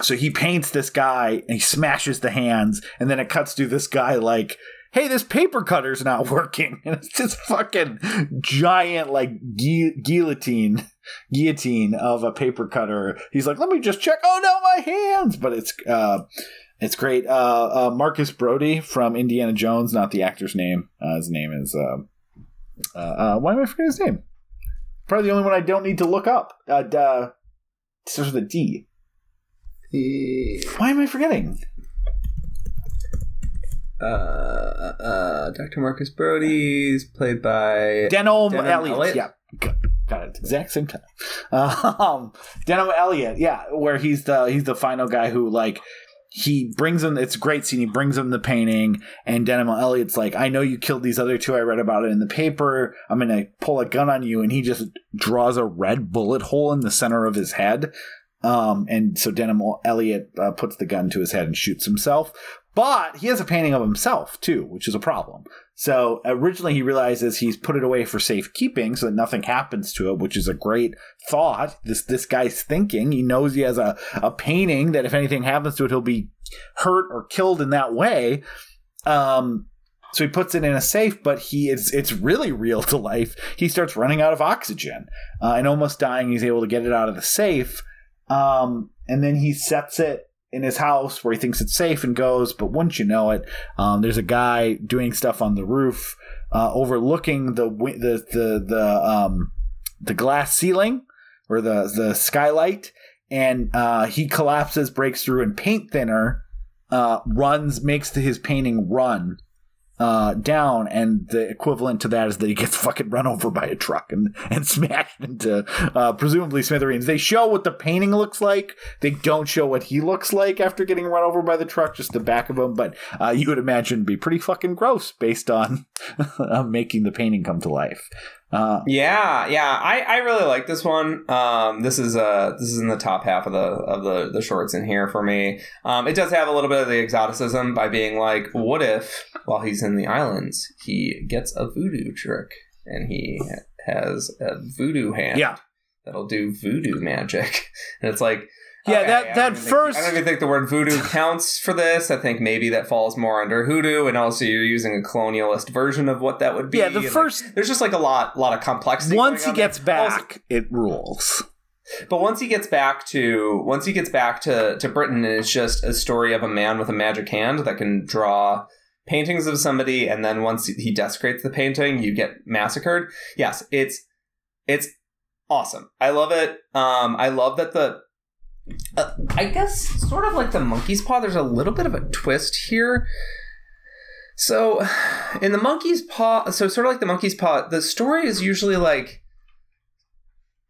so he paints this guy and he smashes the hands and then it cuts to this guy like hey this paper cutter's not (laughs) working. And it's this fucking giant like gu- guillotine guillotine of a paper cutter. He's like let me just check. Oh no my hands. But it's uh it's great. Uh, uh marcus brody from indiana jones not the actor's name uh, his name is uh, uh, uh why am i forgetting his name Probably the only one I don't need to look up. Uh, duh. Starts with a D. Why am I forgetting? Uh, uh, Dr. Marcus Brody's played by Denholm Denholm Elliott. Elliott? Yeah. Got got it. Exact same time. (laughs) Um, Denholm Elliott. Yeah, where he's the he's the final guy who like he brings him. It's a great scene. He brings him the painting, and Denholm Elliott's like, "I know you killed these other two. I read about it in the paper. I'm gonna pull a gun on you." And he just draws a red bullet hole in the center of his head. Um, and so Denholm Elliott uh, puts the gun to his head and shoots himself. But he has a painting of himself too, which is a problem. So originally he realizes he's put it away for safekeeping so that nothing happens to it, which is a great thought. This this guy's thinking. He knows he has a, a painting that if anything happens to it, he'll be hurt or killed in that way. Um so he puts it in a safe, but he it's it's really real to life. He starts running out of oxygen uh, and almost dying. He's able to get it out of the safe, um, and then he sets it in his house where he thinks it's safe and goes. But once you know it, um, there's a guy doing stuff on the roof, uh, overlooking the the the the um, the glass ceiling or the the skylight, and uh, he collapses, breaks through, and paint thinner uh, runs makes his painting run uh, down, and the equivalent to that is that he gets (laughs) fucking run over by a truck and, and (laughs) smashed into uh, presumably smithereens. They show what the painting looks like. They don't show what he looks like after getting run over by the truck, just the back of him. But uh, you would imagine be pretty fucking gross based on (laughs) uh, making the painting come to life. Uh, Yeah, yeah, I, I really like this one. Um, this is uh this is in the top half of the of the the shorts in here for me. Um, it does have a little bit of the exoticism by being like, what if while he's in the islands he gets a voodoo trick and he has a voodoo hand yeah. that'll do voodoo magic, (laughs) and it's like. Yeah, okay, that- that don't think- first- I don't even think the word voodoo (laughs) counts for this. I think maybe that falls more under hoodoo, and also you're using a colonialist version of what that would be. Yeah, the and, like, first- there's just like a lot, lot of complexity. once he gets there. Also- back, it rules. but once he gets back to once he gets back to to Britain, it's just a story of a man with a magic hand that can draw paintings of somebody, and then once he desecrates the painting, you get massacred. Yes, it's it's awesome. I love it. Um, I love that the. Uh, I guess sort of like the monkey's paw. There's a little bit of a twist here. So, in the monkey's paw, so sort of like the monkey's paw, the story is usually like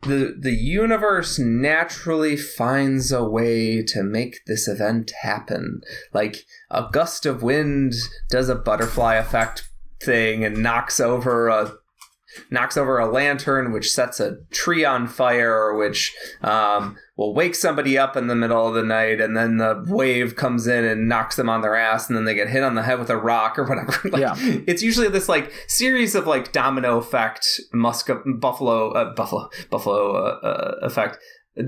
the the universe naturally finds a way to make this event happen. Like a gust of wind does a butterfly effect thing and knocks over a knocks over a lantern, which sets a tree on fire, which um, will wake somebody up in the middle of the night and then the wave comes in and knocks them on their ass and then they get hit on the head with a rock or whatever. (laughs) Like, Yeah. it's usually this like series of like domino effect musk buffalo uh, buffalo buffalo uh, uh, effect.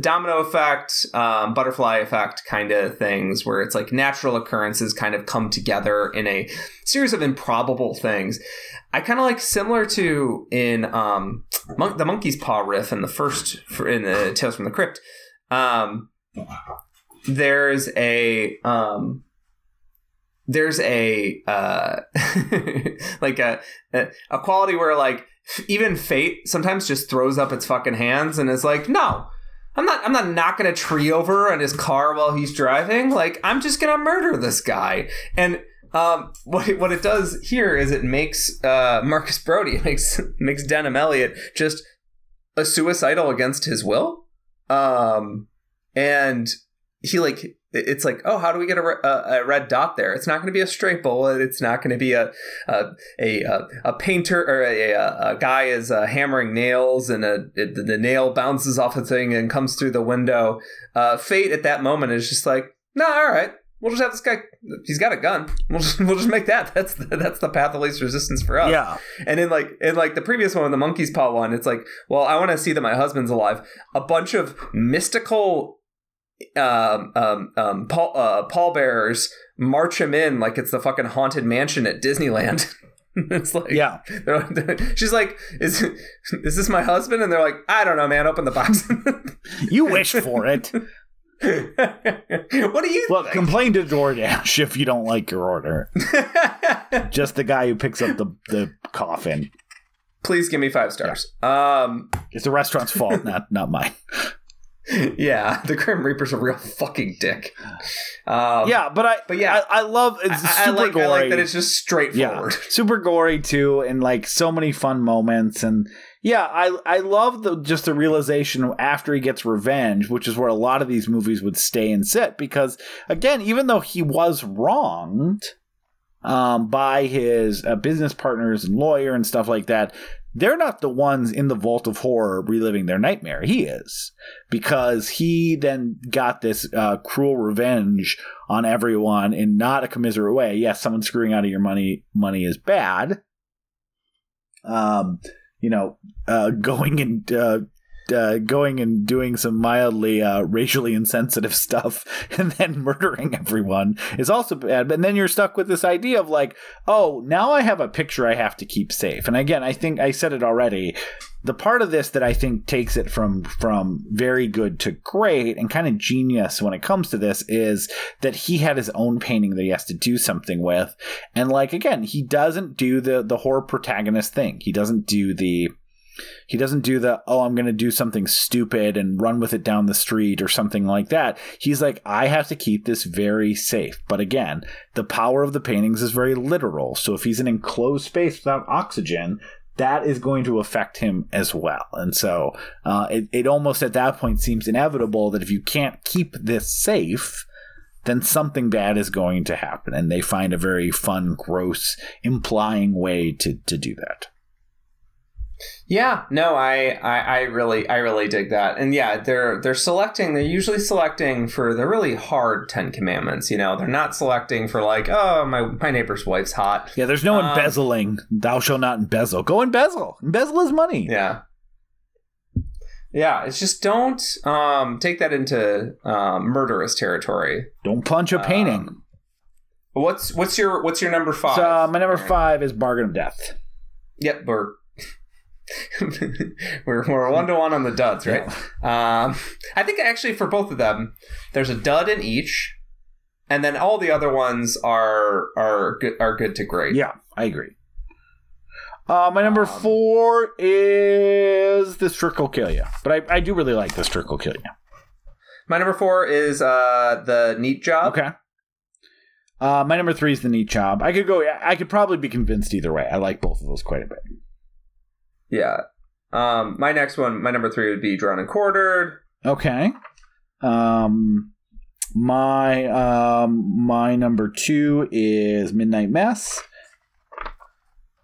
Domino effect um, butterfly effect kind of things where it's like natural occurrences kind of come together in a series of improbable things. I kind of like similar to in um, Mon- the monkey's paw riff in the first in the tales from the crypt um, there's a um, there's a uh, (laughs) like a, a quality where like even fate sometimes just throws up its fucking hands and is like no i'm not i'm not knocking a tree over on his car while he's driving. Like i'm just gonna murder this guy. And um, (laughs) what it, what it does here is it makes uh, Marcus Brody (laughs) makes makes Denholm Elliott just a suicidal against his will, um, and he like it's like oh how do we get a, a, a red dot there? It's not going to be a straight bullet. It's not going to be a a, a a painter or a, guy is uh, hammering nails and a, it, the nail bounces off the thing and comes through the window. Uh, fate at that moment is just like no all right we'll just have this guy he's got a gun we'll just, we'll just make that that's the, that's the path of least resistance for us Yeah. and in like in like the previous one, the monkey's paw one, it's like, well, I want to see that my husband's alive. A bunch of mystical um um um Paul uh pallbearers march him in like it's the fucking haunted mansion at Disneyland. (laughs) it's like Yeah. they're like- she's like, is is this my husband? And they're like, I don't know, man. Open the box. You (laughs) wish for it. (laughs) what do you Well, think? complain to DoorDash if you don't like your order. (laughs) Just the guy who picks up the, the coffin. Please give me five stars. Um, It's the restaurant's fault, not not mine. (laughs) yeah, the Grim Reaper's a real fucking dick. Um, Yeah, but I But yeah. I, I love it's I, I super like, gory. I like that it's just yeah, straightforward. super gory too, and like so many fun moments, and yeah, I I love the just the realization after he gets revenge, which is where a lot of these movies would stay and sit because again, even though he was wronged um, by his uh, business partners and lawyer and stuff like that. They're not the ones in the vault of horror reliving their nightmare. He is because he then got this uh, cruel revenge on everyone in not a commiserate way. Yes, someone screwing out of your money money is bad. Um, you know, uh, going and uh, uh, going and doing some mildly uh, racially insensitive (laughs) stuff and then murdering everyone is also bad. But then you're stuck with this idea of like, oh, now I have a picture I have to keep safe. And again, I think I said it already. The part of this that I think takes it from from very good to great and kind of genius when it comes to this is that he had his own painting that he has to do something with, and like again, he doesn't do the the horror protagonist thing. He doesn't do the he doesn't do the, oh, I'm going to do something stupid and run with it down the street or something like that. He's like, I have to keep this very safe. But again, the power of the paintings is very literal. So if he's in an enclosed space without oxygen, that is going to affect him as well. And so uh, it, it almost at that point seems inevitable that if you can't keep this safe, then something bad is going to happen. And they find a very fun, gross, implying way to, to do that. Yeah, no, I, I, I really, I really dig that, and yeah, they're they're selecting. They're usually selecting for the really hard Ten Commandments. You know, they're not selecting for like, oh, my my neighbor's wife's hot. Yeah, there's no Um, embezzling. Thou shalt not embezzle. Go embezzle. Embezzle is money. Yeah, yeah. It's just don't um take that into um, murderous territory. Don't punch a painting. Um, what's what's your what's your number five? so uh, my number five is Bargain of Death. Yep, we're (laughs) we're we're one to one on the duds, right? Um, I think actually for both of them, there's a dud in each, and then all the other ones are are good are good to great. Yeah, I agree. Uh, my number Um, four is The trick Will Kill You. But I, I do really like The trick Will Kill You. My number four is uh the neat job. Okay. Uh, my number three is The Neat Job. I could go, I could probably be convinced either way. I like both of those quite a bit. Yeah. Um, my next one, my number three would be drawn and quartered. Okay. Um, my um, my number two is Midnight Mess.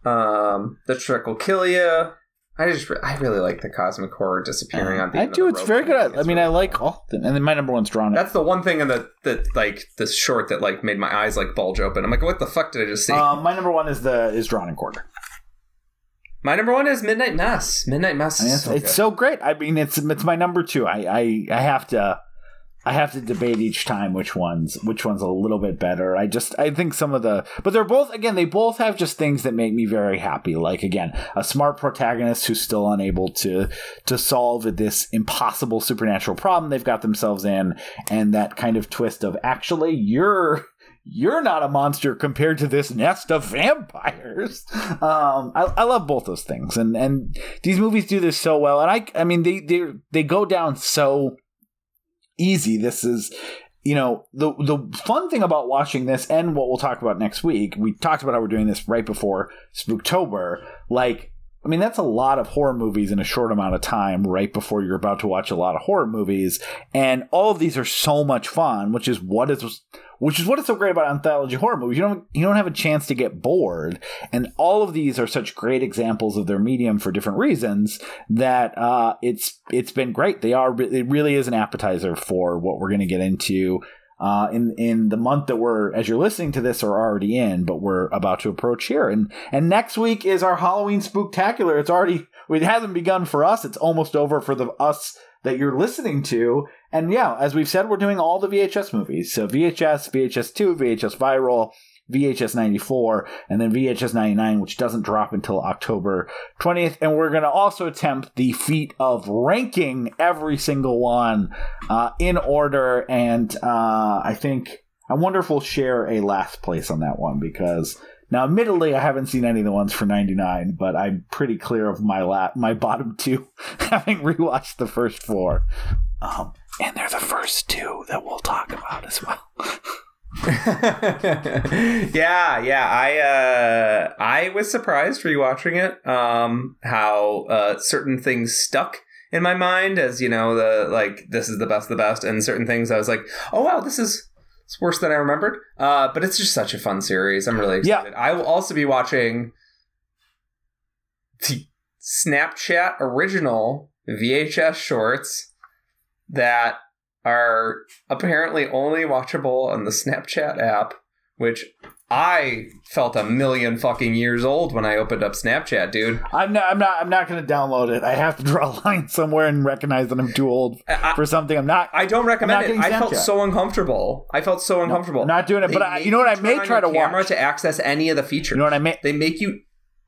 Um, the trick will kill you. I just I really like the cosmic horror disappearing on the I do. the It's very good. I It's mean, really I like all. of them. And then my number one's drawn. That's the one thing in the that like this short that like made my eyes like bulge open. I'm like, what the fuck did I just see? Um, my number one is the is drawn and quarter. My number one is Midnight Mess. Midnight Mess is it's, so it's good. so great. I mean, it's it's my number two. I, I I have to I have to debate each time which one's which one's a little bit better. I just I think some of the but they're both again they both have just things that make me very happy. Like again, a smart protagonist who's still unable to to solve this impossible supernatural problem they've got themselves in, and that kind of twist of actually you're you're not a monster compared to this nest of vampires. Um, I, I love both those things, and and these movies do this so well. And I, I mean, they they they go down so easy. This is, you know, the the fun thing about watching this, and what we'll talk about next week. We talked about how we're doing this right before Spooktober. Like, I mean, that's a lot of horror movies in a short amount of time, right before you're about to watch a lot of horror movies, and all of these are so much fun, which is what is which is what is so great about anthology horror movies. You don't you don't have a chance to get bored, and all of these are such great examples of their medium for different reasons that uh, it's it's been great. They are it really is an appetizer for what we're going to get into. Uh, in in the month that we're as you're listening to this are already in, but we're about to approach here, and and next week is our Halloween spooktacular. It's already it hasn't begun for us. It's almost over for the us that you're listening to. And yeah, as we've said, we're doing all the VHS movies. So VHS, VHS 2, VHS Viral, VHS 94, and then VHS 99, which doesn't drop until October 20th. And we're going to also attempt the feat of ranking every single one uh, in order. And uh, I think, I wonder if we'll share a last place on that one because. Now, admittedly, I haven't seen any of the ones for '99, but I'm pretty clear of my lap, my bottom two, (laughs) having rewatched the first four. Um, and they're the first two that we'll talk about as well. (laughs) (laughs) yeah, yeah. I uh, I was surprised rewatching it. Um, how uh, certain things stuck in my mind as you know the like this is the best of the best, and certain things I was like, oh wow, this is it's worse than I remembered. Uh, but it's just such a fun series. I'm really Yeah. excited. I will also be watching the Snapchat original VHS shorts that are apparently only watchable on the Snapchat app, which I felt a million fucking years old when I opened up Snapchat, dude. I'm not. I'm not. I'm not going to download it. I have to draw a line somewhere and recognize that I'm too old I, for something. I'm not. I don't recommend it. I felt so uncomfortable. I felt so uncomfortable. I'm not doing it. They But I, you know what? I may try to watch. to access any of the features. You know what I mean? They make you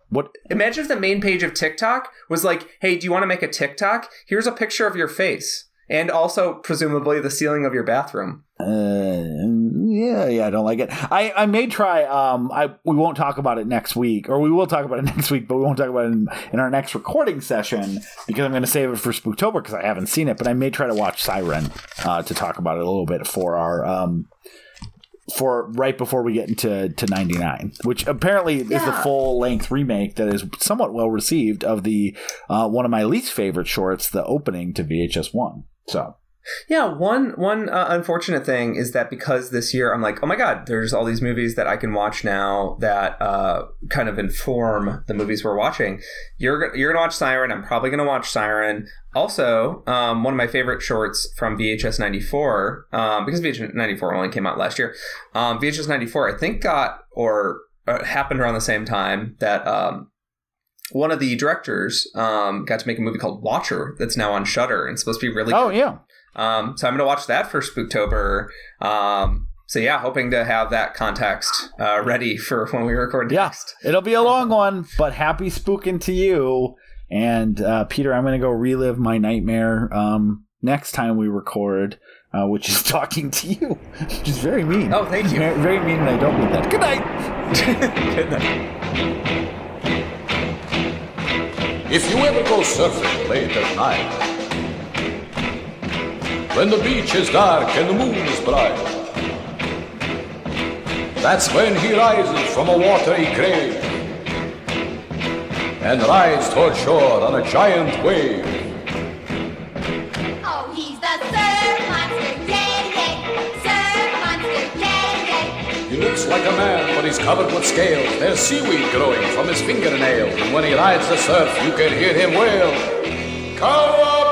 What? imagine if the main page of TikTok was like, "Hey, do you want to make a TikTok? Here's a picture of your face." And also, presumably, the ceiling of your bathroom. Uh, yeah, yeah, I don't like it. I, I may try. Um, I we won't talk about it next week, or we will talk about it (laughs) next week, but we won't talk about it in, in our next recording session because I'm going to save it for Spooktober because I haven't seen it. But I may try to watch Siren uh, to talk about it a little bit for our um for right before we get into to 99 which apparently is the full length remake that is somewhat well received of the uh, one of my least favorite shorts the opening to vhs1 so Yeah, one one uh, unfortunate thing is that because this year I'm like, oh my god, there's all these movies that I can watch now that uh, kind of inform the movies we're watching. You're you're gonna watch Siren. I'm probably gonna watch Siren. Also, um, one of my favorite shorts from VHS '94, um, because VHS '94 only came out last year. Um, VHS '94, I think, got or uh, happened around the same time that. Um, one of the directors um, got to make a movie called Watcher that's now on Shudder and supposed to be really good. oh yeah um, so I'm going to watch that for Spooktober. Um, so yeah, hoping to have that context uh, ready for when we record Yeah. next. It'll be a long one, but happy spooking to you. And uh, Peter, I'm going to go relive my nightmare um, next time we record, uh, which is (laughs) talking to you, which is very mean. Oh, thank you. Very, very mean, and I don't mean that. Good night. (laughs) Good night. If you ever go surfing late at night, when the beach is dark and the moon is bright, that's when he rises from a watery grave and rides toward shore on a giant wave. Oh, he's the surf monster, yay, yay. Surf monster. You looks like a man, but he's covered with scales. There's seaweed growing from his fingernails. And when he rides the surf, you can hear him wail. Cowabunga!